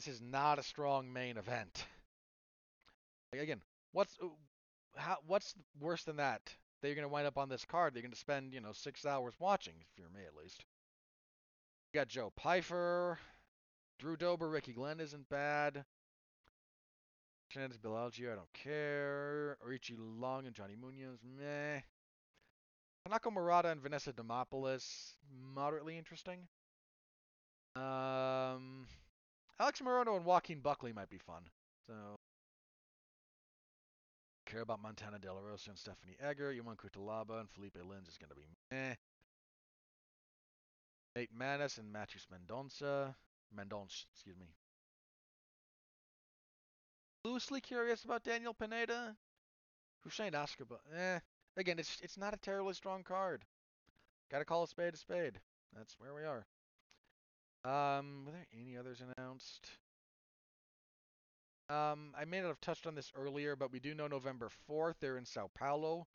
This is not a strong main event. Again, what's uh, how what's worse than that? That you're going to wind up on this card. You're going to spend you know six hours watching, if you're me at least. You got Joe Pyfer, Drew Dober, Ricky Glenn isn't bad. Fernandez Belalgio, I don't care. Orichi Long and Johnny Munoz, meh. Kanako Murata and Vanessa Demopoulos, moderately interesting. Um, Alex Morono and Joaquin Buckley might be fun. So, care about Montana De La Rosa and Stephanie Egger. Yuman Kutalaba and Felipe Lins is going to be meh. Nate Maness and Mateus Mendonça. Mendonce, excuse me. Loosely curious about Daniel Pineda. Hussein Askaba. Eh. Again, it's it's not a terribly strong card. Gotta call a spade a spade. That's where we are. Um, were there any others announced? Um, I may not have touched on this earlier, but we do know November 4th. They're in Sao Paulo.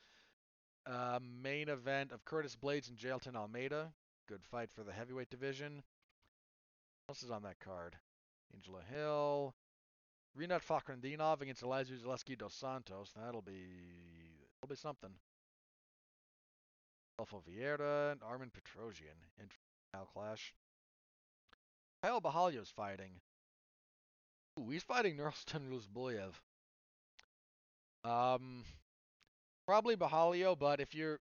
Uh, main event of Curtis Blaydes and Jailton Almeida. Good fight for the heavyweight division. What else is on that card? Angela Hill. Rinat Fakhretdinov against Elizeu Zaleski dos Santos. That'll be that'll be something. Alpha Vieira and Armen Petrosyan in clash. Caio Borralho's fighting. Ooh, he's fighting (laughs) Nursultan Ruziboev. Um, probably Borralho, but if you're,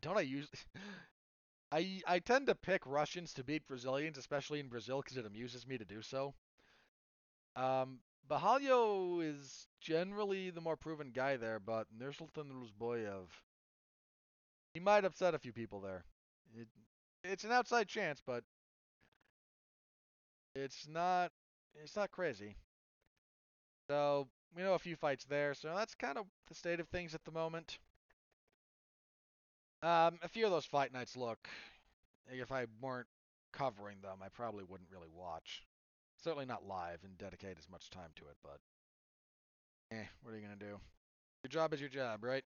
don't I use? (laughs) I I tend to pick Russians to beat Brazilians, especially in Brazil, because it amuses me to do so. Um, Borralho is generally the more proven guy there, but Nursultan Ruziboev, he might upset a few people there. It, it's an outside chance, but it's not it's not crazy. So we know a few fights there, so that's kind of the state of things at the moment. Um, a few of those fight nights look, if I weren't covering them, I probably wouldn't really watch. Certainly not live and dedicate as much time to it, but eh, what are you gonna do? Your job is your job, right?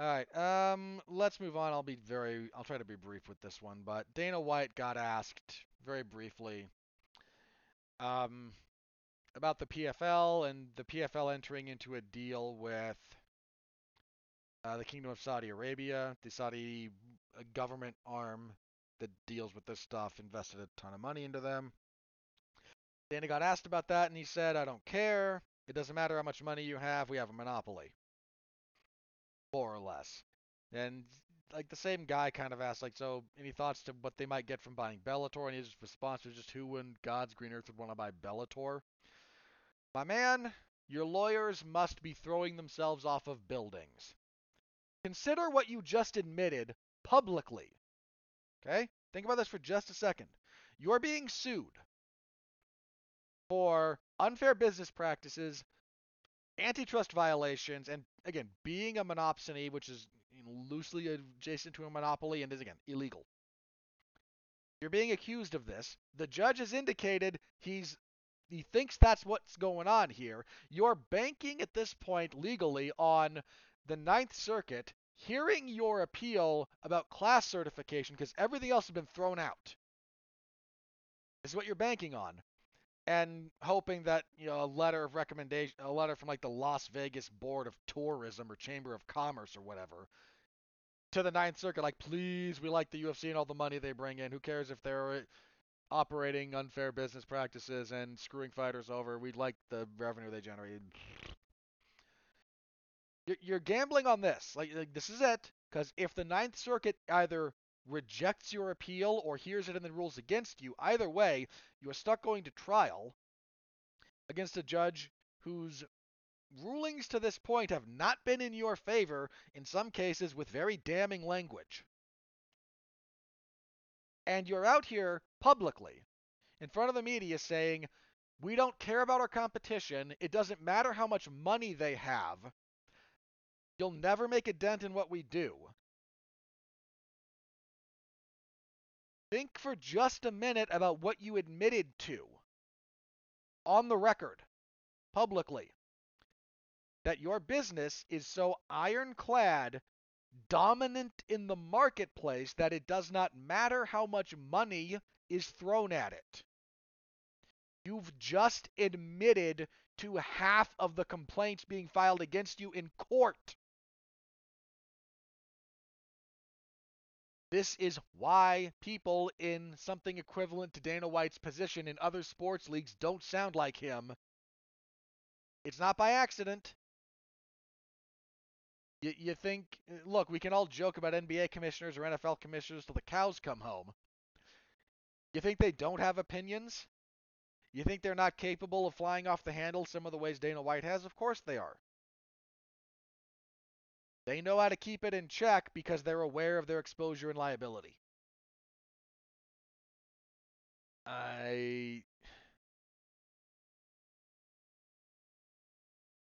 All right. Um, let's move on. I'll be very. I'll try to be brief with this one. But Dana White got asked very briefly um, about the PFL and the PFL entering into a deal with uh, the Kingdom of Saudi Arabia, the Saudi uh, government arm that deals with this stuff, invested a ton of money into them. Dana got asked about that, and he said, "I don't care. It doesn't matter how much money you have. We have a monopoly." More or less. And like the same guy kind of asked, like, so any thoughts to what they might get from buying Bellator? And his response was just, who in God's green earth would want to buy Bellator? My man, your lawyers must be throwing themselves off of buildings. Consider what you just admitted publicly. Okay? Think about this for just a second. You're being sued for unfair business practices antitrust violations, and again, being a monopsony, which is loosely adjacent to a monopoly and is again illegal. You're being accused of this. The judge has indicated he's he thinks that's what's going on here. You're banking at this point legally on the Ninth Circuit hearing your appeal about class certification because everything else has been thrown out. This is what you're banking on and hoping that you know a letter of recommendation, a letter from like the Las Vegas Board of Tourism or Chamber of Commerce or whatever, to the Ninth Circuit, like please, we like the UFC and all the money they bring in. Who cares if they're operating unfair business practices and screwing fighters over? We'd like the revenue they generate. You're gambling on this. Like, like this is it. Because if the Ninth Circuit either rejects your appeal or hears it and then rules against you, either way, you are stuck going to trial against a judge whose rulings to this point have not been in your favor, in some cases with very damning language. And you're out here publicly in front of the media saying, we don't care about our competition. It doesn't matter how much money they have. You'll never make a dent in what we do. Think for just a minute about what you admitted to on the record, publicly, that your business is so ironclad, dominant in the marketplace that it does not matter how much money is thrown at it. You've just admitted to half of the complaints being filed against you in court. This is why people in something equivalent to Dana White's position in other sports leagues don't sound like him. It's not by accident. You, you think, uh, look, we can all joke about NBA commissioners or NFL commissioners till the cows come home. You think they don't have opinions? You think they're not capable of flying off the handle some of the ways Dana White has? Of course they are. They know how to keep it in check because they're aware of their exposure and liability. I.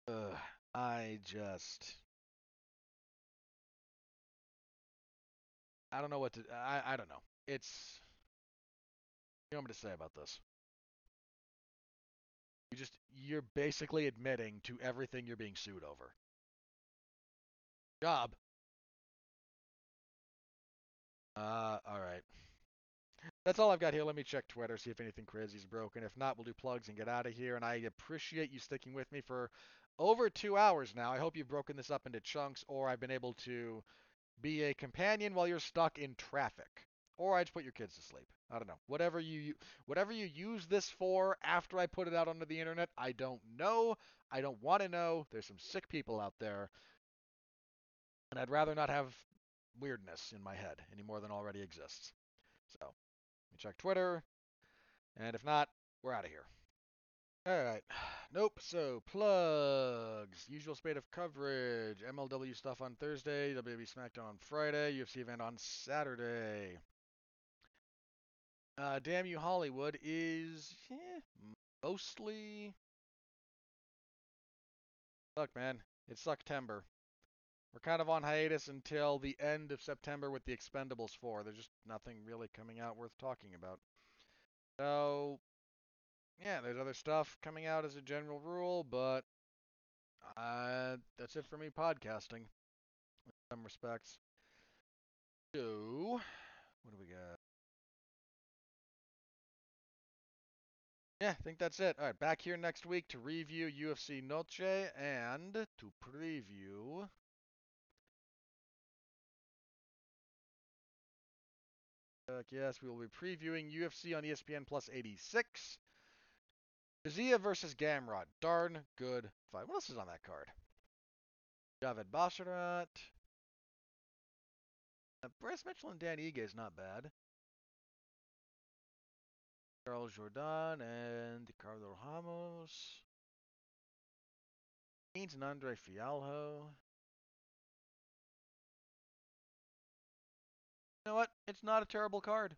Uh, I just. I don't know what to. I, I don't know. It's. You know what I'm going to say about this? You just. You're basically admitting to everything you're being sued over job. Uh, all right. That's all I've got here. Let me check Twitter, see if anything crazy's broken. If not, we'll do plugs and get out of here. And I appreciate you sticking with me for over two hours now. I hope you've broken this up into chunks, or I've been able to be a companion while you're stuck in traffic, or I just put your kids to sleep. I don't know. Whatever you whatever you use this for after I put it out onto the internet, I don't know. I don't want to know. There's some sick people out there and I'd rather not have weirdness in my head any more than already exists. So, let me check Twitter, and if not, we're out of here. All right. (sighs) Nope. So plugs. Usual spate of coverage. MLW stuff on Thursday. WWE SmackDown on Friday. UFC event on Saturday. Uh, Damn You Hollywood is eh, mostly. Look, man. It's September. We're kind of on hiatus until the end of September with the Expendables 4. There's just nothing really coming out worth talking about. So, yeah, there's other stuff coming out as a general rule, but uh, that's it for me podcasting. In some respects. So, what do we got? Yeah, I think that's it. All right, back here next week to review UFC Noche and to preview. Yes, we will be previewing UFC on ESPN Plus 86. Kazia versus Gamrot. Darn good fight. What else is on that card? Javid Basharat. Uh, Bryce Mitchell and Dan Ige is not bad. Charles Jourdain and Ricardo Ramos. Haynes and Andre Fialho. Know what? It's not a terrible card.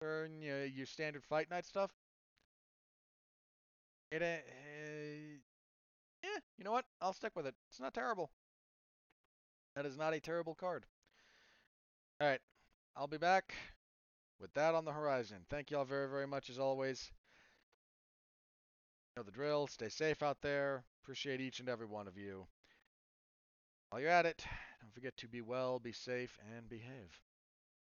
For you know, your standard fight night stuff. It, uh, uh, yeah, you know what? I'll stick with it. It's not terrible. That is not a terrible card. All right, I'll be back with that on the horizon. Thank you all very, very much as always. You know the drill. Stay safe out there. Appreciate each and every one of you. While you're at it, don't forget to be well, be safe, and behave.